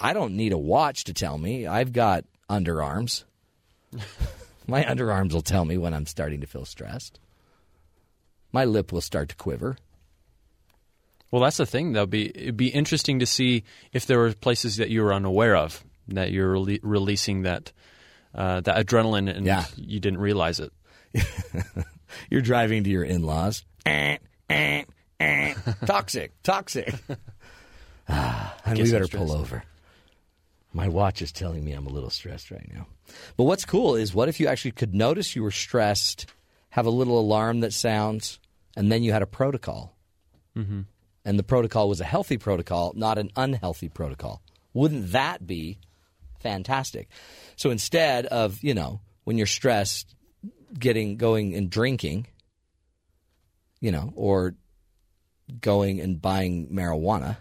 I don't need a watch to tell me. I've got underarms. (laughs) My underarms will tell me when I'm starting to feel stressed. My lip will start to quiver. Well, that's the thing. That'll be it'd be interesting to see if there were places that you were unaware of that you're rele- releasing that uh, that adrenaline and Yeah. you didn't realize it. (laughs) You're driving to your in-laws. Eh, eh, eh. toxic, toxic. (laughs) Ah, and we better pull over. My watch is telling me I'm a little stressed right now. But what's cool is what if you actually could notice you were stressed, have a little alarm that sounds, and then you had a protocol. Mm-hmm. And the protocol was a healthy protocol, not an unhealthy protocol. Wouldn't that be fantastic? So instead of, you know, when you're stressed, getting going and drinking, you know, or going and buying marijuana,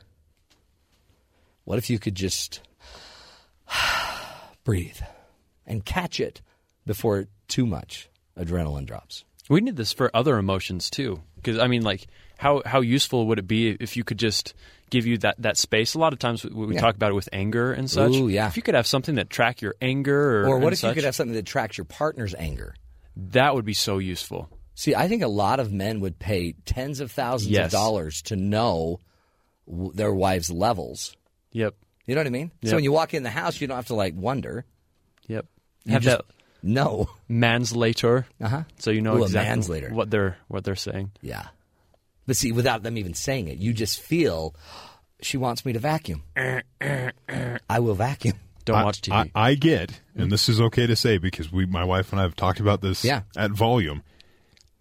what if you could just (sighs) breathe and catch it before too much adrenaline drops? We need this for other emotions too, because I mean, like, how how useful would it be if you could just give you that, that space? A lot of times we, we Yeah. talk about it with anger and such. Ooh, yeah. If you could have something that track your anger, or Or what if you could have something that tracks your partner's anger? that would be so useful. See, I think a lot of men would pay tens of thousands Yes. of dollars to know their wives' levels. Yep. You know what I mean? Yep. So when you walk in the house, you don't have to like wonder. Yep. You have just that know. manslator. Uh-huh. So you know Ooh, exactly manslator. what they're what they're saying. Yeah. But see, without them even saying it, you just feel she wants me to vacuum. I will vacuum. Don't I- watch TV. I, I get, and this is okay to say because we, my wife and I have talked about this Yeah. at volume.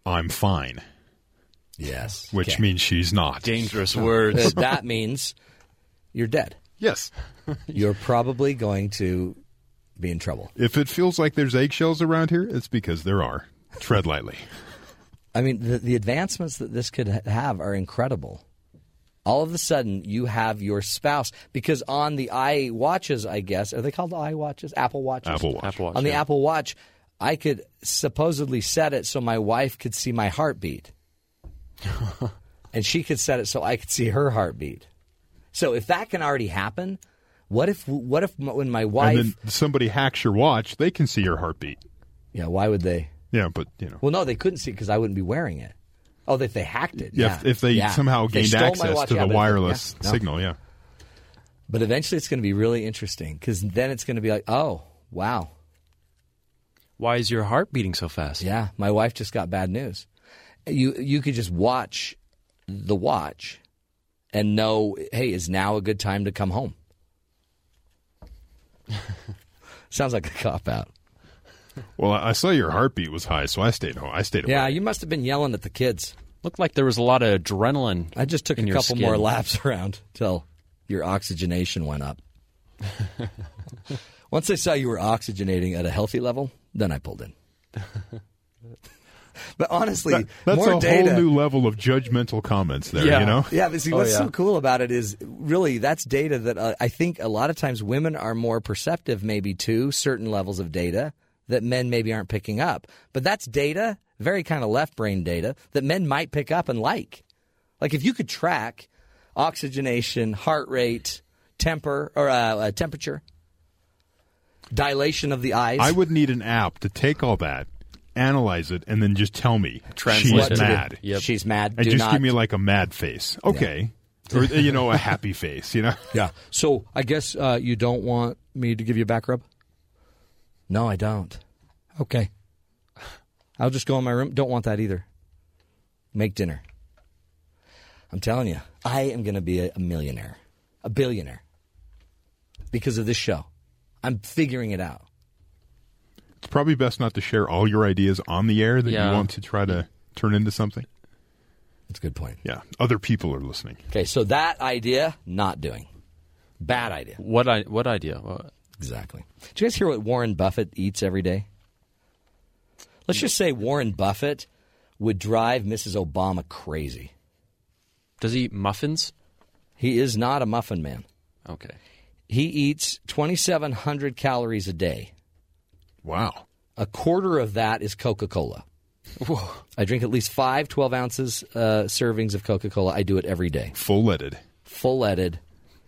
I'm fine, Yes. which Okay. means she's not. Dangerous (laughs) Uh, words. that means you're dead. Yes. You're probably going to be in trouble. If it feels like there's eggshells around here, it's because there are. Tread lightly. (laughs) I mean, the, the advancements that this could have are incredible. All of a sudden, you have your spouse because on the i watches, I guess, are they called i watches? Apple watches. Apple Watch. Apple Watch. on the yeah. Apple Watch, I could supposedly set it so my wife could see my heartbeat, (laughs) and she could set it so I could see her heartbeat. So if that can already happen, what if what if when my wife? And then somebody hacks your watch, they can see your heartbeat. yeah, why would they? Yeah, but you know. Well, no, they couldn't see because I wouldn't be wearing it. Oh, if they hacked it. Yeah, Yeah, if, if they Yeah. somehow If they gained stole access watch, to yeah, the but if they- wireless yeah, no. signal, yeah. But eventually, it's going to be really interesting because then it's going to be like, oh, wow, Why is your heart beating so fast? yeah, my wife just got bad news. You you could just watch the watch and know, hey, is now a good time to come home? (laughs) Sounds like a cop out. Well, I I saw your heartbeat was high, so I stayed home. I stayed away. Yeah, you must have been yelling at the kids. Looked like there was a lot of adrenaline. I just took in a your couple skin. more laps (laughs) around till your oxygenation went up. (laughs) Once I saw you were oxygenating at a healthy level, then I pulled in. (laughs) but honestly, That- that's more a data. whole new level of judgmental comments there, Yeah. you know? Yeah, but see, Oh, what's so cool about it is really that's data that uh, I think a lot of times women are more perceptive, maybe to certain levels of data that men maybe aren't picking up. But that's data, very kind of left brain data that men might pick up and like. Like if you could track oxygenation, heart rate, temper or uh, uh, temperature, dilation of the eyes. I would need an app to take all that, analyze it, and then just tell me Translate she's it. mad. Yep. She's mad. And Do just not. give me like a mad face. Okay. or, you know, a happy (laughs) face, you know? Yeah. So I guess uh, you don't want me to give you a back rub? No, I don't. Okay. I'll just go in my room. Don't want that either. Make dinner. I'm telling you, I am going to be a, a millionaire, a billionaire because of this show. I'm figuring it out. It's probably best not to share all your ideas on the air that Yeah. you want to try to turn into something. That's a good point. Yeah. Other people are listening. Okay, so that idea, not doing. Bad idea. What I what idea? What- Exactly. Did you guys hear what Warren Buffett eats every day? Let's just say Warren Buffett would drive Mrs. Obama crazy. Does he eat muffins? He is not a muffin man. Okay. He eats 2,700 calories a day. Wow. A quarter of that is Coca Cola. I drink at least five 12 ounces uh, servings of Coca Cola. I do it every day. Full leaded. Full leaded.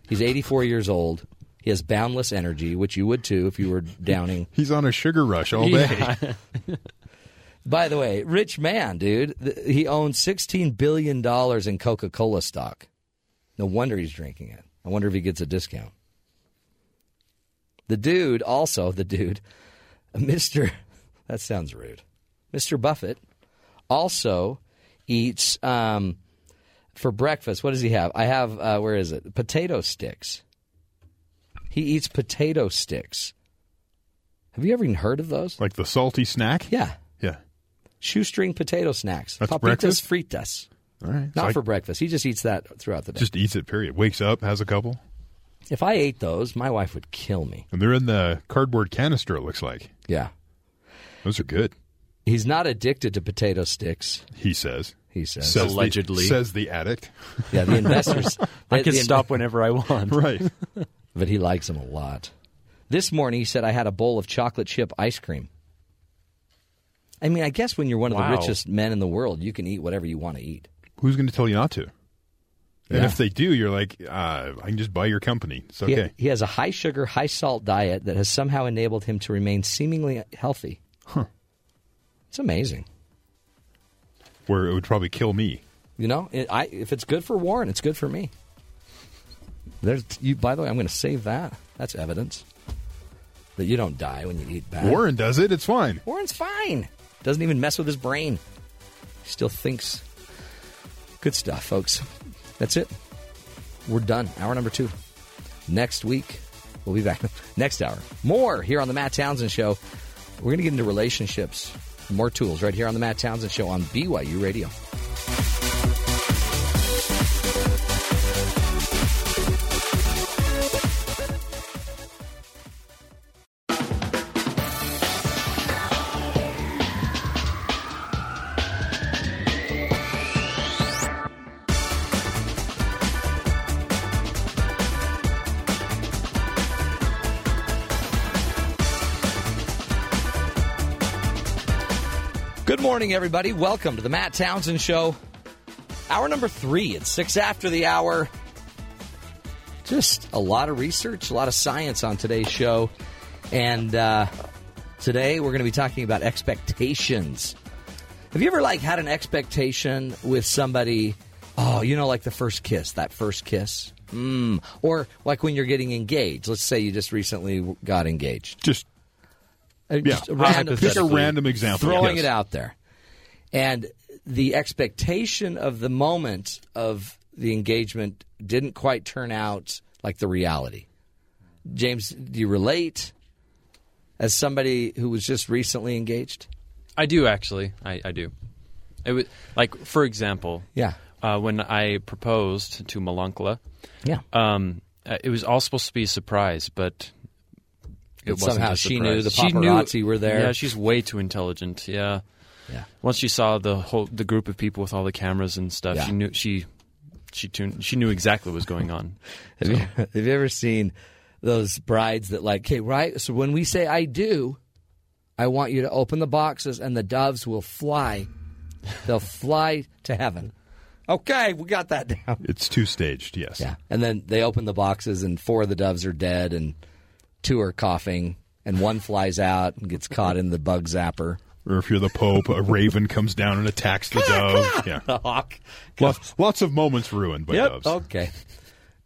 He's 84 years old. He has boundless energy, which you would too if you were downing. (laughs) He's on a sugar rush all day. (laughs) By the way, rich man, dude. He owns $16 billion in Coca Cola stock. No wonder he's drinking it. I wonder if he gets a discount. The dude, also, the dude, (laughs) Mr. That sounds rude. Mr. Buffett also eats um, for breakfast. What does he have? I have, uh, where is it? Potato sticks. He eats potato sticks. Have you ever even heard of those? Like the salty snack? Yeah. Yeah. Shoestring potato snacks. That's Papitas breakfast? fritas. All right. Not So I- for breakfast. He just eats that throughout the day. Just eats it, period. Wakes up, has a couple. If I ate those, my wife would kill me. And they're in the cardboard canister, it looks like. Yeah. Those are good, He's not addicted to potato sticks, he says. he says. Says the- Allegedly. says the addict. yeah, the investors. (laughs) I can the- stop whenever I want. right. (laughs) But he likes them a lot. This morning, he said, I had a bowl of chocolate chip ice cream. I mean, I guess when you're one of the richest men in the world, you can eat whatever you want to eat. Who's going to tell you not to? And Yeah. if they do, you're like, uh, I can just buy your company. It's He- okay. He, has a high sugar, high salt diet that has somehow enabled him to remain seemingly healthy. Huh. It's amazing. Where it would probably kill me. You know, it, I, if it's good for Warren, it's good for me. There's, you, by the way, I'm going to save that. That's evidence that you don't die when you eat bad. Warren does it. It's fine. Warren's fine. Doesn't even mess with his brain. He still thinks. Good stuff, folks. That's it. We're done. Hour number two. Next week, we'll be back. (laughs) Next hour. More here on The Matt Townsend Show. We're going to get into relationships. More tools right here on The Matt Townsend Show on BYU Radio. Morning, everybody. Welcome to the Matt Townsend Show. Hour number three. It's six after the hour. Just a lot of research, a lot of science on today's show. And uh, today we're going to be talking about expectations. Have you ever like had an expectation with somebody? Oh, you know, like the first kiss, that first kiss, mm. or like when you're getting engaged. Let's say you just recently got engaged. Just Uh, Yeah, just a random, pick a random example. throwing yes. it out there, and the expectation of the moment of the engagement didn't quite turn out like the reality. James, do you relate as somebody who was just recently engaged? I do actually. I, I do. It was like, for example, Yeah. uh, when I proposed to Malankla, Yeah. um, uh, it was all supposed to be a surprise, but it But wasn't somehow she knew the paparazzi were there. Yeah, she's way too intelligent. Yeah. Yeah. Once she saw the whole the group of people with all the cameras and stuff, Yeah. she knew she she tuned, she knew exactly what was going on. (laughs) Have, you, (laughs) have you ever seen those brides that like, okay, right? So when we say I do, I want you to open the boxes and the doves will fly. They'll (laughs) fly to heaven. Okay, we got that down. It's two staged, yes. Yeah. And then they open the boxes and four of the doves are dead and two are coughing and one flies out and gets caught in the bug zapper. Or if you're the Pope, a raven comes down and attacks the dove. Yeah. The hawk. Lots, lots of moments ruined by Yep. doves. Okay.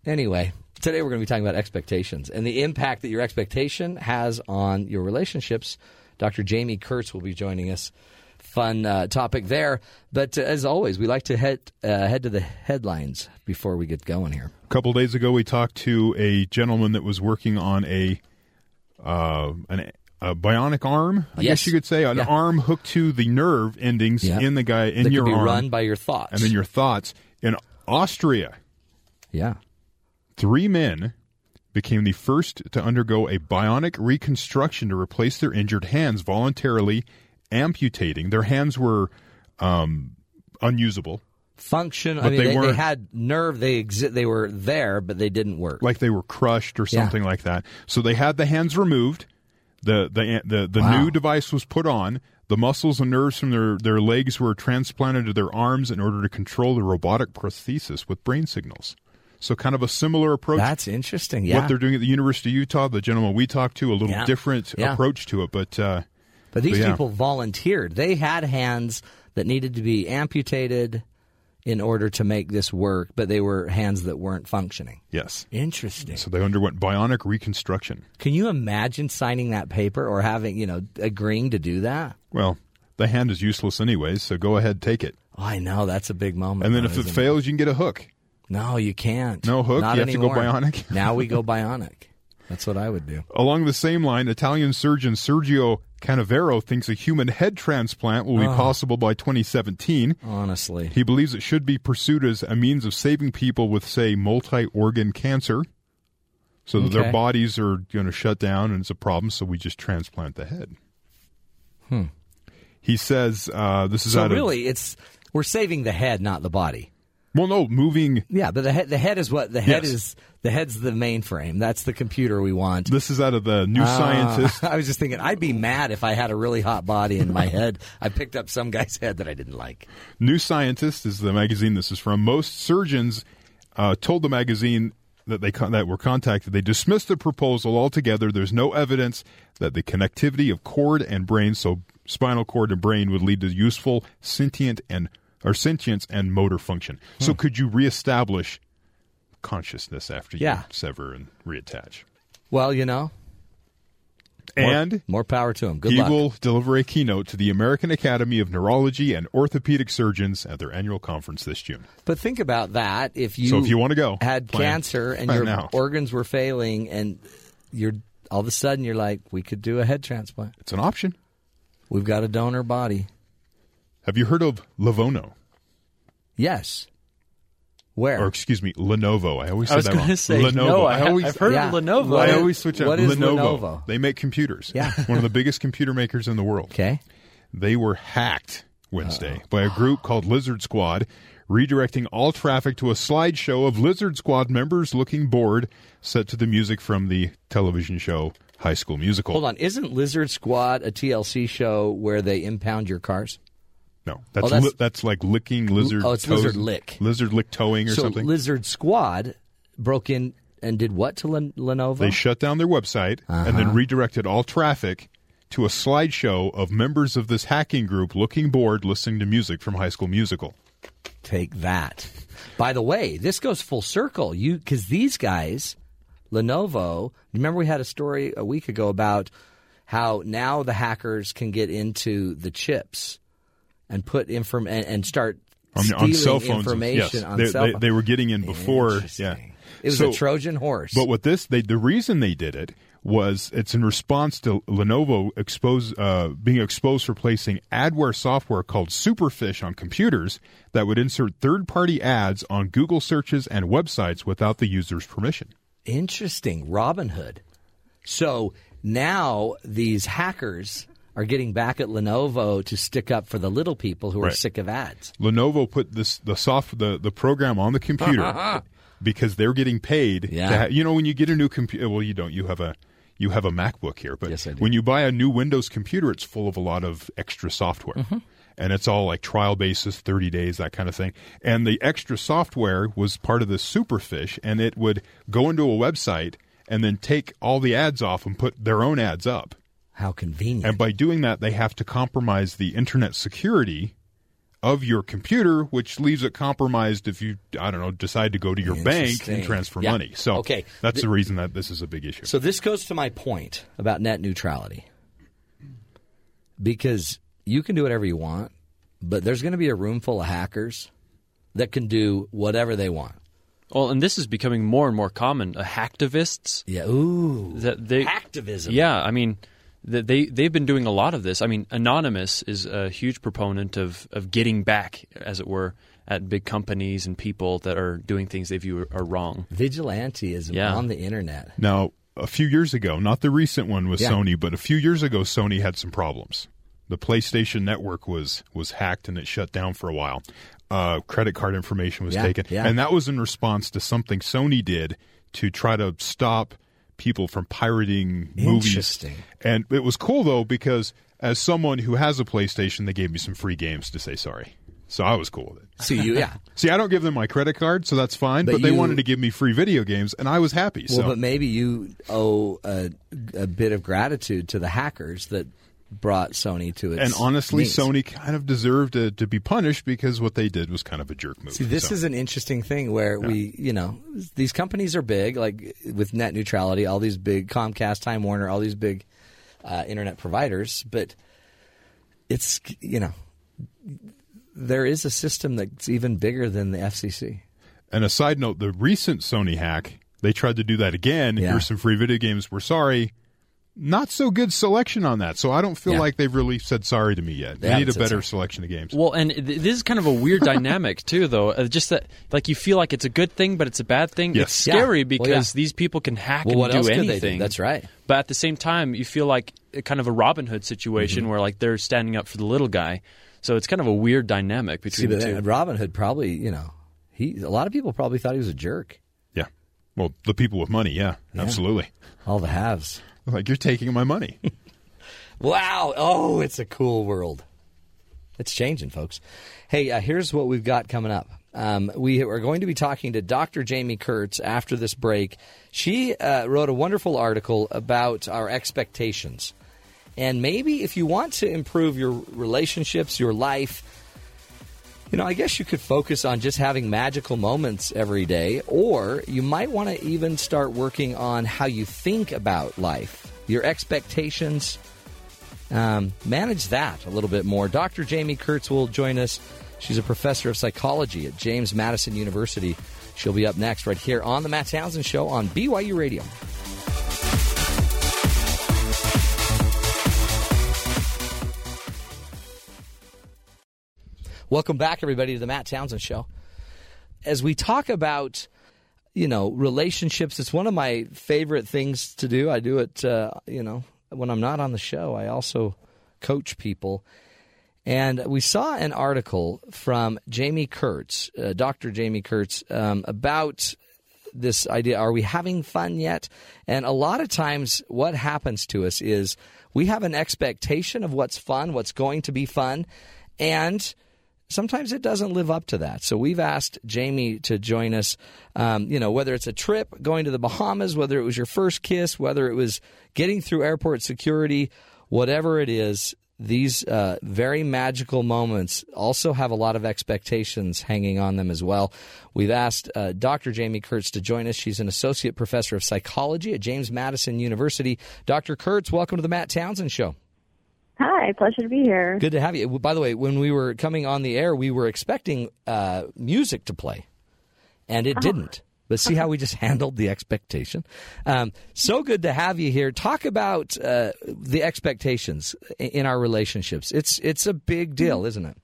Anyway, today we're going to be talking about expectations and the impact that your expectation has on your relationships. Dr. Jaime Kurtz will be joining us. Fun uh, topic there. But uh, as always, we like to head uh, head to the headlines before we get going here. A couple days ago, we talked to a gentleman that was working on a uh, an, a bionic arm. I Yes. guess you could say an Yeah. arm hooked to the nerve endings Yeah. in the guy in that your can be arm, run by your thoughts. and then your thoughts. In Austria, yeah. three men became the first to undergo a bionic reconstruction to replace their injured hands, voluntarily amputating. Their hands were um, unusable, Function. I But mean, they they, they had nerve. They exi- They were there, but they didn't work. like they were crushed or Yeah. something like that. So they had the hands removed. The the the, the Wow. new device was put on. The muscles and nerves from their, their legs were transplanted to their arms in order to control the robotic prosthesis with brain signals. So kind of a similar approach. That's interesting. Yeah. What they're doing at the University of Utah, the gentleman we talked to, a little Yeah. different Yeah. approach to it, but uh, But these But yeah. people volunteered. They had hands that needed to be amputated in order to make this work, but they were hands that weren't functioning. yes. Interesting. So they underwent bionic reconstruction. Can you imagine signing that paper or having, you know, agreeing to do that? Well, the hand is useless anyways, so go ahead, take it. Oh, I know that's a big moment. And then though, if it fails, you can get a hook. no, you can't. No hook? Not You have to go bionic? now we go bionic. (laughs) That's what I would do. Along the same line, Italian surgeon Sergio Canavero thinks a human head transplant will be Oh. possible by 2017. Honestly, He believes it should be pursued as a means of saving people with, say, multi organ cancer. So Okay. their bodies are going to shut down and it's a problem, so we just transplant the head. Hmm. He says uh, this is so out really, it's we're saving the head, not the body. Well, no, moving. Yeah, but the head, the head is what the head Yes. is. The head's the mainframe. That's the computer we want. This is out of the New Ah, Scientist. (laughs) I was just thinking, I'd be mad if I had a really hot body in my head. I picked up some guy's head that I didn't like. New Scientist is the magazine this is from. Most surgeons uh, told the magazine that they con- that were contacted they dismissed the proposal altogether. There's no evidence that the connectivity of cord and brain, so spinal cord and brain, would lead to useful sentient and or sentience and motor function. So hmm. could you reestablish consciousness after you Yeah. sever and reattach? Well, you know, And more power to him. Good he luck. will deliver a keynote to the American Academy of Neurology and Orthopedic Surgeons at their annual conference this June. But think about that. If you So if you wanna go, had plan- cancer and your now. organs were failing, and you're all of a sudden you're like, we could do a head transplant. It's an option. We've got a donor body. Have you heard of Livono? Yes. Where? Or excuse me, Lenovo. I always I say was that gonna wrong. say, Lenovo. no, I I always I've heard Yeah. of Lenovo. What I always switch out. what is Lenovo. Lenovo? They make computers. Yeah. (laughs) One of the biggest computer makers in the world. Okay. They were hacked Wednesday by a group called Lizard Squad, redirecting all traffic to a slideshow of Lizard Squad members looking bored, set to the music from the television show High School Musical. Hold on. Isn't Lizard Squad a TLC show where they impound your cars? No, that's Oh, that's- li- that's like licking lizard. Oh, it's toes- lizard lick. Lizard lick towing or so something. Lizard Squad broke in and did what to Len- Lenovo? They shut down their website and Uh-huh. then redirected all traffic to a slideshow of members of this hacking group looking bored listening to music from High School Musical. Take that. By the way, this goes full circle. You because these guys, Lenovo. Remember, we had a story a week ago about how now the hackers can get into the chips and put inform and, and start On, stealing on cell phones, information yes, on they, cell they, phones. they were getting in before. Yeah, It was So- a Trojan horse. But with this, they the reason they did it was it's in response to Lenovo expose uh, being exposed for placing adware software called Superfish on computers that would insert third-party ads on Google searches and websites without the user's permission. Interesting. Robinhood. So now these hackers are getting back at Lenovo to stick up for the little people who are Right. sick of ads. Lenovo put this the soft the, the program on the computer (laughs) because they're getting paid. Yeah. To ha- you know, when you get a new computer, well, you don't. You have a you have a MacBook here, but Yes, when you buy a new Windows computer, it's full of a lot of extra software. Mm-hmm. And it's all like trial basis, 30 days, that kind of thing. And the extra software was part of the Superfish, and it would go into a website and then take all the ads off and put their own ads up. How convenient. And by doing that, they have to compromise the internet security of your computer, which leaves it compromised if you, I don't know, decide to go to your bank and transfer Yeah. money. So Okay. that's Th- the reason that this is a big issue. So this goes to my point about net neutrality. Because you can do whatever you want, but there's going to be a room full of hackers that can do whatever they want. Well, and this is becoming more and more common. Uh, hacktivists. Yeah. Ooh. That they Hacktivism. Yeah, I mean, th- they they've been doing a lot of this. I mean, Anonymous is a huge proponent of of getting back, as it were, at big companies and people that are doing things they view are wrong. Vigilanteism Yeah. on the internet. Now, a few years ago, not the recent one with Yeah. Sony, but a few years ago, Sony had some problems. the PlayStation Network was was hacked and it shut down for a while. Uh, credit card information was Yeah, taken, yeah. and that was in response to something Sony did to try to stop people from pirating movies. And it was cool though because as someone who has a PlayStation, they gave me some free games to say sorry. So I was cool with it. See you, yeah. (laughs) See, I don't give them my credit card, so that's fine. But But, they you- wanted to give me free video games, and I was happy. Well, so but maybe you owe a, a bit of gratitude to the hackers that brought Sony to its and honestly, knees. Sony kind of deserved to, to be punished because what they did was kind of a jerk move. See, this So- is an interesting thing where we, you know, these companies are big, like with net neutrality, all these big Comcast, Time Warner, all these big uh, internet providers, but it's, you know, there is a system that's even bigger than the FCC. And a side note: the recent Sony hack, they tried to do that again. Yeah. Here's some free video games. We're sorry. Not so good selection on that, so I don't feel Yeah. like they've really said sorry to me yet. They They need a better sorry. selection of games. Well, and th- this is kind of a weird (laughs) dynamic too, though. Uh, just that, like, you feel like it's a good thing, but it's a bad thing. Yes. It's Yeah. scary Well, because yeah. these people can hack Well, and what do else could they do? anything. That's right. But at the same time, you feel like a kind of a Robin Hood situation Mm-hmm. where like they're standing up for the little guy. So it's kind of a weird dynamic See, between but the two. Robin Hood probably, you know, he a lot of people probably thought he was a jerk. yeah. Well, the people with money, yeah, absolutely. All the haves. Like you're taking my money. (laughs) Wow. Oh, it's a cool world. It's changing, folks. Hey, uh, here's what we've got coming up. Um, we are going to be talking to Dr. Jaime Kurtz after this break. She uh, wrote a wonderful article about our expectations. And maybe if you want to improve your relationships, your life, you know, I guess you could focus on just having magical moments every day, or you might want to even start working on how you think about life, your expectations. Um, manage that a little bit more. Dr. Jaime Kurtz will join us. She's a professor of psychology at James Madison University. She'll be up next right here on The Matt Townsend Show on BYU Radio. Welcome back, everybody, to the Matt Townsend Show. As we talk about, you know, relationships, it's one of my favorite things to do. I do it, uh, you know, when I'm not on the show. I also coach people. And we saw an article from Jaime Kurtz, uh, Dr. Jaime Kurtz, um, about this idea are we having fun yet? And a lot of times, what happens to us is we have an expectation of what's fun, what's going to be fun, and sometimes it doesn't live up to that. So we've asked Jaime to join us. Um, you know, whether it's a trip going to the Bahamas, whether it was your first kiss, whether it was getting through airport security, whatever it is. These uh, very magical moments also have a lot of expectations hanging on them as well. We've asked uh, Dr. Jaime Kurtz to join us. She's an associate professor of psychology at James Madison University. Dr. Kurtz, welcome to the Matt Townsend Show. Hi, pleasure to be here. Good to have you. By the way, when we were coming on the air, we were expecting uh, music to play, and it didn't. But see how we just (laughs) handled the expectation. Um, so good to have you here. Talk about uh, the expectations in our relationships. It's it's a big deal, isn't it?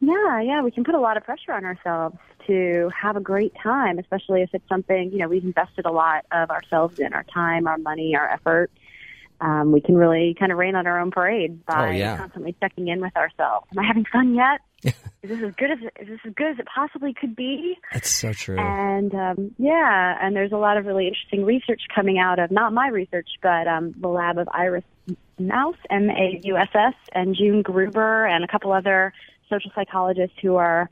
Yeah, yeah, we can put a lot of pressure on ourselves to have a great time, especially if it's something, you know, we've invested a lot of ourselves in our time, our money, our effort. Um, we can really kind of rain on our own parade by Oh, yeah. constantly checking in with ourselves. Am I having fun yet? (laughs) is this as good as is this as good as it possibly could be? That's so true. And um, yeah, and there's a lot of really interesting research coming out of not my research, but um, the lab of Iris Mauss, M A U S S, and June Gruber, and a couple other social psychologists who are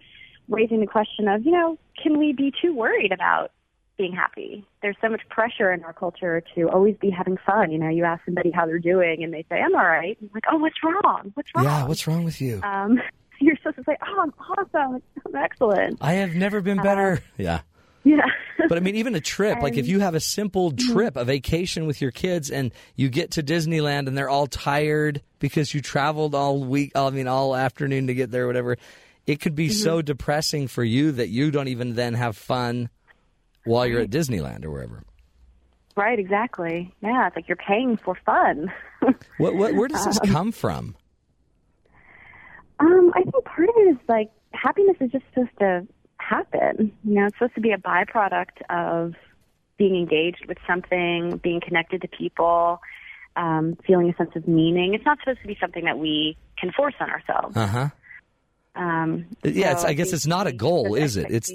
raising the question of, you know, can we be too worried about being happy? There's so much pressure in our culture to always be having fun. You know, you ask somebody how they're doing, and they say, "I'm all right." I'm like, "Oh, what's wrong? What's wrong?" Yeah, what's wrong with you? um, (laughs) you're supposed to say, "Oh, I'm awesome. I'm excellent." I have never been better. (laughs) yeah. Yeah. But I mean, even a trip, like if you have a simple Mm-hmm. trip, a vacation with your kids, and you get to Disneyland and they're all tired because you traveled all week, I mean, all afternoon to get there, whatever, it could be so Mm-hmm. depressing for you that you don't even then have fun while you're at Disneyland or wherever. Right, exactly. Yeah, it's like you're paying for fun. (laughs) What, what, where does this come from? um, I think part of it is like happiness is just supposed to happen. You know, it's supposed to be a byproduct of being engaged with something, being connected to people. um, feeling a sense of meaning. It's not supposed to be something that we can force on ourselves. Uh huh. Um, Yeah, it's, so I guess it's not a goal, is it? It's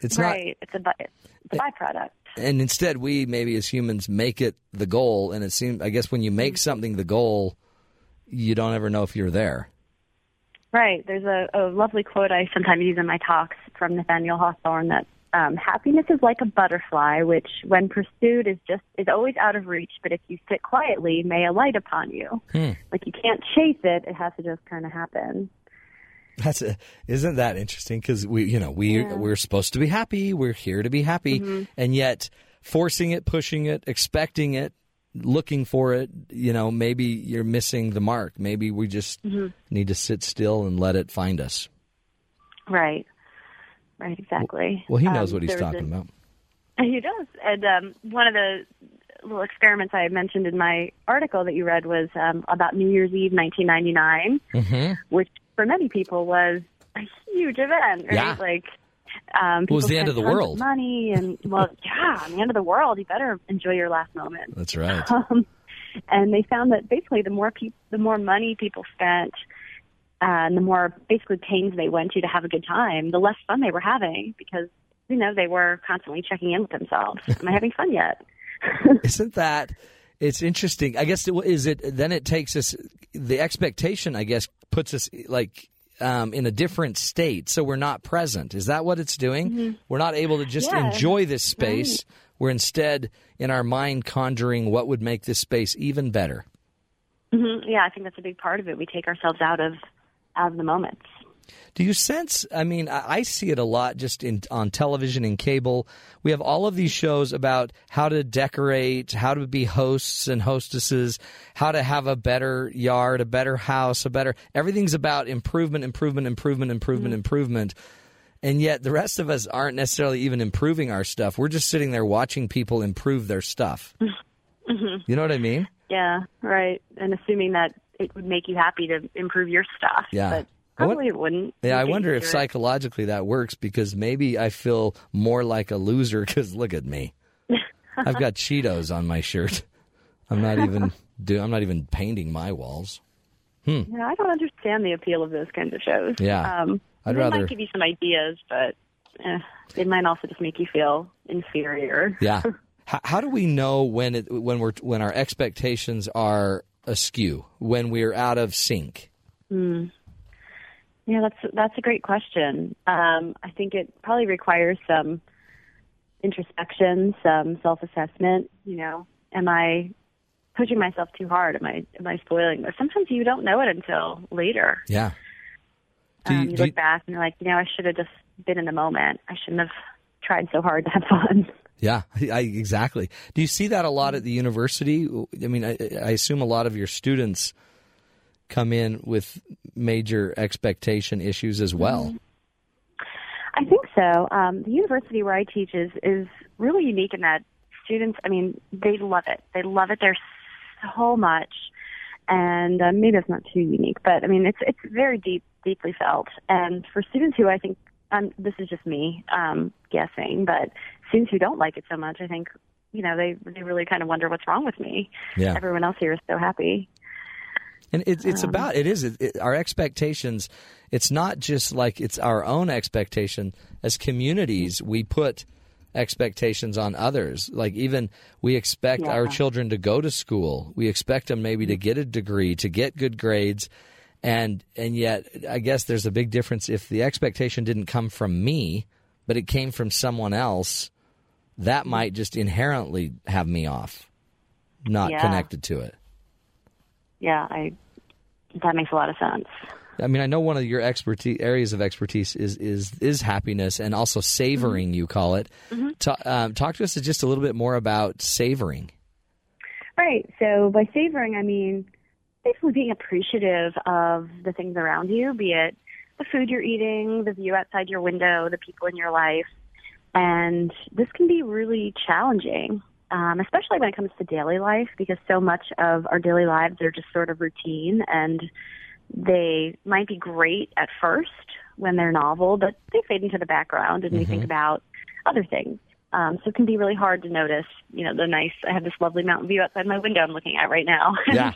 it's not- right. It's a by- it's a byproduct. and instead we maybe as humans make it the goal and it seems i guess when you make something the goal you don't ever know if you're there Right. There's a, a lovely quote I sometimes use in my talks from Nathaniel Hawthorne that um, happiness is like a butterfly, which, when pursued, is just is always out of reach. But if you sit quietly, may alight upon you. Hmm. Like you can't chase it; it has to just kind of happen. That's a, isn't that interesting because we you know we Yeah. we're supposed to be happy we're here to be happy Mhm. and yet forcing it pushing it expecting it looking for it you know maybe you're missing the mark maybe we just Mhm. need to sit still and let it find us Right. Right. Exactly. well he knows Um, what he's talking a- about He does. And um, one of the little experiments I mentioned in my article that you read was um, about New Year's Eve, 1999. mm-hmm. which for many people was a huge event, right? Yeah. Like, um, It was the end of the world. money and well, (laughs) yeah, the end of the world. You better enjoy your last moment. that's right Um, and they found that basically the more peop the more money people spent, uh, and the more basically pains they went to to have a good time, the less fun they were having because you know they were constantly checking in with themselves. Am I (laughs) having fun yet? Isn't that? It's interesting. I guess it, is it. Then it takes us. The expectation, I guess, puts us like um, in a different state, so we're not present. Is that what it's doing? We're not able to just Yeah. enjoy this space. We're instead in our mind conjuring what would make this space even better. hmm Yeah, I think that's a big part of it. We take ourselves out of out of the moments. Do you sense? I mean, I see it a lot just in on television and cable. We have all of these shows about how to decorate, how to be hosts and hostesses, how to have a better yard, a better house, a better. Everything's about improvement, improvement, improvement, improvement, improvement. And yet, the rest of us aren't necessarily even improving our stuff. We're just sitting there watching people improve their stuff. (laughs) hmm You know what I mean? Yeah, right. And assuming that it would make you happy to improve your stuff. Yeah. But probably it wouldn't. Yeah, I wonder if psychologically that works because maybe I feel more like a loser because look at me. (laughs) I've got Cheetos on my shirt. I'm not even do I'm not even painting my walls. Hmm. Yeah, I don't understand the appeal of those kinds of shows. Yeah. Um, I'd they rather- might give you some ideas, but eh, it might also just make you feel inferior. Yeah. (laughs) how, how do we know when it when we're when our expectations are askew when we're out of sync? Hmm. Yeah, that's that's a great question. Um, I think it probably requires some introspection, some self-assessment. You know, am I pushing myself too hard? Am I am I spoiling this? Sometimes you don't know it until later. Yeah. Do um, you- you look you- back and you're like, you know, I should have just been in the moment. I shouldn't have tried so hard to have fun. (laughs) Yeah, (laughs) I, exactly. Do you see that a lot at the university? I mean, I, I assume a lot of your students come in with major expectation issues as well. I think so. Um, the university where I teach is is really unique in that students. I mean, they love it. They love it there so much, and uh, maybe that's not too unique, but I mean, it's it's very deep, deeply felt. And for students who I think, um, this is just me um, guessing, but students who don't like it so much, I think, you know, they they really kind of wonder what's wrong with me. Yeah. Everyone else here is so happy. And it's it's Um, about it is it, it- our expectations. It's not just like it's our own expectation. As communities, we put expectations on others. Like even we expect our children to go to school. We expect them maybe to get a degree, to get good grades, and and yet I guess there's a big difference if the expectation didn't come from me, but it came from someone else. That might just inherently have me off, not Yeah. connected to it. Yeah, I that makes a lot of sense. I mean, I know one of your expertise areas of expertise is is is happiness and also savoring. You call it. Mhm. Ta- um, talk to us just a little bit more about savoring. Right. So by savoring, I mean basically being appreciative of the things around you, be it the food you're eating, the view outside your window, the people in your life. And this can be really challenging, um, especially when it comes to daily life, because so much of our daily lives are just sort of routine and they might be great at first when they're novel, but they fade into the background and we think Mhm. about other things. Um, so it can be really hard to notice, you know, the nice, I have this lovely mountain view outside my window I'm looking at right now. (laughs) Yeah.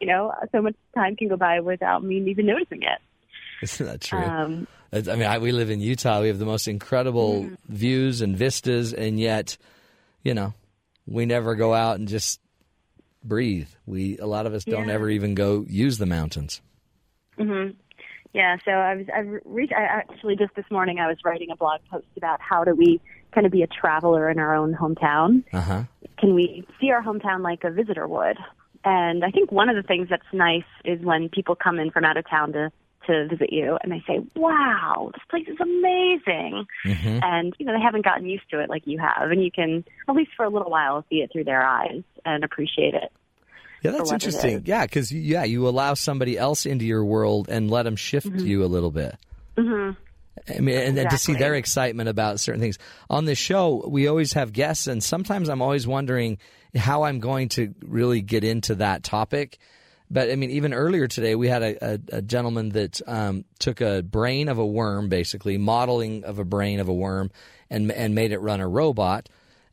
you know, so much time can go by without me even noticing it. Isn't that true? Um, I mean, I, we live in Utah. We have the most incredible Mm. views and vistas, and yet, you know, we never go out and just breathe. We a lot of us don't Yeah. ever even go use the mountains. hmm Yeah, so I was I reached I actually just this morning I was writing a blog post about how do we kind of be a traveler in our own hometown. Uh huh. Can we see our hometown like a visitor would? And I think one of the things that's nice is when people come in from out of town to to visit you and they say, "Wow, this place is amazing." Mm-hmm. And you know, they haven't gotten used to it like you have, and you can at least for a little while see it through their eyes and appreciate it. Yeah, that's interesting. Yeah, because yeah, you allow somebody else into your world and let them shift Mm-hmm. you a little bit. hmm I mean, and then to see their excitement about certain things. On this show, we always have guests, and sometimes I'm always wondering how I'm going to really get into that topic. But I mean, even earlier today, we had a, a, a gentleman that um, took a brain of a worm, basically modeling of a brain of a worm, and and made it run a robot,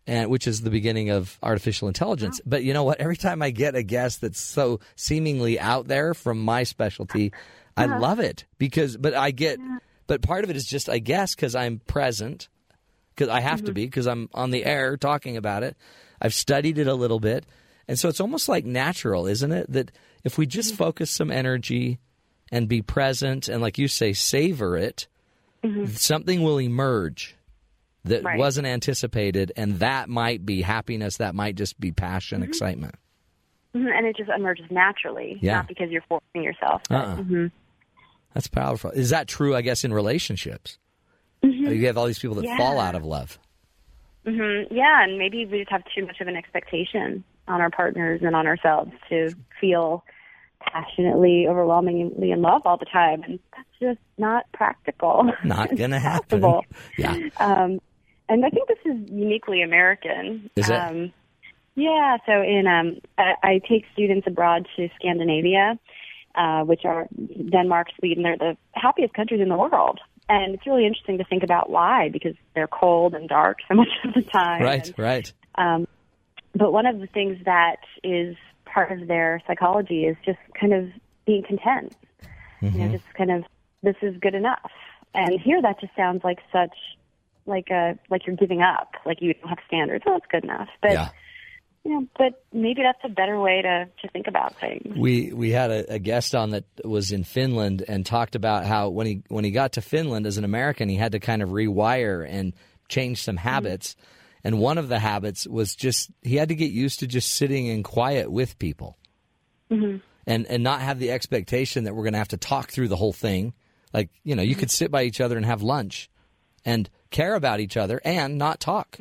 and which is the beginning of artificial intelligence. But you know what? Every time I get a guest that's so seemingly out there from my specialty, I love it because. But I get. But part of it is just, I guess, because I'm present, because I have to be, because I'm on the air talking about it. I've studied it a little bit. And so it's almost like natural, isn't it? That if we just focus some energy and be present and, like you say, savor it, something will emerge that Right. wasn't anticipated. And that might be happiness, that might just be passion, excitement. Mhm, And it just emerges naturally, Yeah. not because you're forcing yourself. but- Uh-uh. Mhm. That's powerful. Is that true, I guess, in relationships? You have all these people that Yeah. fall out of love. Yeah, and maybe we just have too much of an expectation on our partners and on ourselves to feel passionately, overwhelmingly in love all the time, and that's just not practical. Not going to happen. Possible. Yeah. Um, and I think this is uniquely American. Is it? Um, yeah. So in um, I, I take students abroad to Scandinavia, uh, which are Denmark, Sweden. They're the happiest countries in the world, and it's really interesting to think about why because they're cold and dark so much of the time. Right, And, right. um, but one of the things that is part of their psychology is just kind of being content. You know, mm-hmm. just kind of this is good enough. And here that just sounds like such like a like you're giving up, like you don't have standards. Oh, it's good enough. But yeah. you know, but maybe that's a better way to to think about things. We we had a, a guest on that was in Finland and talked about how when he when he got to Finland as an American, he had to kind of rewire and change some mm-hmm. habits. And one of the habits was just he had to get used to just sitting in quiet with people, mm-hmm. and and not have the expectation that we're going to have to talk through the whole thing. Like you know, you could sit by each other and have lunch, and care about each other and not talk.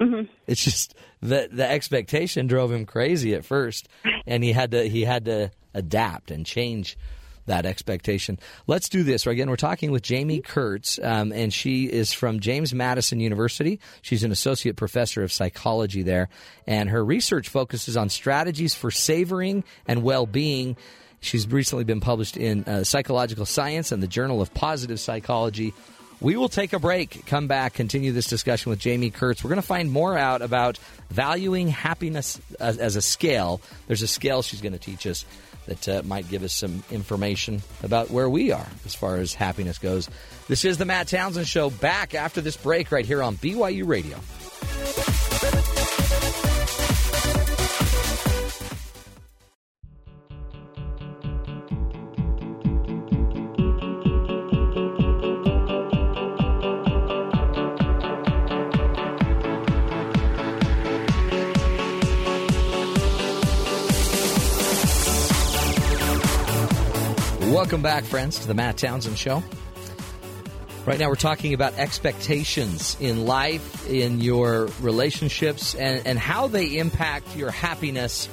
Mm-hmm. It's just the the expectation drove him crazy at first, and he had to he had to adapt and change that expectation. Let's do this. Again, we're talking with Jaime Kurtz, um, and she is from James Madison University. She's an associate professor of psychology there, and her research focuses on strategies for savoring and well being. She's recently been published in uh, Psychological Science and the Journal of Positive Psychology. We will take a break, come back, continue this discussion with Jaime Kurtz. We're going to find more out about valuing happiness as, as a scale. There's a scale she's going to teach us that uh, might give us some information about where we are as far as happiness goes. This is the Matt Townsend Show, back after this break right here on BYU Radio. Welcome back, friends, to the Matt Townsend Show. Right now, we're talking about expectations in life, in your relationships, and, and how they impact your happiness.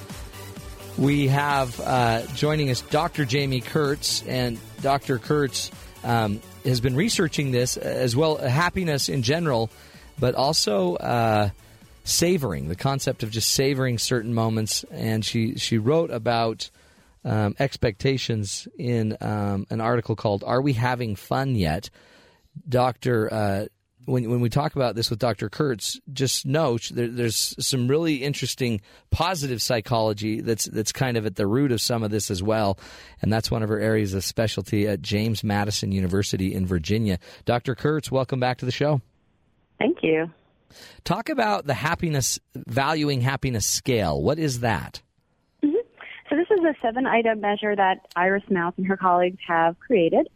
We have uh, joining us Dr. Jaime Kurtz, and Dr. Kurtz um, has been researching this as well, uh, happiness in general, but also uh, savoring the concept of just savoring certain moments. And she she wrote about um, expectations in um, an article called "Are We Having Fun Yet?" Dr. Uh, when when we talk about this with Dr. Kurtz, just know there, there's some really interesting positive psychology that's that's kind of at the root of some of this as well, and that's one of her areas of specialty at James Madison University in Virginia. Dr. Kurtz, welcome back to the show. Thank you. Talk about the happiness valuing happiness scale. What is that? This is a seven-item measure that Iris Mauss and her colleagues have created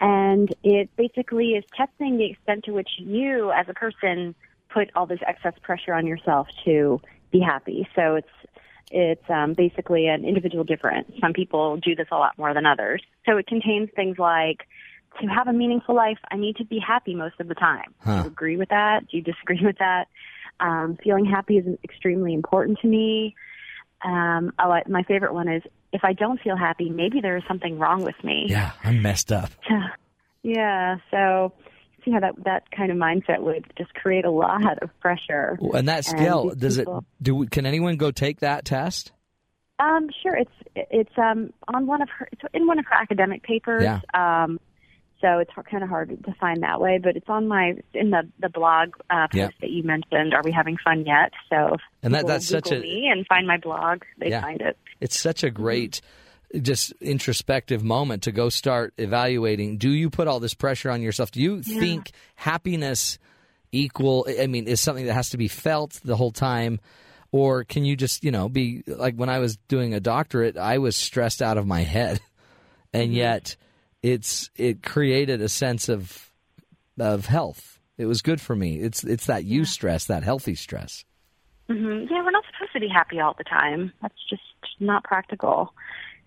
and it basically is testing the extent to which you, as a person, put all this excess pressure on yourself to be happy. So it's it's um, basically an individual difference. Some people do this a lot more than others. So it contains things like to have a meaningful life, I need to be happy most of the time. Huh. Do you agree with that? Do you disagree (laughs) with that? Um, feeling happy is extremely important to me. Um, oh, I, my favorite one is if I don't feel happy, maybe there is something wrong with me. Yeah, I'm messed up. (laughs) yeah, so see how that that kind of mindset would just create a lot of pressure. And that scale, and does people, it do? Can anyone go take that test? Um, sure. It's it's um on one of her it's in one of her academic papers. Yeah. Um, so it's kind of hard to find that way. But it's on my in the the blog uh, post yep. that you mentioned. Are we having fun yet? So and that that's Google such a me and find my blog. They yeah. find it. It's such a great. Just introspective moment to go start evaluating. Do you put all this pressure on yourself? Do you yeah. think happiness equal? I mean, is something that has to be felt the whole time, or can you just you know be like when I was doing a doctorate, I was stressed out of my head, (laughs) and mm-hmm. yet it's it created a sense of of health. It was good for me. It's it's that you stress, that healthy stress. Mm-hmm. Yeah, we're not supposed to be happy all the time. That's just not practical.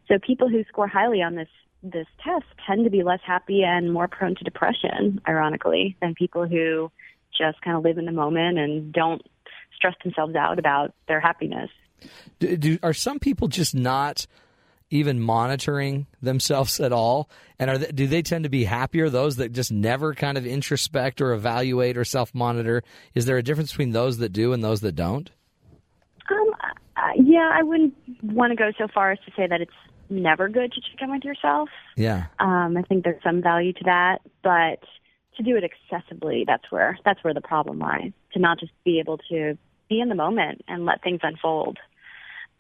So people who score highly on this this test tend to be less happy and more prone to depression, ironically, than people who just kind of live in the moment and don't stress themselves out about their happiness. Do, do, are some people just not even monitoring themselves at all? And are they, do they tend to be happier? Those that just never kind of introspect or evaluate or self monitor. Is there a difference between those that do and those that don't? Um, uh, yeah, I wouldn't want to go so far as to say that it's never good to check in with yourself. Yeah. Um, I think there's some value to that, but to do it excessively, that's where that's where the problem lies. To not just be able to be in the moment and let things unfold.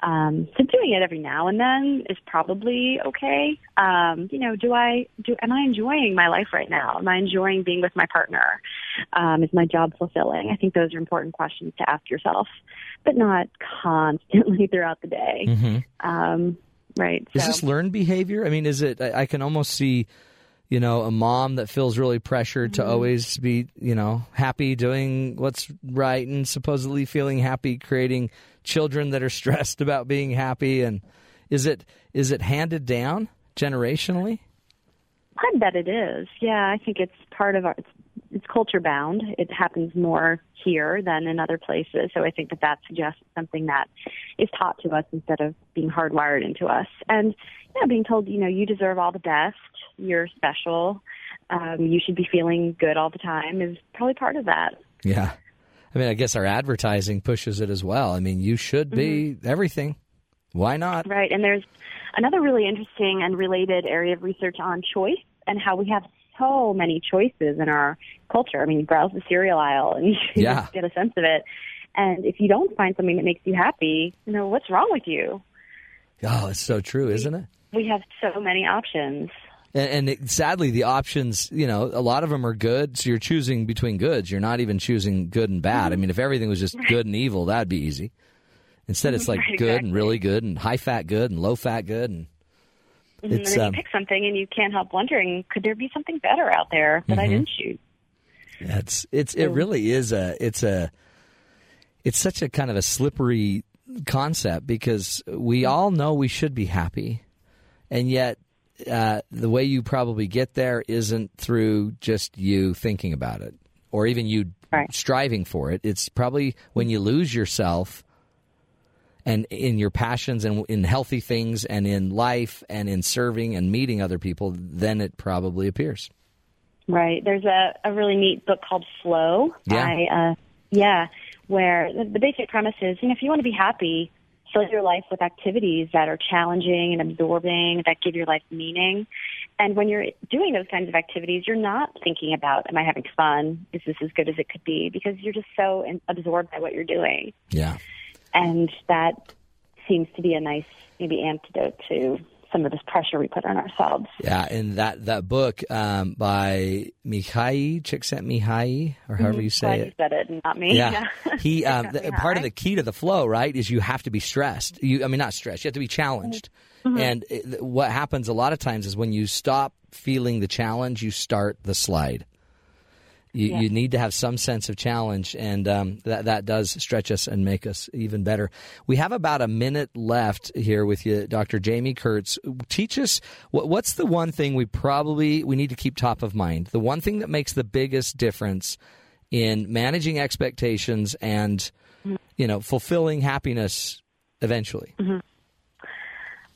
Um, so doing it every now and then is probably okay. Um, you know, do I do? Am I enjoying my life right now? Am I enjoying being with my partner? Um, is my job fulfilling? I think those are important questions to ask yourself, but not constantly (laughs) throughout the day. Mm-hmm. Um, right. Is this learned behavior? I mean, is it? I, I can almost see you know, a mom that feels really pressured to mm-hmm. always be, you know, happy doing what's right and supposedly feeling happy, creating children that are (laughs) stressed about being happy and is it is it handed down generationally? I bet it is. Yeah, I think it's part of our it's, it's culture bound. It happens more here than in other places. So I think that that suggests something that is taught to us instead of being hardwired into us. And yeah, being told, you know, you deserve all the best, you're special, um, you should be feeling good all the time is probably part of that. Yeah. I mean, I guess our advertising pushes it as well. I mean, you should be mm-hmm. everything. Why not? Right. And there's another really interesting and related area of research on choice and how we have so many choices in our culture. I mean, you browse the cereal aisle and (laughs) you yeah. get a sense of it. And if you don't find something that makes you happy, you know, what's wrong with you? Oh, it's so true, isn't it? We have so many options. And, and it, sadly, the options, you know, a lot of them are good. So you're choosing between goods. You're not even choosing good and bad. I mean, if everything was just good and evil, that'd be easy. Instead, it's (laughs) like right, good exactly. and really good and high fat good and low fat good. And mm-hmm. it's, and then um, you pick something and you can't help wondering, could there be something better out there that Mhm. I didn't choose? Yeah, it's it's it really is a it's a it's such a kind of a slippery concept because we all know we should be happy, and yet uh, the way you probably get there isn't through just you thinking about it or even you striving for it. It's probably when you lose yourself and in your passions and in healthy things and in life and in serving and meeting other people, then it probably appears. Right. There's a, a really neat book called Flow. Yeah. By, uh, yeah, where the, the basic premise is, you know, if you want to be happy, fill your life with activities that are challenging and absorbing, that give your life meaning. and when you're doing those kinds of activities, you're not thinking about, am I having fun? Is this as good as it could be? Because you're just so in, absorbed by what you're doing. Yeah. And that seems to be a nice, maybe, antidote to some of this pressure we put on ourselves. Yeah, and that that book um, by Mihaly Csikszentmihalyi, or however Mhm. you say Glad it. you said it not me. Yeah, (laughs) he um, the, part of the key to the flow, right, is you have to be stressed. You, I mean, not stressed. You have to be challenged. Mhm. And it, what happens a lot of times is when you stop feeling the challenge, you start the slide. You, Yeah. you need to have some sense of challenge, and um, that that does stretch us and make us even better. We have about a minute left here with you, Dr. Jaime Kurtz. Teach us what, what's the one thing we probably we need to keep top of mind. The one thing that makes the biggest difference in managing expectations and you know fulfilling happiness eventually. Mhm.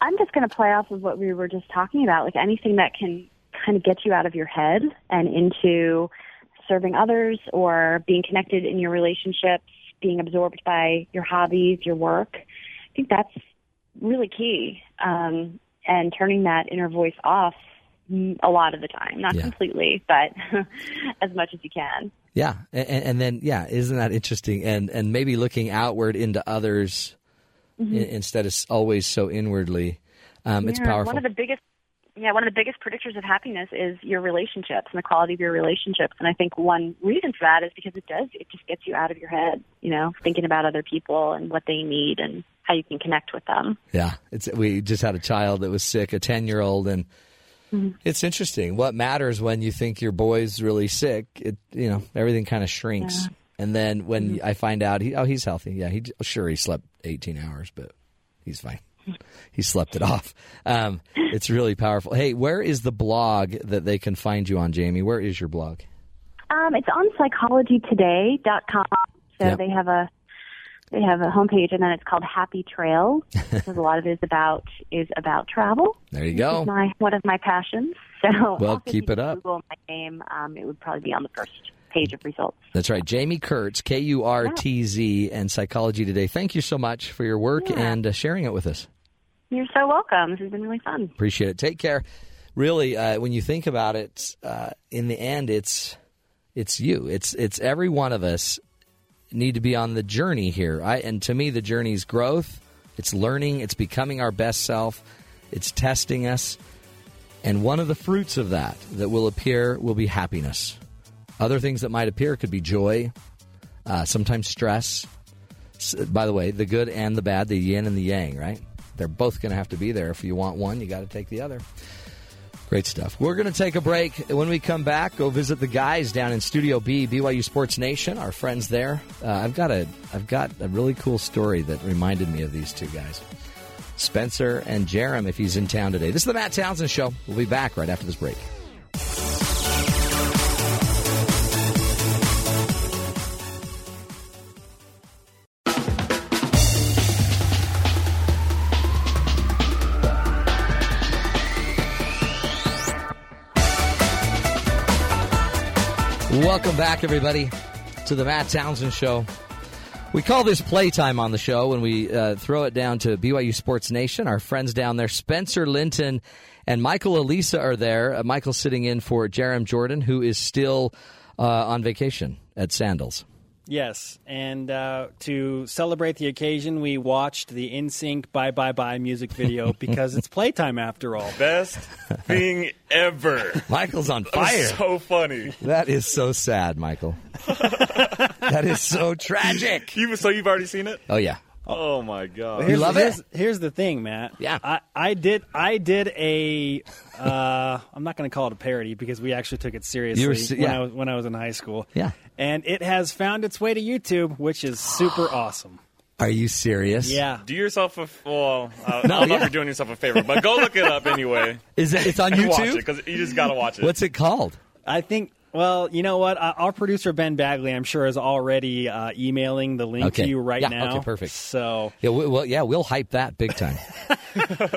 I'm just going to play off of what we were just talking about, like anything that can kind of get you out of your head and into serving others or being connected in your relationships, being absorbed by your hobbies, your work. I think that's really key. Um, and turning that inner voice off a lot of the time, not Yeah. completely, but (laughs) as much as you can. Yeah, and, and then yeah, isn't that interesting? And and maybe looking outward into others Mhm. i- instead of always so inwardly. Um, it's powerful. One of the biggest, yeah, one of the biggest predictors of happiness is your relationships and the quality of your relationships. And I think one reason for that is because it does, it just gets you out of your head, you know, thinking about other people and what they need and how you can connect with them. Yeah, it's we just had a child that was sick, a ten year old, and Mhm. it's interesting. What matters when you think your boy's really sick? It you know everything kind of shrinks, Yeah. and then when I find out he oh he's healthy, yeah he sure he slept eighteen hours, but he's fine. He slept it off. Um, it's really powerful. Hey, where is the blog that they can find you on, Jaime? Where is your blog? Um, it's on psychologytoday.com. So Yep. they have a they have a homepage, and then it's called Happy Trails because a lot of it is about is about travel. There you go. is my one of my passions. (laughs) So Well, keep it up. Google my name, um, it would probably be on the first page of results. That's right. Jaime Kurtz, K U R T Z, and Psychology Today. Thank you so much for your work Yeah. and uh, sharing it with us. You're so welcome. This has been really fun. Appreciate it. Take care. Really, uh, when you think about it, uh, in the end, it's it's you. It's it's every one of us need to be on the journey here. I, and to me, the journey is growth. It's learning. It's becoming our best self. It's testing us. And one of the fruits of that that will appear will be happiness. Other things that might appear could be joy, uh, sometimes stress. By the way, the good and the bad, the yin and the yang, right? They're both going to have to be there. If you want one, you got to take the other. Great stuff. We're going to take a break. When we come back, go visit the guys down in Studio B, BYU Sports Nation. Our friends there. Uh, I've got a I've got a really cool story that reminded me of these two guys, Spencer and Jarom. If he's in town today, this is the Matt Townsend Show. We'll be back right after this break. Welcome back, everybody, to the Matt Townsend Show. We call this playtime on the show when we uh, throw it down to BYU Sports Nation. Our friends down there, Spencer Linton and Michael Alisa, are there. Uh, Michael's sitting in for Jarom Jordan, who is still uh, on vacation at Sandals. Yes, and uh, to celebrate the occasion, we watched the NSYNC "Bye Bye Bye" music video (laughs) because it's playtime after all. Best thing ever. Michael's on That fire. so funny. That is so sad, Michael. (laughs) that is so tragic. You, so you've already seen it? Oh yeah. Oh my god. You Here's, here's, Here's the thing, Matt. Yeah. I, I did. I did a. Uh, I'm not going to call it a parody because we actually took it seriously were se- when, yeah. I was, when I was in high school. Yeah. And it has found its way to YouTube, which is super (gasps) awesome. Are you serious? Yeah. Do yourself a well. I, (laughs) No, I don't know yeah. if you're doing yourself a favor, but go look it up anyway. (laughs) Is it? It's on YouTube. because you just gotta watch it. What's it called? I think. Well, you know what? Uh, our producer Ben Bagley, I'm sure, is already uh, emailing the link Okay. to you right Yeah, now. okay, perfect. So Yeah, we, well, yeah, we'll hype that big time. (laughs)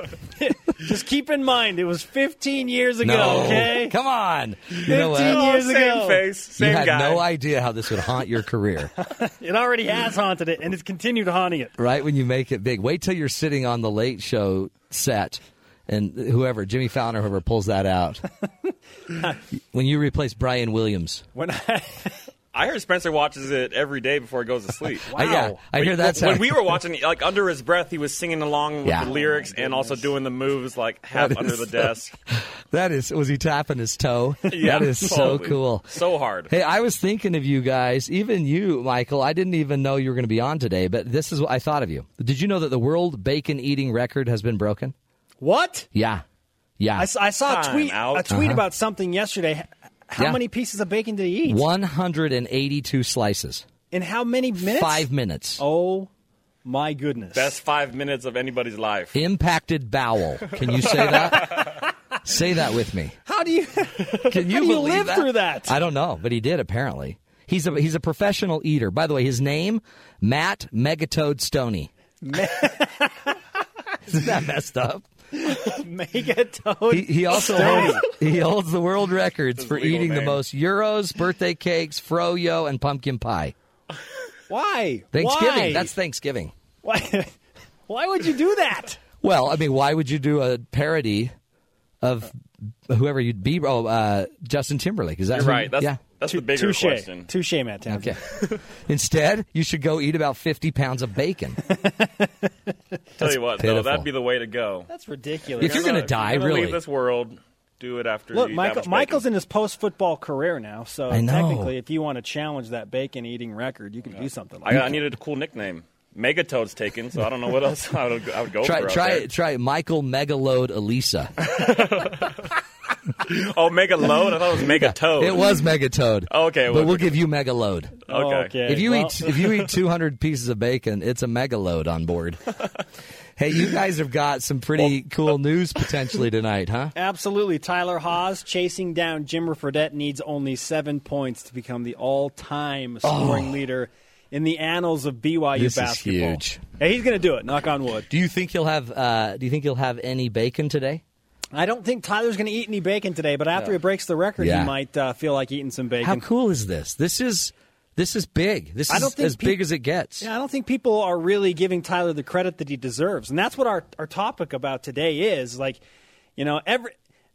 just keep in mind, it was 15 years ago. No. Okay, (laughs) Come on. You 15 know what? years same ago. face, you had guy. no idea how this would haunt your career, (laughs) It already has haunted it, and it's continued haunting it. right? When you make it big, wait till you're sitting on the late show set and whoever Jimmy Fallon or whoever pulls that out. (laughs) when you replace Brian Williams, When I, (laughs) I heard Spencer watches it every day before he goes to sleep. (laughs) Uh, yeah, I hear that's when how- we were watching. Like under his breath, he was singing along with Yeah. the lyrics and also doing the moves like half That under is the desk. that is was he tapping his toe? Yeah, that is so cool. So hard. Hey, I was thinking of you guys, even you, Michael. I didn't even know you were going to be on today, but this is what I thought of you. Did you know that the world bacon eating record has been broken? What? Yeah, yeah. I saw a tweet out. a tweet Uh-huh. about something yesterday. How Yeah. many pieces of bacon did he eat? 182 slices, In how many minutes? five minutes. Oh my goodness. Best five minutes of anybody's life. Impacted bowel. Can you say that? (laughs) say that with me. How do you (laughs) Can how you do you believe live that? through that? I don't know, but he did apparently. He's a he's a professional eater. By the way, his name Matt Megatoad Stonie. (laughs) Isn't that messed up? (laughs) Megatoad. He, he also holds, he holds the world records for legal eating the most gyros, birthday cakes, froyo, and pumpkin pie. Why? Thanksgiving. Why? That's Thanksgiving. why. (laughs) Why would you do that? Well, I mean, why would you do a parody of whoever you'd be? Oh, uh, Justin Timberlake. Is that You're right. That's yeah. That's the bigger Touche. question. Touche, Matt Townsend. Okay. (laughs) Instead, you should go eat about 50 pounds of bacon. (laughs) Tell you what, pitiful. though, that'd be the way to go. That's ridiculous. If you're gonna die, you're really. leave this world, do it after. Look, you eat that Michael, much Michael's bacon. in his post-football career now, so I know. technically, if you want to challenge that bacon-eating record, you can do something like I, that. I needed a cool nickname. Megatoad's taken, so I don't know what else I would, I would go try for. try try Michael Megaload Alisa. (laughs) (laughs) Oh, Mega Load. I thought it was Mega Toad. It was Megatoad. Okay, but well- we'll give you Megaload. Okay. If you well- eat if you eat 200 pieces of bacon, it's a megaload on board. (laughs) hey, you guys have got some pretty cool news potentially tonight, huh? Absolutely. Tyler Haws chasing down Jimmer Fredette needs only seven points to become the all-time scoring leader in the annals of BYU Oh. This is basketball. huge. Yeah, he's going to do it. Knock on wood. Do you think he'll have uh, do you think he'll have any bacon today? I don't think Tyler's going to eat any bacon today, but after he breaks the record, Yeah. he might uh, feel like eating some bacon. How cool is this? This is this is big. This is as peop- big as it gets. Yeah, I don't think people are really giving Tyler the credit that he deserves, and that's what our our topic about today is. Like, you know, every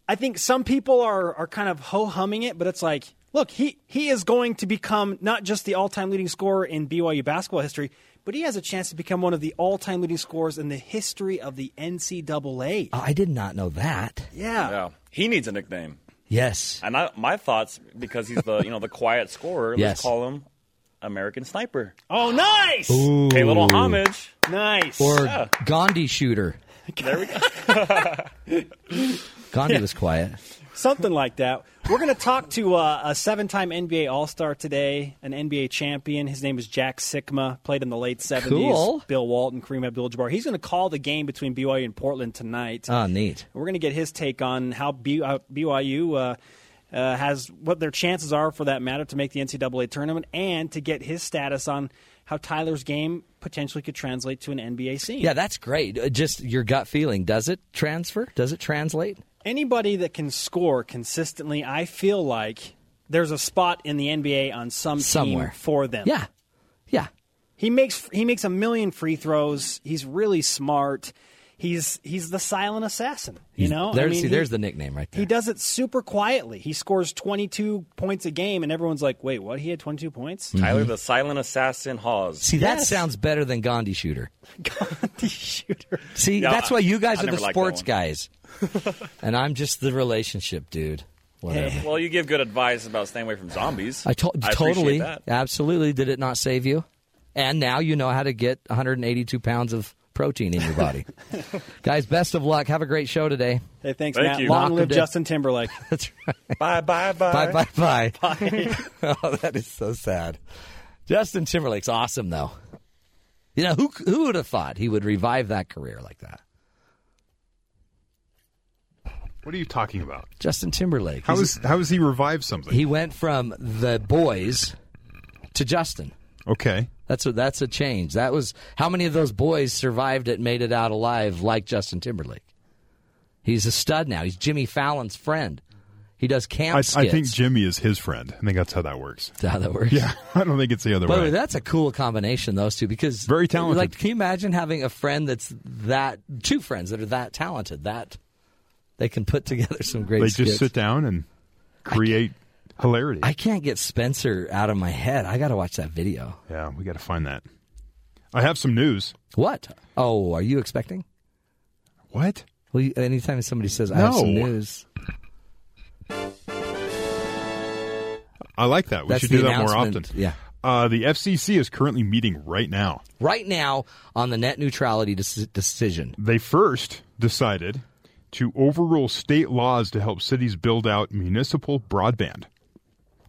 I think some people are are kind of ho humming it, but it's like, look, he he is going to become not just the all time leading scorer in BYU basketball history, but he has a chance to become one of the all time leading scorers in the history of the NCAA. Oh, I did not know that. Yeah. Yeah, he needs a nickname. Yes. And I, my thoughts, because he's the you know the quiet scorer, Yes. let's call him American Sniper. Oh, nice, Ooh. Pay a little homage. nice. Or Yeah. Gandhi shooter. There we go. (laughs) Gandhi (laughs) was quiet. Something like that. We're going to talk to uh, a seven time NBA All Star today, an NBA champion. His name is Jack Sikma, played in the late 70s. Cool. Bill Walton, Kareem Abdul Jabbar. He's going to call the game between BYU and Portland tonight. Oh, neat. We're going to get his take on how B- uh, BYU uh, uh, has what their chances are, for that matter, to make the NCAA tournament and to get his status on how Tyler's game potentially could translate to an NBA scene. Yeah, that's great. Uh, Just your gut feeling. Does it transfer? Does it translate? Anybody that can score consistently, I feel like there's a spot in the NBA on some Somewhere. team for them. Yeah. Yeah. He makes he makes a million free throws. He's really smart. He's he's the silent assassin. You He's- know, I there's, mean, see, he- there's the nickname right there. He does it super quietly. He scores 22 points a game, and everyone's like, "Wait, what? He had 22 points?" Tyler mm-hmm. the Silent Assassin Haws. See, that Yes. sounds better than Gandhi shooter. (laughs) Gandhi shooter. See, Yeah, that's I- why you guys I are the never liked that sports guys, (laughs) and I'm just the relationship dude. Whatever. Eh. Well, you give good advice about staying away from zombies. I, to- I totally, that. absolutely. Did it not save you? And now you know how to get 182 pounds of protein in your body. (laughs) Guys, best of luck. Have a great show today. Hey, thanks, Thank Matt. you. Long Lock live. Justin Timberlake. (laughs) That's right. Bye, bye, bye. Bye, bye, bye. (laughs) oh, that is so sad. Justin Timberlake's awesome, though. You know who who would have thought he would revive that career like that? What are you talking about? Justin Timberlake. How He's- how has he revived something? he went from the boys to Justin. Okay. That's a, that's a change. That was how many of those boys survived it, made it out alive, like Justin Timberlake. He's a stud now. He's Jimmy Fallon's friend. He does camp I, skits. I think Jimmy is his friend. I think that's how that works. That's how that works. Yeah, (laughs) I don't think it's the other way. way, that's a cool combination, those two, because Very talented. Like, can you imagine having a friend that's that two friends that are that talented, that They can put together some great. they skits. just sit down and create hilarity. I can't get Spencer out of my head. I got to watch that video. yeah, we got to find that. I have some news. What? Oh, are you expecting? What? Well, you, anytime somebody says I have some news, I like that. We That's should do that more often. Yeah. Uh, the FCC is currently meeting right now. right now on the net neutrality dec- decision. They first decided to overrule state laws to help cities build out municipal broadband.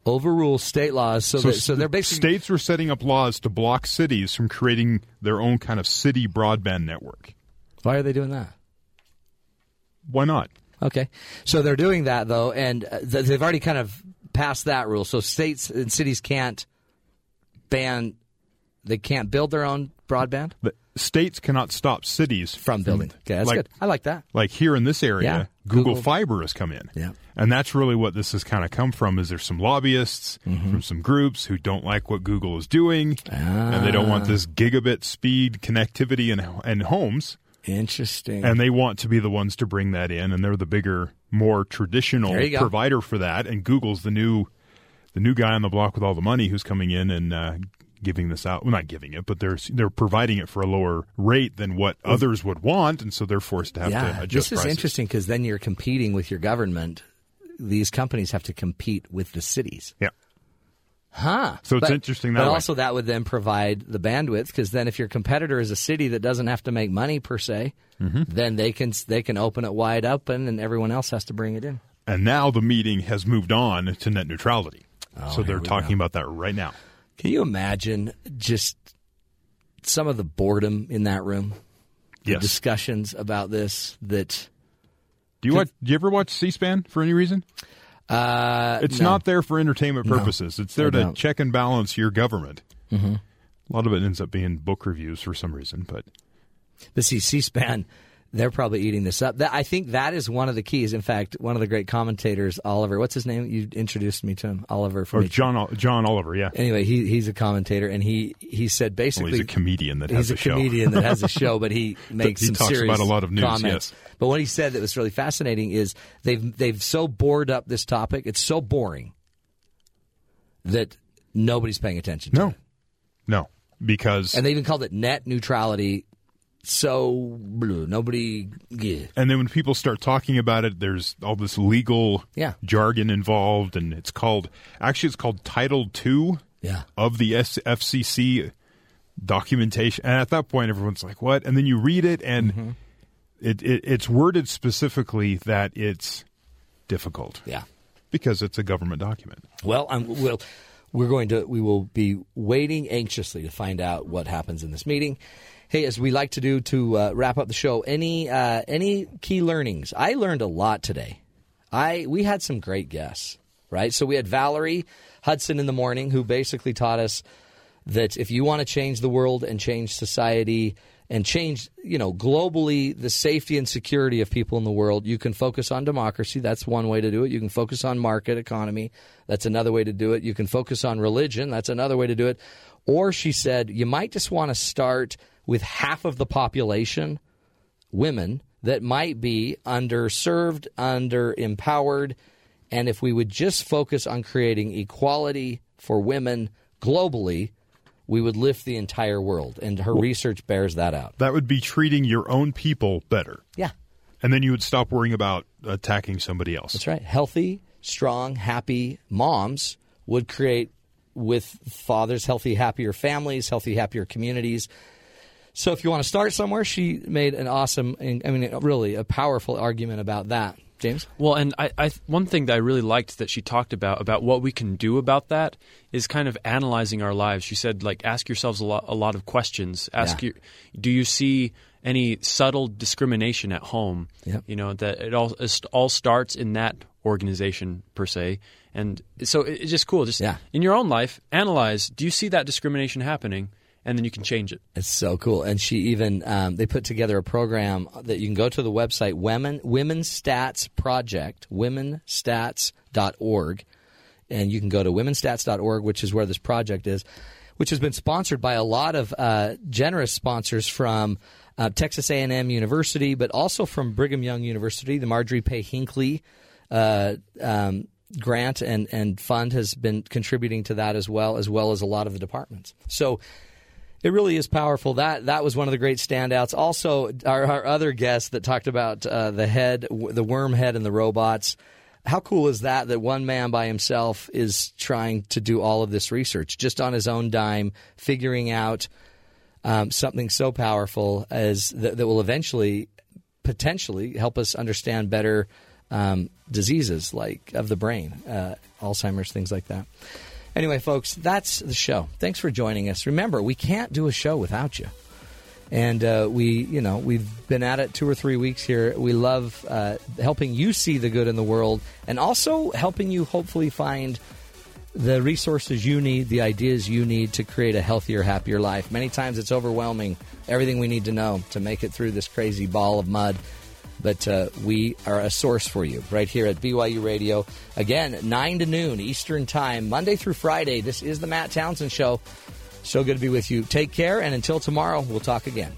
Overrule state laws, so that, so they're basically states were setting up laws to block cities from creating their own kind of city broadband network. Why are they doing that? Why not? Okay, so they're doing that though, and uh, they've already kind of passed that rule. So states and cities can't ban, they can't build their own broadband The states cannot stop cities from building. Okay, that's like, good. I like that. Like here in this area, Yeah, Google, Google- Fiber has come in. Yeah. And that's really what this has kind of come from is there's some lobbyists Mm-hmm. from some groups who don't like what Google is doing and they don't want this gigabit speed connectivity in, in homes. Interesting. And they want to be the ones to bring that in and they're the bigger, more traditional There you go. provider for that and Google's the new the new guy on the block with all the money who's coming in and uh, giving this out. Well, not giving it, but they're they're providing it for a lower rate than what others would want, and so they're forced to have yeah, to adjust this is prices. interesting because then you're competing with your government. These companies have to compete with the cities. Yeah. Huh. So it's But- interesting that But way. also, that would then provide the bandwidth because then, if your competitor is a city that doesn't have to make money per se, Mm-hmm. then they can they can open it wide open, and everyone else has to bring it in. And now the meeting has moved on to net neutrality. Oh, so they're talking about that right now. Can you imagine just some of the boredom in that room? The Yes. discussions about this that Do you watch? Do you ever watch C-SPAN for any reason? uh, It's no. not there for entertainment No, purposes. it's there to check and balance your government. Mhm. A lot of it ends up being book reviews for some reason, but the C span, they're probably eating this up. I think that is one of the keys. In fact, one of the great commentators, Oliver, what's his name? You introduced me to him, Oliver from or John Ol- John Oliver, yeah. Anyway, he he's a commentator, and he he said basically Well, he's a comedian that has a a show. comedian that has a (laughs) show, but he makes He some talks serious about a lot of news, comments. yes. But what he said that was really fascinating is they've they've so bored up this topic. It's so boring that nobody's paying attention to No. it. No, because And they even called it net neutrality. So blue, nobody. Yeah. And then when people start talking about it, there's all this legal Yeah. jargon involved, and it's called actually it's called Title Two Yeah. of the FCC documentation. And at that point, everyone's like, "What?" And then you read it, and Mm-hmm. it, it it's worded specifically that it's difficult. Yeah. because it's a government document. Well, I'm, we'll, we're going to we will be waiting anxiously to find out what happens in this meeting. Hey, as we like to do to uh, wrap up the show, any uh, any key learnings? I learned a lot today. I we had some great guests, right? So we had Valerie Hudson in the morning, who basically taught us that if you want to change the world and change society and change, you know, globally the safety and security of people in the world, you can focus on democracy. That's one way to do it. You can focus on market economy. That's another way to do it. You can focus on religion. That's another way to do it. Or she said, you might just want to start with half of the population, women, that might be underserved, underempowered. And if we would just focus on creating equality for women globally, we would lift the entire world. And her research bears that out. That would be treating your own people better. Yeah. And then you would stop worrying about attacking somebody else. That's right. Healthy, strong, happy moms would create with fathers healthy, happier families, healthy, happier communities. So if you want to start somewhere, she made an awesome, I mean, really a powerful argument about that. James? Well, and I, I one thing that I really liked that she talked about about what we can do about that is kind of analyzing our lives. She said, like, ask yourselves a lot, a lot of questions. Ask Yeah. your, do you see any subtle discrimination at home? Yep. You know that it all it all starts in that organization per se, and so it- it's just cool. Just yeah. in your own life, analyze. Do you see that discrimination happening? And then you can change it. It's so cool. And she even um, they put together a program that you can go to the website women women's stats project womenstats.org and you can go to womenstats.org which is where this project is which has been sponsored by a lot of uh, generous sponsors from uh, Texas A&M University, but also from Brigham Young University. The Marjorie Pay Hinckley uh, um, grant and, and fund has been contributing to that as well, as well as a lot of the departments. So it really is powerful. That that was one of the great standouts. Also, our, our other guest that talked about uh, the head, the worm head, and the robots. How cool is that? That one man by himself is trying to do all of this research just on his own dime, figuring out um, something so powerful as that, that will eventually, potentially, help us understand better um, diseases like of the brain, uh, Alzheimer's, things like that. Anyway, folks, that's the show. Thanks for joining us. Remember, we can't do a show without you. And uh, we, you know, we've been at it two or three weeks here. We love uh, helping you see the good in the world, and also helping you hopefully find the resources you need, the ideas you need to create a healthier, happier life. Many times it's overwhelming, everything we need to know to make it through this crazy ball of mud. But uh, we are a source for you right here at BYU Radio. Again, 9 to noon Eastern Time, Monday through Friday. This is the Matt Townsend Show. So good to be with you. Take care, and until tomorrow, we'll talk again.